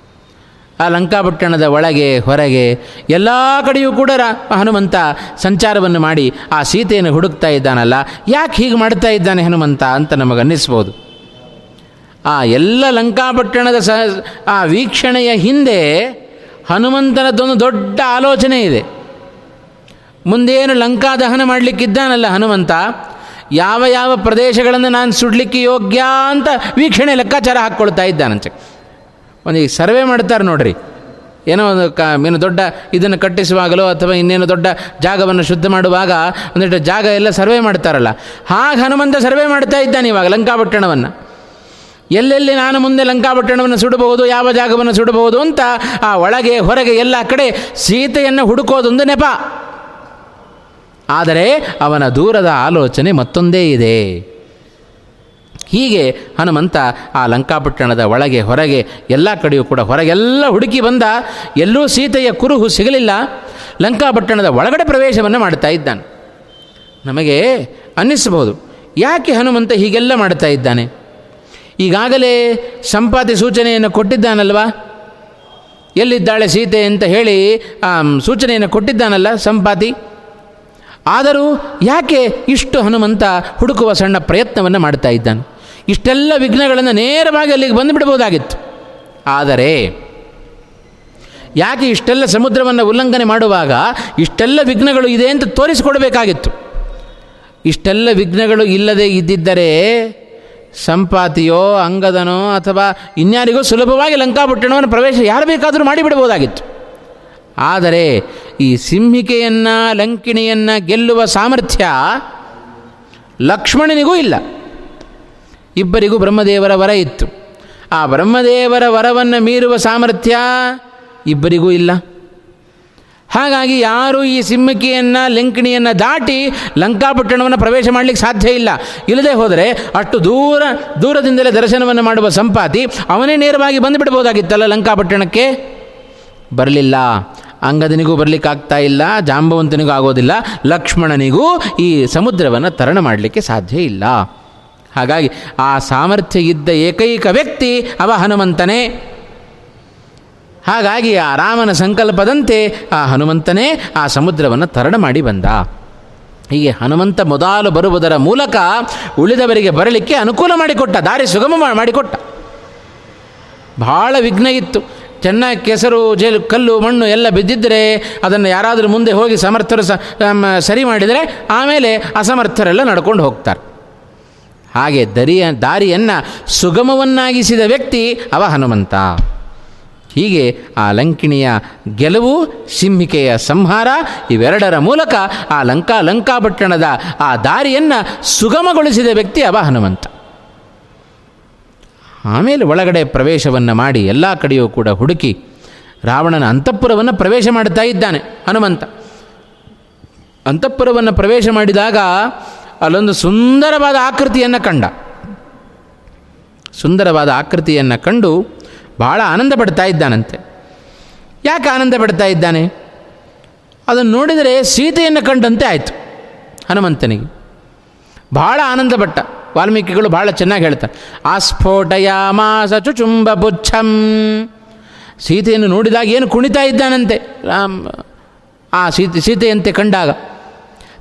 ಆ ಲಂಕಾಪಟ್ಟಣದ ಒಳಗೆ, ಹೊರಗೆ ಎಲ್ಲ ಕಡೆಯೂ ಕೂಡ ಹನುಮಂತ ಸಂಚಾರವನ್ನು ಮಾಡಿ ಆ ಸೀತೆಯನ್ನು ಹುಡುಕ್ತಾ ಇದ್ದಾನಲ್ಲ, ಯಾಕೆ ಹೀಗೆ ಮಾಡ್ತಾ ಇದ್ದಾನೆ ಹನುಮಂತ ಅಂತ ನಮಗನ್ನಿಸ್ಬೋದು. ಆ ಎಲ್ಲ ಲಂಕಾಪಟ್ಟಣದ ಸಹ ಆ ವೀಕ್ಷಣೆಯ ಹಿಂದೆ ಹನುಮಂತನದ್ದೊಂದು ದೊಡ್ಡ ಆಲೋಚನೆ ಇದೆ. ಮುಂದೇನು ಲಂಕಾ ದಹನ ಮಾಡಲಿಕ್ಕಿದ್ದಾನಲ್ಲ ಹನುಮಂತ, ಯಾವ ಯಾವ ಪ್ರದೇಶಗಳನ್ನು ನಾನು ಸುಡಲಿಕ್ಕೆ ಯೋಗ್ಯ ಅಂತ ವೀಕ್ಷಣೆ ಲೆಕ್ಕಾಚಾರ ಹಾಕ್ಕೊಳ್ತಾ ಇದ್ದಾನಂತೆ. ಒಂದು ಈಗ ಸರ್ವೆ ಮಾಡ್ತಾರೆ ನೋಡ್ರಿ. ಏನೋ ಒಂದು ಕ, ಏನು ದೊಡ್ಡ ಇದನ್ನು ಕಟ್ಟಿಸುವಾಗಲೋ ಅಥವಾ ಇನ್ನೇನು ದೊಡ್ಡ ಜಾಗವನ್ನು ಶುದ್ಧ ಮಾಡುವಾಗ ಒಂದಿಷ್ಟು ಜಾಗ ಎಲ್ಲ ಸರ್ವೆ ಮಾಡ್ತಾರಲ್ಲ. ಹಾಗೆ ಹನುಮಂತ ಸರ್ವೆ ಮಾಡ್ತಾ ಇದ್ದಾನೆ ಇವಾಗ ಲಂಕಾಪಟ್ಟಣವನ್ನು. ಎಲ್ಲೆಲ್ಲಿ ನಾನು ಮುಂದೆ ಲಂಕಾಪಟ್ಟಣವನ್ನು ಸುಡಬಹುದು, ಯಾವ ಜಾಗವನ್ನು ಸುಡಬಹುದು ಅಂತ ಆ ಒಳಗೆ, ಹೊರಗೆ ಎಲ್ಲ ಕಡೆ ಸೀತೆಯನ್ನು ಹುಡುಕೋದೊಂದು ನೆಪ. ಆದರೆ ಅವನ ದೂರದ ಆಲೋಚನೆ ಮತ್ತೊಂದೇ ಇದೆ. ಹೀಗೆ ಹನುಮಂತ ಆ ಲಂಕಾಪಟ್ಟಣದ ಒಳಗೆ, ಹೊರಗೆ, ಎಲ್ಲ ಕಡೆಯೂ ಕೂಡ ಹೊರಗೆಲ್ಲ ಹುಡುಕಿ ಬಂದ. ಎಲ್ಲೂ ಸೀತೆಯ ಕುರುಹು ಸಿಗಲಿಲ್ಲ. ಲಂಕಾಪಟ್ಟಣದ ಒಳಗಡೆ ಪ್ರವೇಶವನ್ನು ಮಾಡ್ತಾ ಇದ್ದಾನೆ. ನಮಗೆ ಅನ್ನಿಸಬಹುದು, ಯಾಕೆ ಹನುಮಂತ ಹೀಗೆಲ್ಲ ಮಾಡ್ತಾ ಇದ್ದಾನೆ? ಈಗಾಗಲೇ ಸಂಪಾತಿ ಸೂಚನೆಯನ್ನು ಕೊಟ್ಟಿದ್ದಾನಲ್ವಾ? ಎಲ್ಲಿದ್ದಾಳೆ ಸೀತೆ ಅಂತ ಹೇಳಿ, ಆ ಸೂಚನೆಯನ್ನು ಕೊಟ್ಟಿದ್ದಾನಲ್ಲ ಸಂಪಾತಿ? ಆದರೂ ಯಾಕೆ ಇಷ್ಟು ಹನುಮಂತ ಹುಡುಕುವ ಸಣ್ಣ ಪ್ರಯತ್ನವನ್ನು ಮಾಡ್ತಾ ಇದ್ದಾನೆ? ಇಷ್ಟೆಲ್ಲ ವಿಘ್ನಗಳನ್ನು ನೇರವಾಗಿ ಅಲ್ಲಿಗೆ ಬಂದುಬಿಡ್ಬೋದಾಗಿತ್ತು. ಆದರೆ, ಯಾಕೆ ಇಷ್ಟೆಲ್ಲ ಸಮುದ್ರವನ್ನು ಉಲ್ಲಂಘನೆ ಮಾಡುವಾಗ ಇಷ್ಟೆಲ್ಲ ವಿಘ್ನಗಳು ಇದೆ ಅಂತ ತೋರಿಸಿಕೊಡಬೇಕಾಗಿತ್ತು? ಇಷ್ಟೆಲ್ಲ ವಿಘ್ನಗಳು ಇಲ್ಲದೆ ಇದ್ದಿದ್ದರೆ ಸಂಪಾತಿಯೋ, ಅಂಗದನೋ ಅಥವಾ ಇನ್ಯಾರಿಗೋ ಸುಲಭವಾಗಿ ಲಂಕಾಪಟ್ಟಣವನ್ನು ಪ್ರವೇಶ ಯಾರು ಬೇಕಾದರೂ ಮಾಡಿಬಿಡಬಹುದಾಗಿತ್ತು ಆದರೆ ಈ ಸಿಂಹಿಕೆಯನ್ನು, ಲಂಕಿಣಿಯನ್ನು ಗೆಲ್ಲುವ ಸಾಮರ್ಥ್ಯ ಲಕ್ಷ್ಮಣನಿಗೂ ಇಲ್ಲ. ಇಬ್ಬರಿಗೂ ಬ್ರಹ್ಮದೇವರ ವರ ಇತ್ತು. ಆ ಬ್ರಹ್ಮದೇವರ ವರವನ್ನು ಮೀರುವ ಸಾಮರ್ಥ್ಯ ಇಬ್ಬರಿಗೂ ಇಲ್ಲ. ಹಾಗಾಗಿ ಯಾರು ಈ ಸಿಂಹಿಕೆಯನ್ನು, ಲಂಕಿಣಿಯನ್ನು ದಾಟಿ ಲಂಕಾಪಟ್ಟಣವನ್ನು ಪ್ರವೇಶ ಮಾಡಲಿಕ್ಕೆ ಸಾಧ್ಯ ಇಲ್ಲ. ಇಲ್ಲದೆ ಹೋದರೆ ಅಷ್ಟು ದೂರ, ದೂರದಿಂದಲೇ ದರ್ಶನವನ್ನು ಮಾಡುವ ಸಂಪಾತಿ ಅವನೇ ನೇರವಾಗಿ ಬಂದುಬಿಡ್ಬೋದಾಗಿತ್ತಲ್ಲ ಲಂಕಾಪಟ್ಟಣಕ್ಕೆ? ಬರಲಿಲ್ಲ. ಅಂಗದನಿಗೂ ಬರಲಿಕ್ಕಾಗ್ತಾ ಇಲ್ಲ, ಜಾಂಬವಂತನಿಗೂ ಆಗೋದಿಲ್ಲ, ಲಕ್ಷ್ಮಣನಿಗೂ ಈ ಸಮುದ್ರವನ್ನು ತರಣ ಮಾಡಲಿಕ್ಕೆ ಸಾಧ್ಯ ಇಲ್ಲ. ಹಾಗಾಗಿ ಆ ಸಾಮರ್ಥ್ಯ ಇದ್ದ ಏಕೈಕ ವ್ಯಕ್ತಿ ಅವ ಹನುಮಂತನೇ. ಹಾಗಾಗಿ ಆ ರಾಮನ ಸಂಕಲ್ಪದಂತೆ ಆ ಹನುಮಂತನೇ ಆ ಸಮುದ್ರವನ್ನು ತರಣ ಮಾಡಿ ಬಂದ. ಹೀಗೆ ಹನುಮಂತ ಮೊದಲು ಬರುವುದರ ಮೂಲಕ ಉಳಿದವರಿಗೆ ಬರಲಿಕ್ಕೆ ಅನುಕೂಲ ಮಾಡಿಕೊಟ್ಟ, ದಾರಿ ಸುಗಮ ಮಾಡಿಕೊಟ್ಟ. ಬಹಳ ವಿಘ್ನ ಇತ್ತು. ಚೆನ್ನಾಗಿ ಕೆಸರು, ಜೇಲು, ಕಲ್ಲು, ಮಣ್ಣು ಎಲ್ಲ ಬಿದ್ದಿದ್ದರೆ ಅದನ್ನು ಯಾರಾದರೂ ಮುಂದೆ ಹೋಗಿ ಸಮರ್ಥರು ಸರಿ ಮಾಡಿದರೆ ಆಮೇಲೆ ಅಸಮರ್ಥರೆಲ್ಲ ನಡ್ಕೊಂಡು ಹೋಗ್ತಾರೆ. ಹಾಗೆ ದರಿಯ ದಾರಿಯನ್ನು ಸುಗಮವನ್ನಾಗಿಸಿದ ವ್ಯಕ್ತಿ ಅವ ಹನುಮಂತ. ಹೀಗೆ ಆ ಲಂಕಿಣಿಯ ಗೆಲುವು, ಸಿಂಹಿಕೆಯ ಸಂಹಾರ ಇವೆರಡರ ಮೂಲಕ ಆ ಲಂಕಾ ಲಂಕಾಪಟ್ಟಣದ ಆ ದಾರಿಯನ್ನು ಸುಗಮಗೊಳಿಸಿದ ವ್ಯಕ್ತಿ ಅವ ಹನುಮಂತ. ಆಮೇಲೆ ಒಳಗಡೆ ಪ್ರವೇಶವನ್ನು ಮಾಡಿ ಎಲ್ಲ ಕಡೆಯೂ ಕೂಡ ಹುಡುಕಿ ರಾವಣನ ಅಂತಃಪುರವನ್ನು ಪ್ರವೇಶ ಮಾಡುತ್ತಾ ಇದ್ದಾನೆ ಹನುಮಂತ. ಅಂತಃಪುರವನ್ನು ಪ್ರವೇಶ ಮಾಡಿದಾಗ ಅಲ್ಲೊಂದು ಸುಂದರವಾದ ಆಕೃತಿಯನ್ನು ಕಂಡ. ಸುಂದರವಾದ ಆಕೃತಿಯನ್ನು ಕಂಡು ಬಹಳ ಆನಂದ ಪಡ್ತಾ ಇದ್ದಾನಂತೆ. ಯಾಕೆ ಆನಂದ ಪಡ್ತಾ ಇದ್ದಾನೆ? ಅದನ್ನು ನೋಡಿದರೆ ಸೀತೆಯನ್ನು ಕಂಡಂತೆ ಆಯಿತು ಹನುಮಂತನಿಗೆ. ಬಹಳ ಆನಂದಪಟ್ಟ ವಾಲ್ಮೀಕಿಗಳು ಬಹಳ ಚೆನ್ನಾಗಿ ಹೇಳ್ತಾರೆ. ಆಸ್ಫೋಟಯ ಮಾಸ ಚುಚುಂಬ ಪುಚ್ಛಂ ಸೀತೆಯನ್ನು ನೋಡಿದಾಗ ಏನು ಕುಣಿತಾ ಇದ್ದಾನಂತೆ? ಆ ಸೀತೆ, ಸೀತೆಯಂತೆ ಕಂಡಾಗ.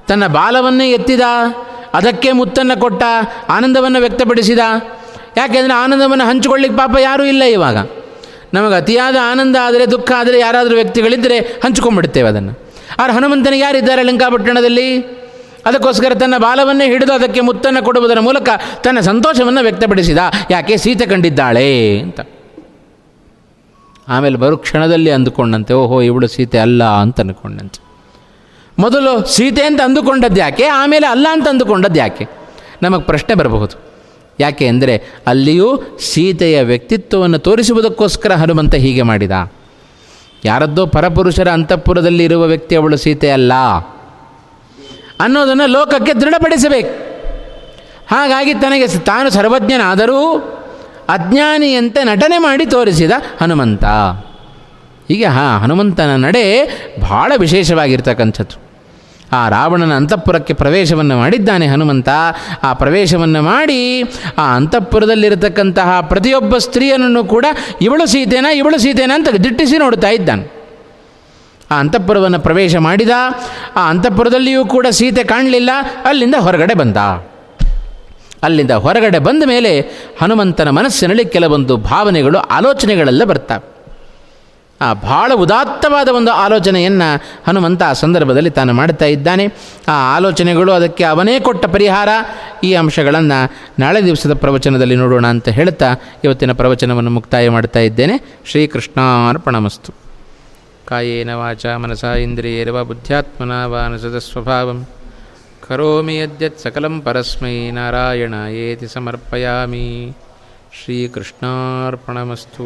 ತನ್ನ ಬಾಲವನ್ನೇ ಎತ್ತಿದ, ಅದಕ್ಕೆ ಮುತ್ತನ್ನು ಕೊಟ್ಟ, ಆನಂದವನ್ನು ವ್ಯಕ್ತಪಡಿಸಿದ. ಯಾಕೆಂದರೆ ಆನಂದವನ್ನು ಹಂಚಿಕೊಳ್ಳಿಕ್ಕೆ ಪಾಪ ಯಾರೂ ಇಲ್ಲ ಇವಾಗ. ನಮಗೆ ಅತಿಯಾದ ಆನಂದ ಆದರೆ, ದುಃಖ ಆದರೆ ಯಾರಾದರೂ ವ್ಯಕ್ತಿಗಳಿದ್ದರೆ ಹಂಚ್ಕೊಂಡ್ಬಿಡ್ತೇವೆ ಅದನ್ನು. ಆದರೆ ಹನುಮಂತನಿಗೆ ಯಾರಿದ್ದಾರೆ ಲಂಕಾಪಟ್ಟಣದಲ್ಲಿ? ಅದಕ್ಕೋಸ್ಕರ ತನ್ನ ಬಾಲವನ್ನೇ ಹಿಡಿದು ಅದಕ್ಕೆ ಮುತ್ತನ್ನು ಕೊಡುವುದರ ಮೂಲಕ ತನ್ನ ಸಂತೋಷವನ್ನು ವ್ಯಕ್ತಪಡಿಸಿದ. ಯಾಕೆ? ಸೀತೆ ಕಂಡಿದ್ದಾಳೆ ಅಂತ. ಆಮೇಲೆ ಬರು ಕ್ಷಣದಲ್ಲಿ ಅಂದುಕೊಂಡಂತೆ, ಓಹೋ, ಇವಳು ಸೀತೆ ಅಲ್ಲ ಅಂತ ಅಂದುಕೊಂಡಂತೆ ಮೊದಲು ಸೀತೆ ಅಂತ ಅಂದುಕೊಂಡದ್ದು ಯಾಕೆ? ಆಮೇಲೆ ಅಲ್ಲ ಅಂತ ಅಂದುಕೊಂಡದ್ದು ಯಾಕೆ? ನಮಗೆ ಪ್ರಶ್ನೆ ಬರಬಹುದು. ಯಾಕೆ ಅಂದರೆ ಅಲ್ಲಿಯೂ ಸೀತೆಯ ವ್ಯಕ್ತಿತ್ವವನ್ನು ತೋರಿಸುವುದಕ್ಕೋಸ್ಕರ ಹನುಮಂತ ಹೀಗೆ ಮಾಡಿದ. ಯಾರದ್ದೋ ಪರಪುರುಷರ ಅಂತಃಪುರದಲ್ಲಿ ಇರುವ ವ್ಯಕ್ತಿ ಅವಳು ಸೀತೆ ಅಲ್ಲ ಅನ್ನೋದನ್ನು ಲೋಕಕ್ಕೆ ದೃಢಪಡಿಸಬೇಕು. ಹಾಗಾಗಿ ತನಗೆ ತಾನು ಸರ್ವಜ್ಞನಾದರೂ ಅಜ್ಞಾನಿಯಂತೆ ನಟನೆ ಮಾಡಿ ತೋರಿಸಿದ ಹನುಮಂತ. ಹೀಗೆ ಹಾ, ಹನುಮಂತನ ನಡೆ ಭಾಳ ವಿಶೇಷವಾಗಿರ್ತಕ್ಕಂಥದ್ದು. ಆ ರಾವಣನ ಅಂತಃಪುರಕ್ಕೆ ಪ್ರವೇಶವನ್ನು ಮಾಡಿದ್ದಾನೆ ಹನುಮಂತ. ಆ ಪ್ರವೇಶವನ್ನು ಮಾಡಿ ಆ ಅಂತಃಪುರದಲ್ಲಿರತಕ್ಕಂತಹ ಪ್ರತಿಯೊಬ್ಬ ಸ್ತ್ರೀಯನನ್ನು ಕೂಡ ಇವಳು ಸೀತೆನಾ ಇವಳು ಸೀತೆನಾ ಅಂತ ದಿಟ್ಟಿಸಿ ನೋಡ್ತಾ ಇದ್ದಾನೆ. ಆ ಅಂತಃಪುರವನ್ನು ಪ್ರವೇಶ ಮಾಡಿದ. ಆ ಅಂತಃಪುರದಲ್ಲಿಯೂ ಕೂಡ ಸೀತೆ ಕಾಣಲಿಲ್ಲ. ಅಲ್ಲಿಂದ ಹೊರಗಡೆ ಬಂದ. ಅಲ್ಲಿಂದ ಹೊರಗಡೆ ಬಂದ ಮೇಲೆ ಹನುಮಂತನ ಮನಸ್ಸಿನಲ್ಲಿ ಕೆಲವೊಂದು ಭಾವನೆಗಳು, ಆಲೋಚನೆಗಳೆಲ್ಲ ಬರ್ತವೆ. ಆ ಭಾಳ ಉದಾತ್ತವಾದ ಒಂದು ಆಲೋಚನೆಯನ್ನು ಹನುಮಂತ ಆ ಸಂದರ್ಭದಲ್ಲಿ ತಾನು ಮಾಡ್ತಾ ಇದ್ದಾನೆ. ಆ ಆಲೋಚನೆಗಳು ಅದಕ್ಕೆ ಅವನೇ ಕೊಟ್ಟ ಪರಿಹಾರ. ಈ ಅಂಶಗಳನ್ನು ನಾಳೆ ದಿವಸದ ಪ್ರವಚನದಲ್ಲಿ ನೋಡೋಣ ಅಂತ ಹೇಳ್ತಾ ಇವತ್ತಿನ ಪ್ರವಚನವನ್ನು ಮುಕ್ತಾಯ ಮಾಡ್ತಾ ಇದ್ದೇನೆ. ಶ್ರೀಕೃಷ್ಣಾರ್ಪಣಮಸ್ತು. ಕಾಯೇನ ವಾಚ ಮನಸ ಇಂದ್ರಿಯೇರವ ಬುದ್ಧ್ಯಾತ್ಮನ ವಾನಸದ ಸ್ವಭಾವಂ. ಕರೋಮಿ ಯದ್ಯತ್ ಸಕಲಂ ಪರಸ್ಮೈ ಏತಿ ಸಮರ್ಪಯಾಮಿ. ಶ್ರೀಕೃಷ್ಣಾರ್ಪಣಮಸ್ತು.